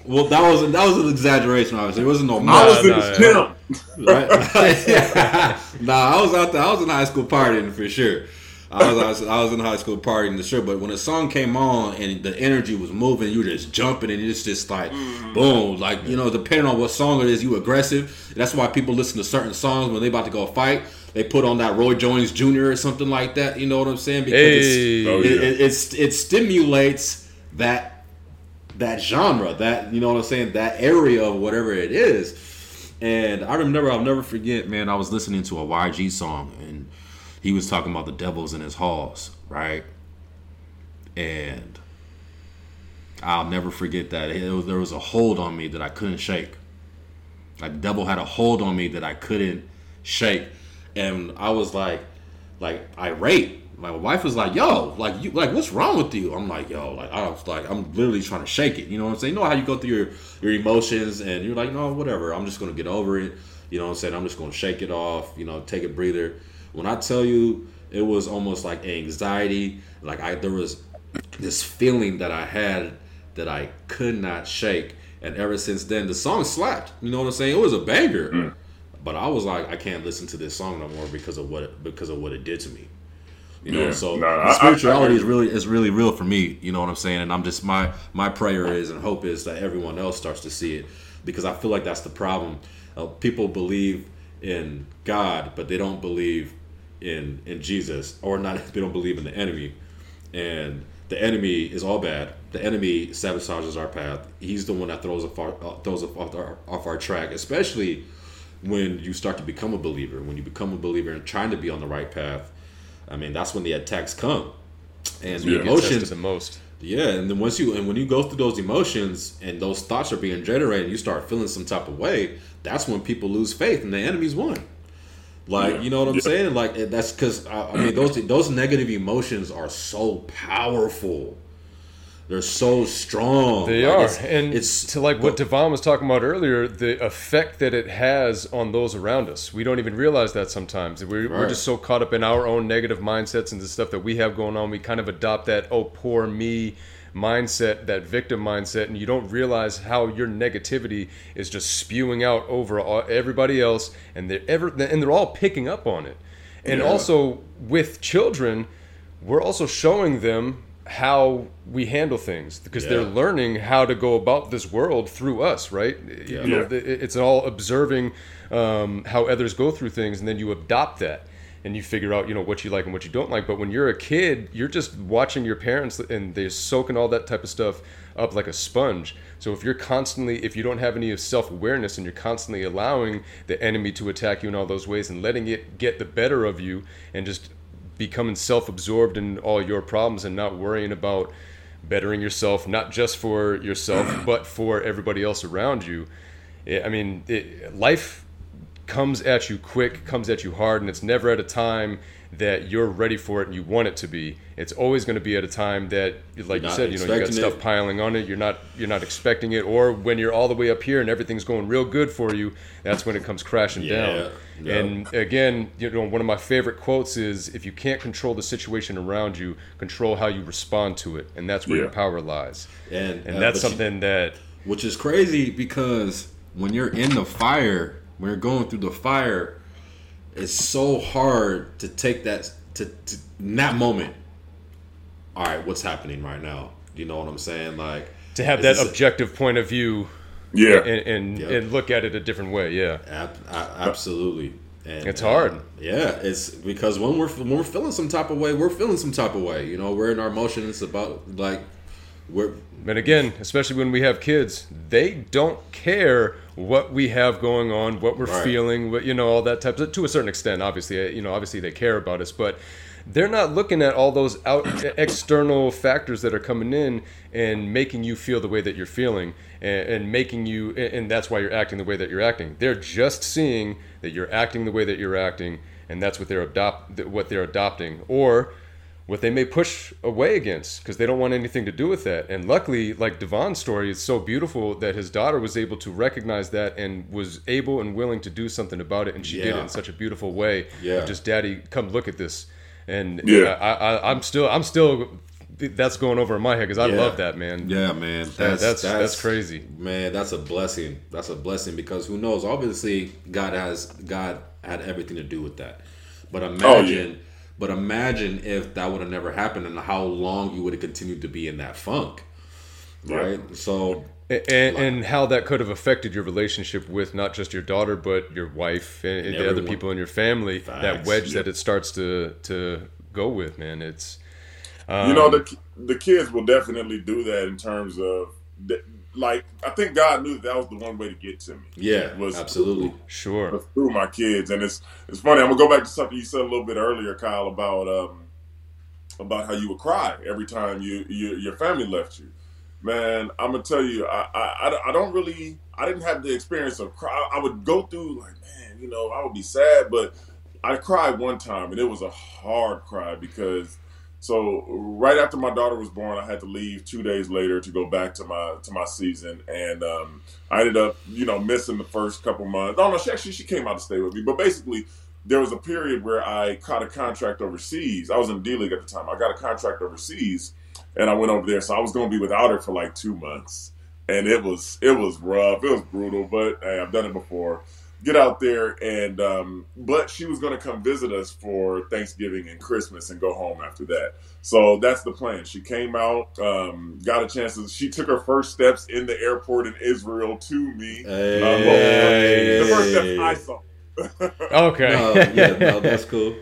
Speaker 2: well, that was that was an exaggeration. Obviously, it wasn't no
Speaker 3: I
Speaker 2: mosh,
Speaker 3: was in
Speaker 4: nah,
Speaker 3: the gym.
Speaker 2: right? nah, I was out there. I was in high school partying for sure. I was, I was I was in high school partying for sure. But when the song came on and the energy was moving, you were just jumping and it's just like mm-hmm. boom, like you know, depending on what song it is, you aggressive. That's why people listen to certain songs when they about to go fight. They put on that Roy Jones Jr. or something like that. You know what I'm saying? Because
Speaker 4: Hey.
Speaker 2: it's,
Speaker 3: Oh,
Speaker 2: it,
Speaker 3: yeah.
Speaker 2: it, it's it stimulates that that genre, that you know what I'm saying, that area of whatever it is. And I remember, I'll never forget, man. I was listening to a YG song, and he was talking about the devils in his halls, right? And I'll never forget that. It was, there was a hold on me that I couldn't shake. Like the devil had a hold on me that I couldn't shake, and I was like, like irate. My wife was like, "Yo, like you, like what's wrong with you?" I'm like, "Yo, like I was like, I'm literally trying to shake it." You know what I'm saying? You know how you go through your your emotions, and you're like, "No, whatever. I'm just gonna get over it." You know what I'm saying? I'm just gonna shake it off. You know, take a breather. When I tell you, it was almost like anxiety. Like I, there was this feeling that I had that I could not shake. And ever since then, the song slapped. You know what I'm saying? It was a banger. Mm. But I was like, I can't listen to this song no more because of what it, because of what it did to me. You know,
Speaker 3: Yeah.
Speaker 2: so
Speaker 3: I-
Speaker 2: the
Speaker 3: I-
Speaker 2: spirituality
Speaker 3: I-
Speaker 2: is really is really real for me. You know what I'm saying? And I'm just my my prayer is and hope is that everyone else starts to see it because I feel like that's the problem. Uh, people believe in God, but they don't believe in in Jesus, or not. They don't believe in the enemy, and the enemy is all bad. The enemy sabotages our path. He's the one that throws off, uh, throws off our, off our track, especially when you start to become a believer. When you become a believer and trying to be on the right path, I mean that's when the attacks come, and the. Emotions.
Speaker 4: the most.
Speaker 2: Yeah, and then once you and when you go through those emotions and those thoughts are being generated, and you start feeling some type of way. That's when people lose faith, and the enemy's won. Like
Speaker 3: Yeah.
Speaker 2: you know what I'm
Speaker 3: Yeah.
Speaker 2: saying? Like that's because I, I mean those those negative emotions are so powerful. They're so strong.
Speaker 4: They
Speaker 2: Like,
Speaker 4: are,
Speaker 2: it's-
Speaker 4: and
Speaker 2: it's
Speaker 4: to like what Devon was talking about earlier, the effect that it has on those around us. We don't even realize that sometimes. We're, we're just so caught up in our own negative mindsets and the stuff that we have going on. We kind of adopt that "oh poor me" mindset, that victim mindset, and you don't realize how your negativity is just spewing out over all, everybody else, and they're ever and they're all picking up on it. And
Speaker 3: Yeah.
Speaker 4: also with children, we're also showing them how we handle things because they're learning how to go about this world through us, right? You know,
Speaker 3: Yeah.
Speaker 4: it's all observing um, how others go through things, and then you adopt that, and you figure out, you know, what you like and what you don't like. But when you're a kid, you're just watching your parents, and they're soaking all that type of stuff up like a sponge. So if you're constantly, if you don't have any self awareness, and you're constantly allowing the enemy to attack you in all those ways, and letting it get the better of you, and just becoming self-absorbed in all your problems and not worrying about bettering yourself not just for yourself but for everybody else around you. I mean it, life comes at you quick comes at you hard and it's never at a time that you're ready for it and you want it to be it's always going to be at a time that like you said you know you got stuff
Speaker 2: it.
Speaker 4: piling on it you're not you're not expecting it or when you're all the way up here and everything's going real good for you that's when it comes crashing
Speaker 2: Yeah,
Speaker 4: down
Speaker 2: yeah.
Speaker 4: and again, you know, one of my favorite quotes is if you can't control the situation around you, control how you respond to it. And that's where your power lies.
Speaker 2: and
Speaker 4: And
Speaker 2: uh,
Speaker 4: that's
Speaker 2: but you-
Speaker 4: something that
Speaker 2: which is crazy because when you're in the fire, when you're going through the fire, it's so hard to take that to, to in that moment. All right, what's happening right now? You know what I'm saying? Like
Speaker 4: to have that
Speaker 2: this a-
Speaker 4: objective point of view
Speaker 3: Yeah.
Speaker 4: and and,
Speaker 2: Yeah.
Speaker 4: and look at it a different way. Yeah.
Speaker 2: Ab- a- absolutely. And,
Speaker 4: It's hard.
Speaker 2: um, yeah, it's because when we're when we're feeling some type of way, we're feeling some type of way. You know, we're in our emotions about like we're
Speaker 4: And again, especially when we have kids, they don't care what we have going on, what we're
Speaker 2: Right.
Speaker 4: feeling, what you know, all that type of to a certain extent. Obviously, uh, you know, obviously they care about us, but they're not looking at all those out external factors that are coming in and making you feel the way that you're feeling and, and making you and and that's why you're acting the way that you're acting. They're just seeing that you're acting the way that you're acting, and that's what they're adopt what they're adopting or what they may push away against because they don't want anything to do with that. And luckily, like Devon's story is so beautiful that his daughter was able to recognize that and was able and willing to do something about it, and she did it in such a beautiful way.
Speaker 2: Yeah.
Speaker 4: Just daddy, come look at this. And
Speaker 3: Yeah.
Speaker 4: I, I, I'm still, I'm still, that's going over in my head because I
Speaker 2: Yeah.
Speaker 4: love that man.
Speaker 2: Yeah, man.
Speaker 4: That- that's- that's crazy.
Speaker 2: Man, that's a blessing. That's a blessing because who knows? Obviously, God has God had everything to do with that. But oh, imagine, but imagine if that would have never happened and how long you would have continued to be in that funk, right? So
Speaker 4: And, and how that could have affected your relationship with not just your daughter but your wife and, and the other people in your family. that
Speaker 2: Facts.
Speaker 4: wedge that it starts to to go with, man. It's
Speaker 3: you know the um, the kids will definitely do that in terms of th- like I think God knew that was the one way to get to me.
Speaker 2: yeah,
Speaker 3: Was-
Speaker 2: absolutely.
Speaker 4: sure.
Speaker 3: was through my kids, and it's it's funny. I'm gonna go back to something you said a little bit earlier, Kyle, about um about how you would cry every time you, you your family left you. Man, I'm gonna tell you, I, I I- I don't really I didn't have the experience of cry. I would go through like, man, you know, I would be sad, but I cried one time, and it was a hard cry because. So right after my daughter was born, I had to leave two days later to go back to my to my season, and um, I ended up, you know, missing the first couple months. Oh no, she actually she came out to stay with me, but basically there was a period where I caught a contract overseas. I was in D League at the time. I got a contract overseas, and I went over there. So I was going to be without her for like two months, and it was it was rough. It was brutal, but hey, I've done it before. Get out there, and um, but she was going to come visit us for Thanksgiving and Christmas, and go home after that. So that's the plan. She came out, um, got a chance to. She took her first steps in the airport in Israel to me.
Speaker 2: Hey.
Speaker 3: Uh, well, the first steps I saw.
Speaker 4: Okay.
Speaker 2: No, yeah, no, that's cool.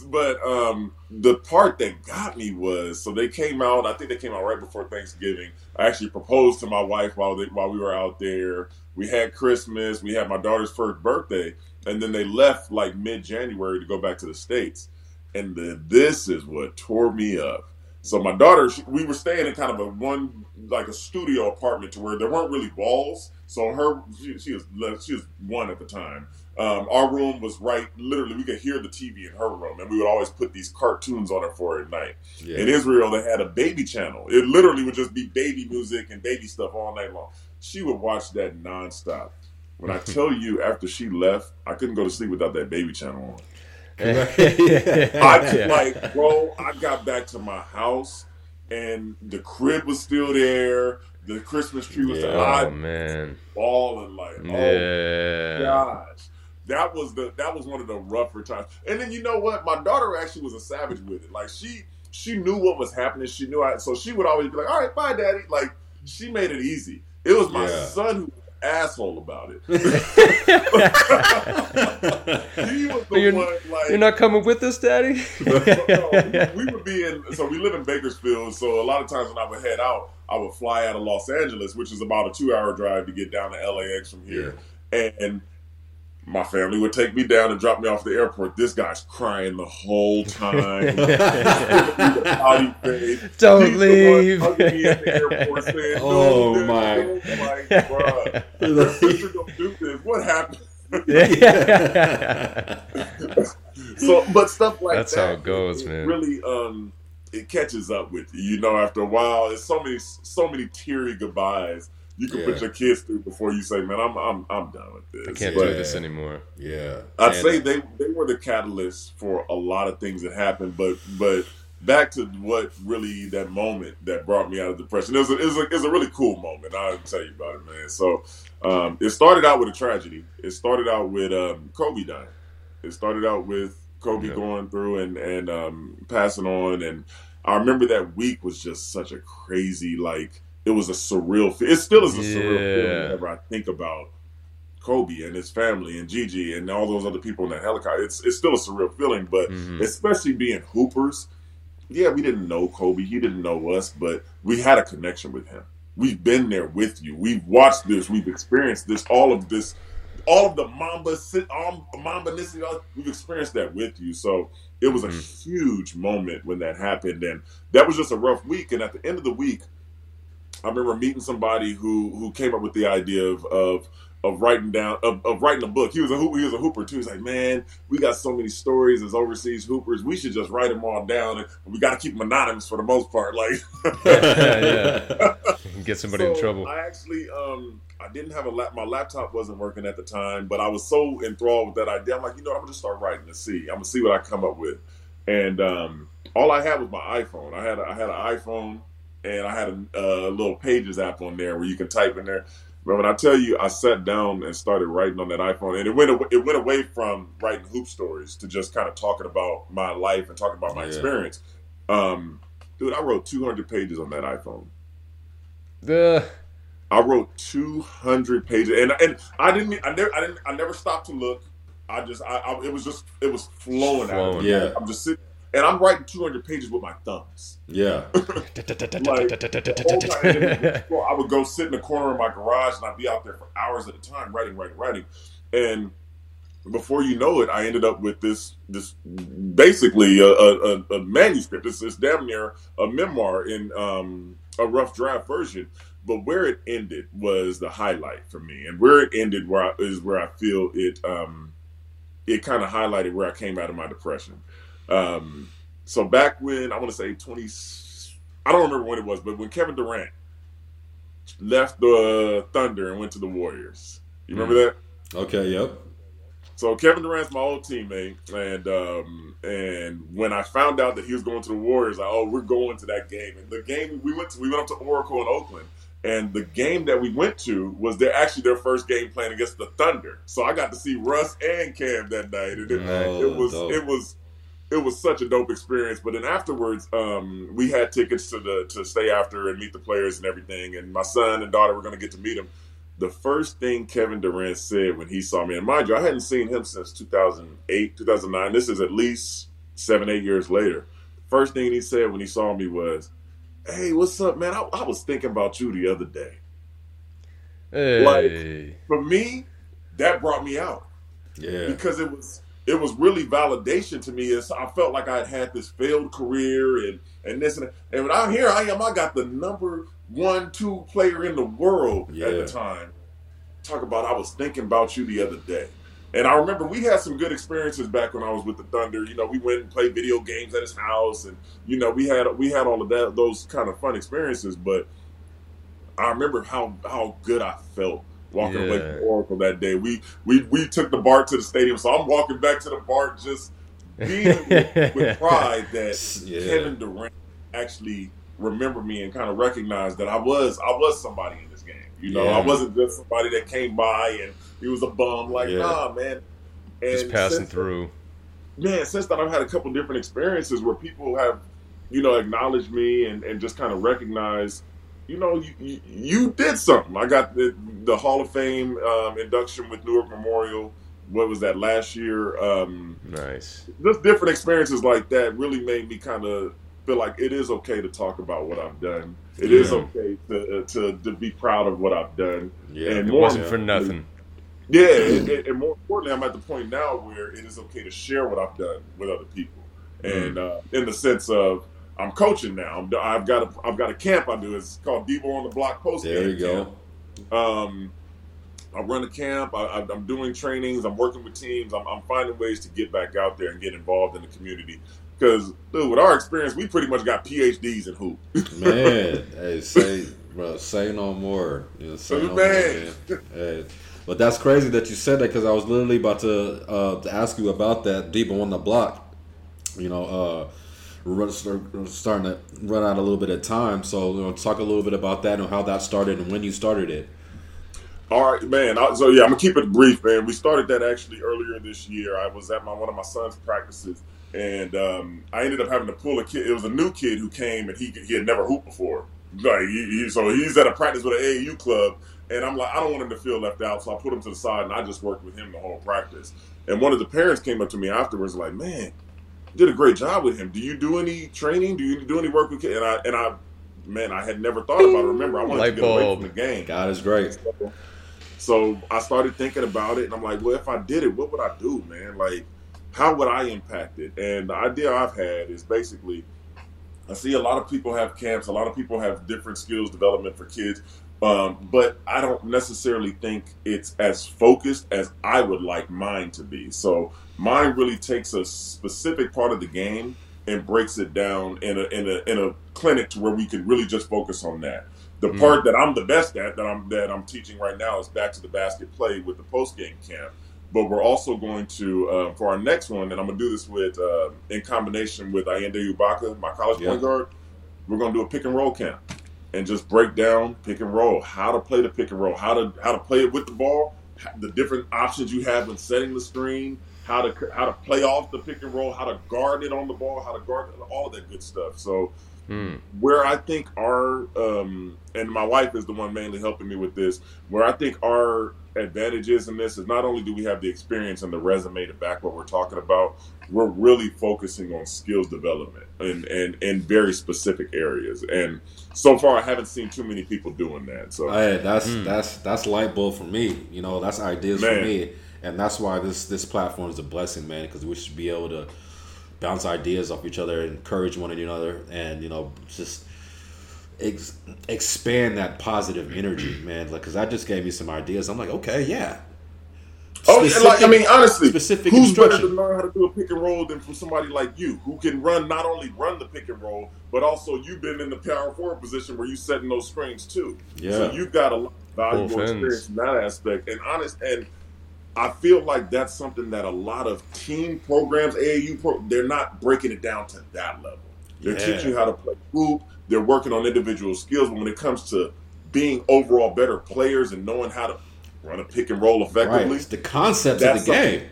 Speaker 3: But um, the part that got me was so they came out. I think they came out right before Thanksgiving. I actually proposed to my wife while they, while we were out there. We had Christmas. We had my daughter's first birthday, and then they left like mid January to go back to the states. And the, this is what tore me up. So my daughter, she, we were staying in kind of a one like a studio apartment to where there weren't really walls. So her, she, she was she was one at the time. Um, our room was right, literally, we could hear the TV in her room, and we would always put these cartoons on her for her at night.
Speaker 2: Yeah.
Speaker 3: In Israel, they had a baby channel. It literally would just be baby music and baby stuff all night long. She would watch that nonstop. When I tell you, after she left, I couldn't go to sleep without that baby channel on. I like, bro, I got back to my house and the crib was still there. The Christmas tree was
Speaker 2: Yeah.
Speaker 3: there.
Speaker 4: Oh man.
Speaker 3: balling like, oh
Speaker 4: Yeah.
Speaker 3: gosh. That was the that was one of the rougher times. And then you know what? My daughter actually was a savage with it. Like she she knew what was happening. She knew I so she would always be like, All right, bye, daddy. Like she made it easy. It was my
Speaker 2: Yeah.
Speaker 3: son who was asshole about it. he was the
Speaker 4: You're-
Speaker 3: one like
Speaker 4: You're not coming with us, Daddy?
Speaker 3: no, we, we would be in. So we live in Bakersfield. So a lot of times when I would head out, I would fly out of Los Angeles, which is about a two-hour drive to get down to LAX from here. And my family would take me down and drop me off the airport. This guy's crying the whole time.
Speaker 4: Don't
Speaker 3: He's the one
Speaker 4: leave.
Speaker 3: me at the airport saying, "No,
Speaker 2: Oh,
Speaker 3: this,
Speaker 2: my.
Speaker 3: no." Like, bruh, sister don't do this. What happened? so but stuff like
Speaker 4: That's
Speaker 3: that
Speaker 4: how it goes,
Speaker 3: it
Speaker 4: man.
Speaker 3: really um it catches up with you you know after a while it's so many so many teary goodbyes you can put your kids through before you say man i'm i'm, I'm done with this
Speaker 4: I can't
Speaker 3: but
Speaker 4: do this anymore.
Speaker 2: yeah.
Speaker 3: i'd
Speaker 2: And-
Speaker 3: say they they were the catalyst for a lot of things that happened but but back to what really that moment that brought me out of depression. It was a, it was a, it was a really cool moment. I'll tell you about it, man. So um, it started out with a tragedy. It started out with um, Kobe dying. It started out with Kobe
Speaker 4: Yeah.
Speaker 3: going through and and um, passing on. And I remember that week was just such a crazy like. It was a surreal. It still is a surreal feeling whenever I think about Kobe and his family and Gigi and all those other people in that helicopter. It's it's still a surreal feeling, but
Speaker 4: Mhm.
Speaker 3: especially being hoopers. Yeah, we didn't know Kobe. He didn't know us, but we had a connection with him. We've been there with you. We've watched this. We've experienced this. All of this, all of the Mamba, um, Mamba, we've experienced that with you. So it was a
Speaker 4: Mhm.
Speaker 3: huge moment when that happened, and that was just a rough week. And at the end of the week, I remember meeting somebody who who came up with the idea of of of writing down of, of writing a book. He was a hoop, he was a hooper too. He's like, man, we got so many stories as overseas hoopers. We should just write them all down, and we got to keep them anonymous for the most part. Like,
Speaker 4: yeah. Get somebody in trouble.
Speaker 3: I actually, um, I didn't have a lap. My laptop wasn't working at the time, but I was so enthralled with that idea. I'm like, you know, what, I'm gonna just start writing to see. I'm gonna see what I come up with. And um, all I had was my iPhone. I had a, I had an iPhone, and I had a, uh little Pages app on there where you can type in there. But when I tell you, I sat down and started writing on that iPhone, and it went away, it went away from writing hoop stories to just kind of talking about my life and talking about my
Speaker 2: Yeah.
Speaker 3: experience. Um, dude, I wrote 200 pages on that iPhone.
Speaker 4: The
Speaker 3: I wrote 200 pages, and and I didn't, I never, I didn't, I never stopped to look. I just, I, I it was just, it was flowing, out.
Speaker 4: Flowing.
Speaker 3: Me.
Speaker 2: Yeah.
Speaker 3: I'm just sitting, and I'm writing 200 pages with my thumbs.
Speaker 2: Yeah.
Speaker 3: The whole time, and then, well, I would go sit in the corner of my garage, and I'd be out there for hours at a time writing, writing, writing, and before you know it, I ended up with this, this basically a, a, a- a manuscript. It's, it's damn near a memoir in um, a rough draft version. But where it ended was the highlight for me, and where it ended where I, is where I feel it. Um, it kind of highlighted where I came out of my depression. Um, so back when I want to say twenty, I don't remember when it was, but when Kevin Durant left the Thunder and went to the Warriors, you remember that?
Speaker 2: Okay. Yep.
Speaker 3: So Kevin Durant's my old teammate, and um, and when I found out that he was going to the Warriors, I oh we're going to that game. And the game we went to, we went up to Oracle in Oakland, and the game that we went to was their actually their first game playing against the Thunder. So I got to see Russ and Cam that night, and it,
Speaker 2: Oh,
Speaker 3: it was
Speaker 2: dope.
Speaker 3: it was it was such a dope experience. But then afterwards, um, we had tickets to the to stay after and meet the players and everything. And my son and daughter were going to get to meet him. The first thing Kevin Durant said when he saw me, and mind you, I hadn't seen him since 2008, 2009. This is at least seven, eight years later. First thing he said when he saw me was, "Hey, what's up, man? I, I was thinking about you the other day."
Speaker 4: hey.
Speaker 3: For me, that brought me out.
Speaker 2: Yeah.
Speaker 3: because it was it was really validation to me. As I felt like I had had this failed career and and this and that. and when I here I am, I got the number one two player in the world at the time, talk about I was thinking about you the other day. And I remember we had some good experiences back when I was with the Thunder. You know, we went and played video games at his house, and you know, we had we had all of that those kind of fun experiences. But I remember how how good I felt walking away from Oracle that day. We we we took the BART to the stadium, so I'm walking back to the BART just beaming with, with pride that
Speaker 2: Yeah.
Speaker 3: Kevin Durant actually remembered me and kind of recognized that I was I was somebody in this game. You know,
Speaker 2: Yeah.
Speaker 3: I wasn't just somebody that came by and he was a bum. Like,
Speaker 2: Yeah.
Speaker 3: nah, man. And
Speaker 4: Just passing through.
Speaker 3: man, since then I've had a couple different experiences where people have, you know, acknowledged me and, and just kind of recognized, you know, you, you, you did something. I got the, the Hall of Fame um, induction with Newark Memorial. What was that last year? Um,
Speaker 4: Nice.
Speaker 3: just different experiences like that really made me kind of feel like it is okay to talk about what I've done. It is
Speaker 2: Yeah.
Speaker 3: okay to, to to be proud of what I've done.
Speaker 2: Yeah,
Speaker 3: And
Speaker 4: It
Speaker 3: more
Speaker 4: wasn't for nothing.
Speaker 3: Yeah, and, and- and more importantly, I'm at the point now where it is okay to share what I've done with other people, and uh, in the sense of I'm coaching now. I'm, I've got a I've got a camp I do. It's called Debo on the Block Post
Speaker 2: There you go.
Speaker 3: Um, I run a camp. I, I- I'm doing trainings. I'm working with teams. I'm, I'm finding ways to get back out there and get involved in the community. Because, dude, with our experience, we pretty much got PhDs in hoop.
Speaker 2: Man, hey, say, bro, say no more. You know, say no more,
Speaker 3: Man.
Speaker 2: man. Hey, but that's crazy that you said that because I was literally about to uh, to ask you about that Debo on the Block. You know, uh, starting to run out a little bit of time, so you know, talk a little bit about that and how that started and when you started it.
Speaker 3: All right, man. So yeah, I'm gonna keep it brief, man. We started that actually earlier this year. I was at my one of my son's practices, and um, I ended up having to pull a kid. It was a new kid who came, and he he had never hooped before. Like he, he, so he's at a practice with an AAU club, and I'm like, I don't want him to feel left out, so I put him to the side, and I just worked with him the whole practice. And one of the parents came up to me afterwards, like, man, did a great job with him. Do you do any training? Do you do any work with kids? And I and I, man, I had never thought about it. Remember, I wanted
Speaker 4: Light
Speaker 3: to get away from the game.
Speaker 2: God is great.
Speaker 3: So I started thinking about it, and I'm like, well, if I did it, what would I do, man? Like, how would I impact it? And the idea I've had is basically, I see a lot of people have camps, a lot of people have different skills development for kids, um, but I don't necessarily think it's as focused as I would like mine to be. So mine really takes a specific part of the game and breaks it down in a in a in a clinic to where we can really just focus on that. The
Speaker 4: Mm.
Speaker 3: part that I'm the best at that I'm that I'm teaching right now is back to the basket play with the post game camp. But we're also going to uh, for our next one, and I'm gonna do this with uh, in combination with Ayinde Ubaka, my college
Speaker 2: Yeah.
Speaker 3: point guard. We're gonna do a pick and roll camp and just break down pick and roll, how to play the pick and roll, how to how to play it with the ball, the different options you have when setting the screen, how to how to play off the pick and roll, how to guard it on the ball, how to guard all of that good stuff. So
Speaker 4: Hmm.
Speaker 3: where I think our um, and my wife is the one mainly helping me with this. Where I think our advantages in this is not only do we have the experience and the resume to back what we're talking about, we're really focusing on skills development and and in very specific areas. And so far, I haven't seen too many people doing that. So
Speaker 2: Hey, that's
Speaker 4: Mm.
Speaker 2: that's that's light bulb for me. You know, that's ideas
Speaker 3: Man.
Speaker 2: for me, and that's why this this platform is a blessing, man. Because we should be able to bounce ideas off each other, encourage one another, and you know, just ex- expand that positive energy, man. Like, because that just gave me some ideas. I'm like, okay, yeah.
Speaker 3: Oh, yeah, like I mean, honestly,
Speaker 2: specific
Speaker 3: who's better to learn how to do a pick and roll than from somebody like you, who can run not only run the pick and roll, but also you've been in the power forward position where you're setting those screens too.
Speaker 2: Yeah.
Speaker 3: So you've got a lot of valuable
Speaker 4: Both ends.
Speaker 3: experience in that aspect. And honest, and I feel like that's something that a lot of team programs, AAU, pro, they're not breaking it down to that level. They're
Speaker 2: Yeah.
Speaker 3: teaching you how to play hoop. They're working on individual skills, but when it comes to being overall better players and knowing how to run a pick and roll
Speaker 2: Right,
Speaker 3: effectively,
Speaker 2: it's the concept of the game.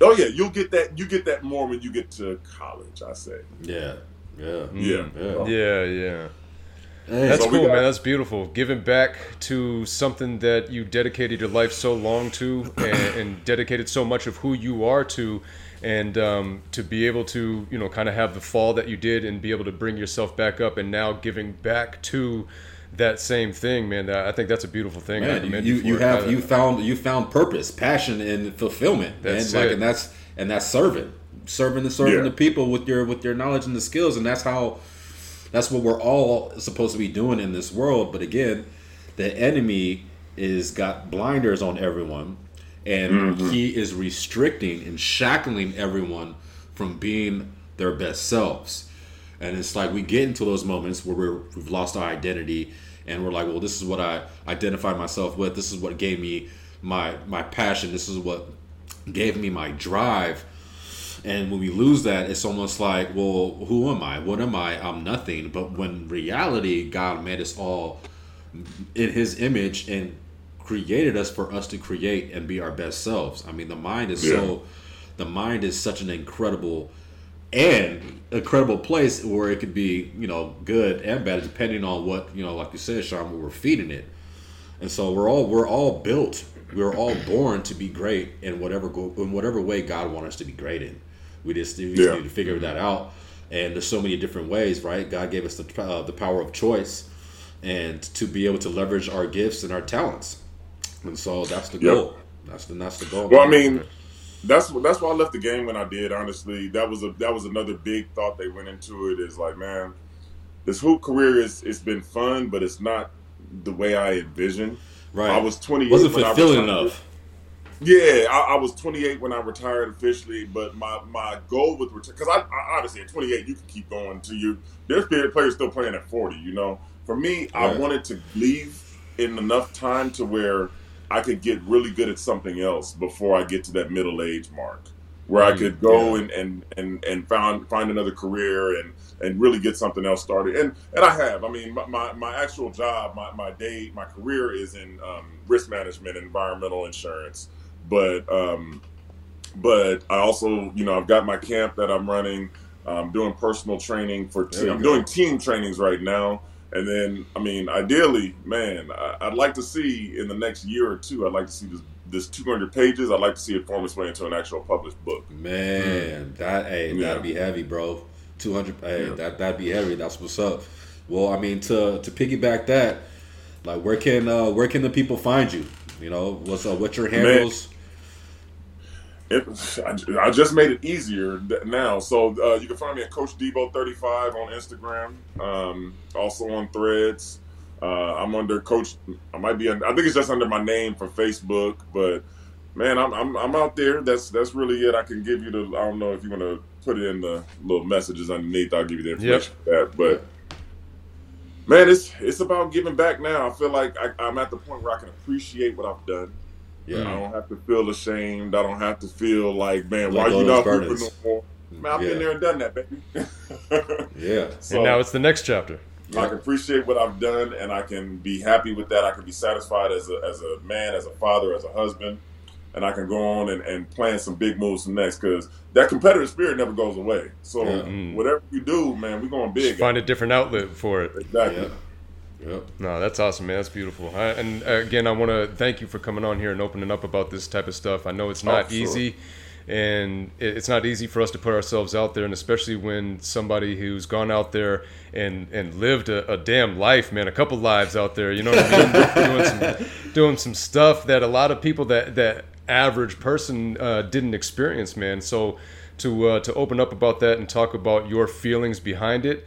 Speaker 3: Oh yeah, you'll get that. You get that more when you get to college. I say.
Speaker 2: Yeah, yeah, mm,
Speaker 3: Yeah.
Speaker 2: yeah.
Speaker 4: Yeah, yeah.
Speaker 2: Hey,
Speaker 4: That's
Speaker 3: So
Speaker 4: cool,
Speaker 3: got-
Speaker 4: man. That's beautiful. Giving back to something that you dedicated your life so long to, and, and dedicated so much of who you are to, and um, to be able to, you know, kind of have the fall that you did, and be able to bring yourself back up, and now giving back to that same thing, man. I think that's a beautiful thing.
Speaker 2: Man,
Speaker 4: commend
Speaker 2: you, you have you found you found purpose, passion, and fulfillment,
Speaker 4: That's
Speaker 2: man. Like, and that's and that's serving, serving the serving
Speaker 3: Yeah.
Speaker 2: the people with your with your knowledge and the skills, and that's how that's what we're all supposed to be doing in this world. But again, the enemy is got blinders on everyone, and
Speaker 3: Mm-hmm.
Speaker 2: he is restricting and shackling everyone from being their best selves. And it's like we get into those moments where we're, we've lost our identity, and we're like, well, this is what I identify myself with. This is what gave me my my passion. This is what gave me my drive. And when we lose that, it's almost like, well, who am I? What am I? I'm nothing. But when reality, God made us all in His image and created us for us to create and be our best selves. I mean, the mind is
Speaker 3: Yeah.
Speaker 2: so, the mind is such an incredible and incredible place where it could be, you know, good and bad depending on what you know, like you said, Sean, what we're feeding it. And so we're all we're all built. We're all born to be great in whatever go, in whatever way God wants us to be great in. We just, we just
Speaker 3: Yeah.
Speaker 2: need to figure that out. And there's so many different ways, right? God gave us the uh, the power of choice, and to be able to leverage our gifts and our talents. And so that's the
Speaker 3: Yep.
Speaker 2: goal. That's the that's the goal.
Speaker 3: Well, I mean, that's that's why I left the game when I did. Honestly, that was a that was another big thought they went into it. Is like, man, this hoop career is it's been fun, but it's not the way I envisioned.
Speaker 2: right?
Speaker 3: I was 28
Speaker 2: wasn't
Speaker 3: when
Speaker 2: fulfilling enough.
Speaker 3: Yeah, I, I was 28 when I retired officially, but my, my goal with return because I, I obviously at 28 you can keep going to you. There's players still playing at 40. You know, for me, I wanted to leave in enough time to where I could get really good at something else before I get to that middle age mark, where I
Speaker 2: Mm,
Speaker 3: could go
Speaker 2: yeah.
Speaker 3: and and and and find find another career and and really get something else started. And and I have. I mean, my my, my actual job, my my day, my career is in um, risk management, and environmental insurance but um, but I also you know I've got my camp that I'm running. I'm doing personal training for.
Speaker 2: You
Speaker 3: I'm
Speaker 2: go.
Speaker 3: doing team trainings right now, and then I mean, ideally, man, I, I'd like to see in the next year or two. I'd like to see this this 200 pages. I'd like to see it form its way into an actual published book.
Speaker 2: Man, that hey,
Speaker 3: Yeah.
Speaker 2: that'd be heavy, bro. Two hundred, hey,
Speaker 3: Yeah.
Speaker 2: that that'd be heavy. That's what's up. Well, I mean, to to piggyback that, like, where can uh where can the people find you? You know, what's uh, what's your handles?
Speaker 3: It, I, I just made it easier now. So uh, you can find me at Coach Debo35 on Instagram. Um, also on Threads. Uh, I'm under Coach. I might be. Under, I think it's just under my name for Facebook. But man, I'm, I'm I'm out there. That's that's really it. I can give you the. I don't know if you want to put it in the little messages underneath. I'll give you the information for that. But man, it's it's about giving back now. I feel like I, I'm at the point where I can appreciate what I've done. I don't have to feel ashamed. I don't have to feel like, man,
Speaker 2: Let
Speaker 3: why
Speaker 2: go
Speaker 3: you not
Speaker 2: those
Speaker 3: hooping no more? Man, I've
Speaker 2: Yeah.
Speaker 3: been there and done that, baby.
Speaker 2: yeah,
Speaker 3: so
Speaker 4: and now it's the next chapter.
Speaker 3: I can appreciate what I've done, and I can be happy with that. I can be satisfied as a as a man, as a father, as a husband, and I can go on and, and plan some big moves next because that competitive spirit never goes away. So
Speaker 2: Yeah.
Speaker 4: Mm.
Speaker 3: whatever you do, man, we're going big.
Speaker 4: Just find a different outlet for it.
Speaker 3: exactly.
Speaker 2: Yep.
Speaker 4: No, that's awesome, man. That's beautiful. I, and uh, again, I want to thank you for coming on here and opening up about this type of stuff. I know it's not
Speaker 3: Oh, sure.
Speaker 4: easy, and it- it's not easy for us to put ourselves out there, and especially when somebody who's gone out there and and lived a, a damn life, man, a couple lives out there. You know what I mean? doing some doing some stuff that a lot of people that that average person uh, didn't experience, man. So to uh, to open up about that and talk about your feelings behind it.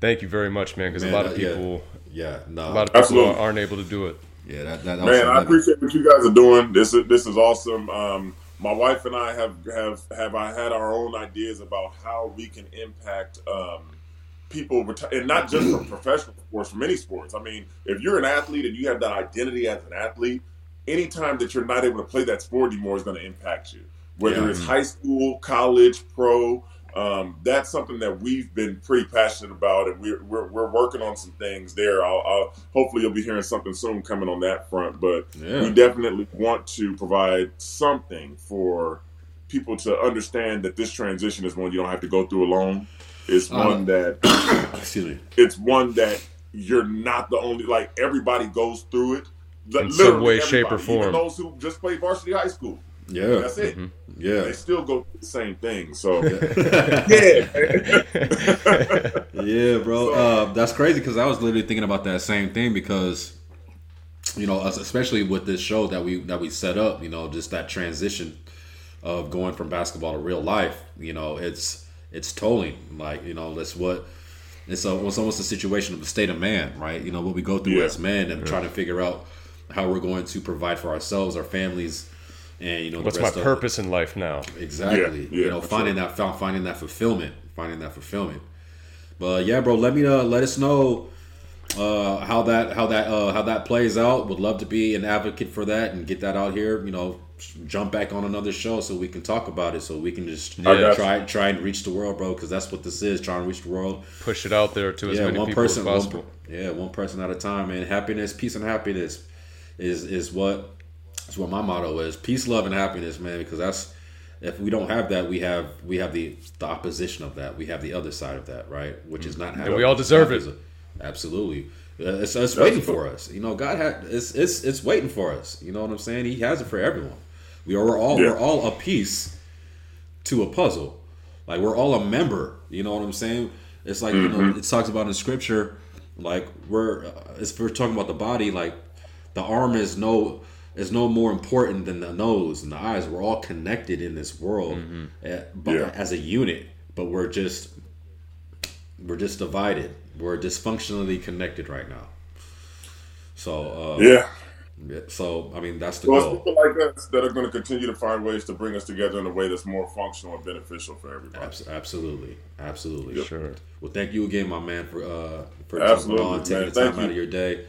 Speaker 4: Thank you very much, man, because a lot of
Speaker 2: that- yeah.
Speaker 4: people
Speaker 2: yeah, no,
Speaker 4: a lot of people
Speaker 3: Absolutely.
Speaker 4: aren't able to do it.
Speaker 2: yeah, that, that
Speaker 3: Man, I appreciate what you guys are doing. This is this is awesome. Um, my wife and I have have have I had our own ideas about how we can impact um, people, reti- and not just from professional sports, from any sports. I mean, if you're an athlete and you have that identity as an athlete, anytime that you're not able to play that sport anymore is going to impact you. Whether
Speaker 2: Yeah.
Speaker 3: it's high school, college, pro, um, that's something that we've been pretty passionate about, and we're we're, we're working on some things there. I'll, I'll hopefully you'll be hearing something soon coming on that front, but
Speaker 2: Yeah.
Speaker 3: we definitely want to provide something for people to understand that this transition is one you don't have to go through alone. It's
Speaker 2: Uh,
Speaker 3: one that
Speaker 2: excuse me.
Speaker 3: it's one that you're not the only like everybody goes through it. The-
Speaker 4: In some way, shape, or form.
Speaker 3: Those who just play varsity high school.
Speaker 2: Yeah,
Speaker 3: That's it.
Speaker 2: yeah,
Speaker 3: They still go through the same thing. So yeah.
Speaker 2: Yeah, bro.
Speaker 3: So-
Speaker 2: uh, that's crazy because I was literally thinking about that same thing because, you know, especially with this show that we that we set up, you know, just that transition of going from basketball to real life. You know, it's it's tolling. Like you know, that's what it's, a, it's almost a situation of the state of man, right? You know, what we go through
Speaker 3: Yeah.
Speaker 2: as men and trying to figure out how we're going to provide for ourselves, our families, and you know the
Speaker 4: What's my
Speaker 2: rest of-
Speaker 4: purpose in life now?
Speaker 2: Exactly.
Speaker 3: Yeah, yeah,
Speaker 2: you know, finding
Speaker 3: sure.
Speaker 2: that finding that fulfillment, finding that fulfillment. But yeah, bro, let me uh, let us know uh, how that how that uh, how that plays out. Would love to be an advocate for that and get that out here. You know, jump back on another show so we can talk about it. So we can just
Speaker 3: I got you.
Speaker 2: try try and reach the world, bro. Because that's what this is. Trying to reach the world.
Speaker 4: Push it out there to as
Speaker 2: yeah,
Speaker 4: many
Speaker 2: one
Speaker 4: people
Speaker 2: person.
Speaker 4: as
Speaker 2: One,
Speaker 4: possible.
Speaker 2: per- yeah, one person at a time, man. Happiness, peace, and happiness is is what is what my motto is. Peace, love, and happiness, man. Because that's if we don't have that, we have we have the the opposition of that. We have the other side of that, right? Which is not.
Speaker 4: And we all deserve it.
Speaker 2: Absolutely, Uh, it's, it's waiting for us. You know, God had it's it's it's waiting for us. You know what I'm saying? He has it for everyone. We are we're all
Speaker 3: Yeah.
Speaker 2: we're all a piece to a puzzle. Like we're all a member. You know what I'm saying? It's like you know it talks about in scripture. Like we're uh, if we're talking about the body, like the arm is no is no more important than the nose and the eyes. We're all connected in this world eh, but
Speaker 3: Yeah.
Speaker 2: as a unit, but we're just we're just divided. We're dysfunctionally connected right now. So uh,
Speaker 3: Yeah.
Speaker 2: So I mean that's the
Speaker 3: Well,
Speaker 2: goal.
Speaker 3: people like us that are going to continue to find ways to bring us together in a way that's more functional and beneficial for everybody.
Speaker 2: Abs- absolutely, absolutely.
Speaker 4: Sure.
Speaker 2: Well, thank you again, my man, for uh for jumping on, taking
Speaker 3: man.
Speaker 2: the time
Speaker 3: Thank
Speaker 2: out
Speaker 3: you.
Speaker 2: of your day.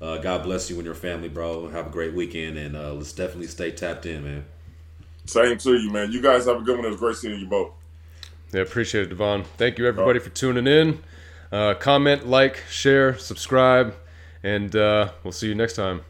Speaker 2: Uh, God bless you and your family, bro. Have a great weekend, and uh, let's definitely stay tapped in, man.
Speaker 3: Same to you, man. You guys have a good one. It was great seeing you both.
Speaker 4: Yeah, appreciate it, Devon. Thank you, everybody, for tuning in. Uh, comment, like, share, subscribe, and uh, we'll see you next time.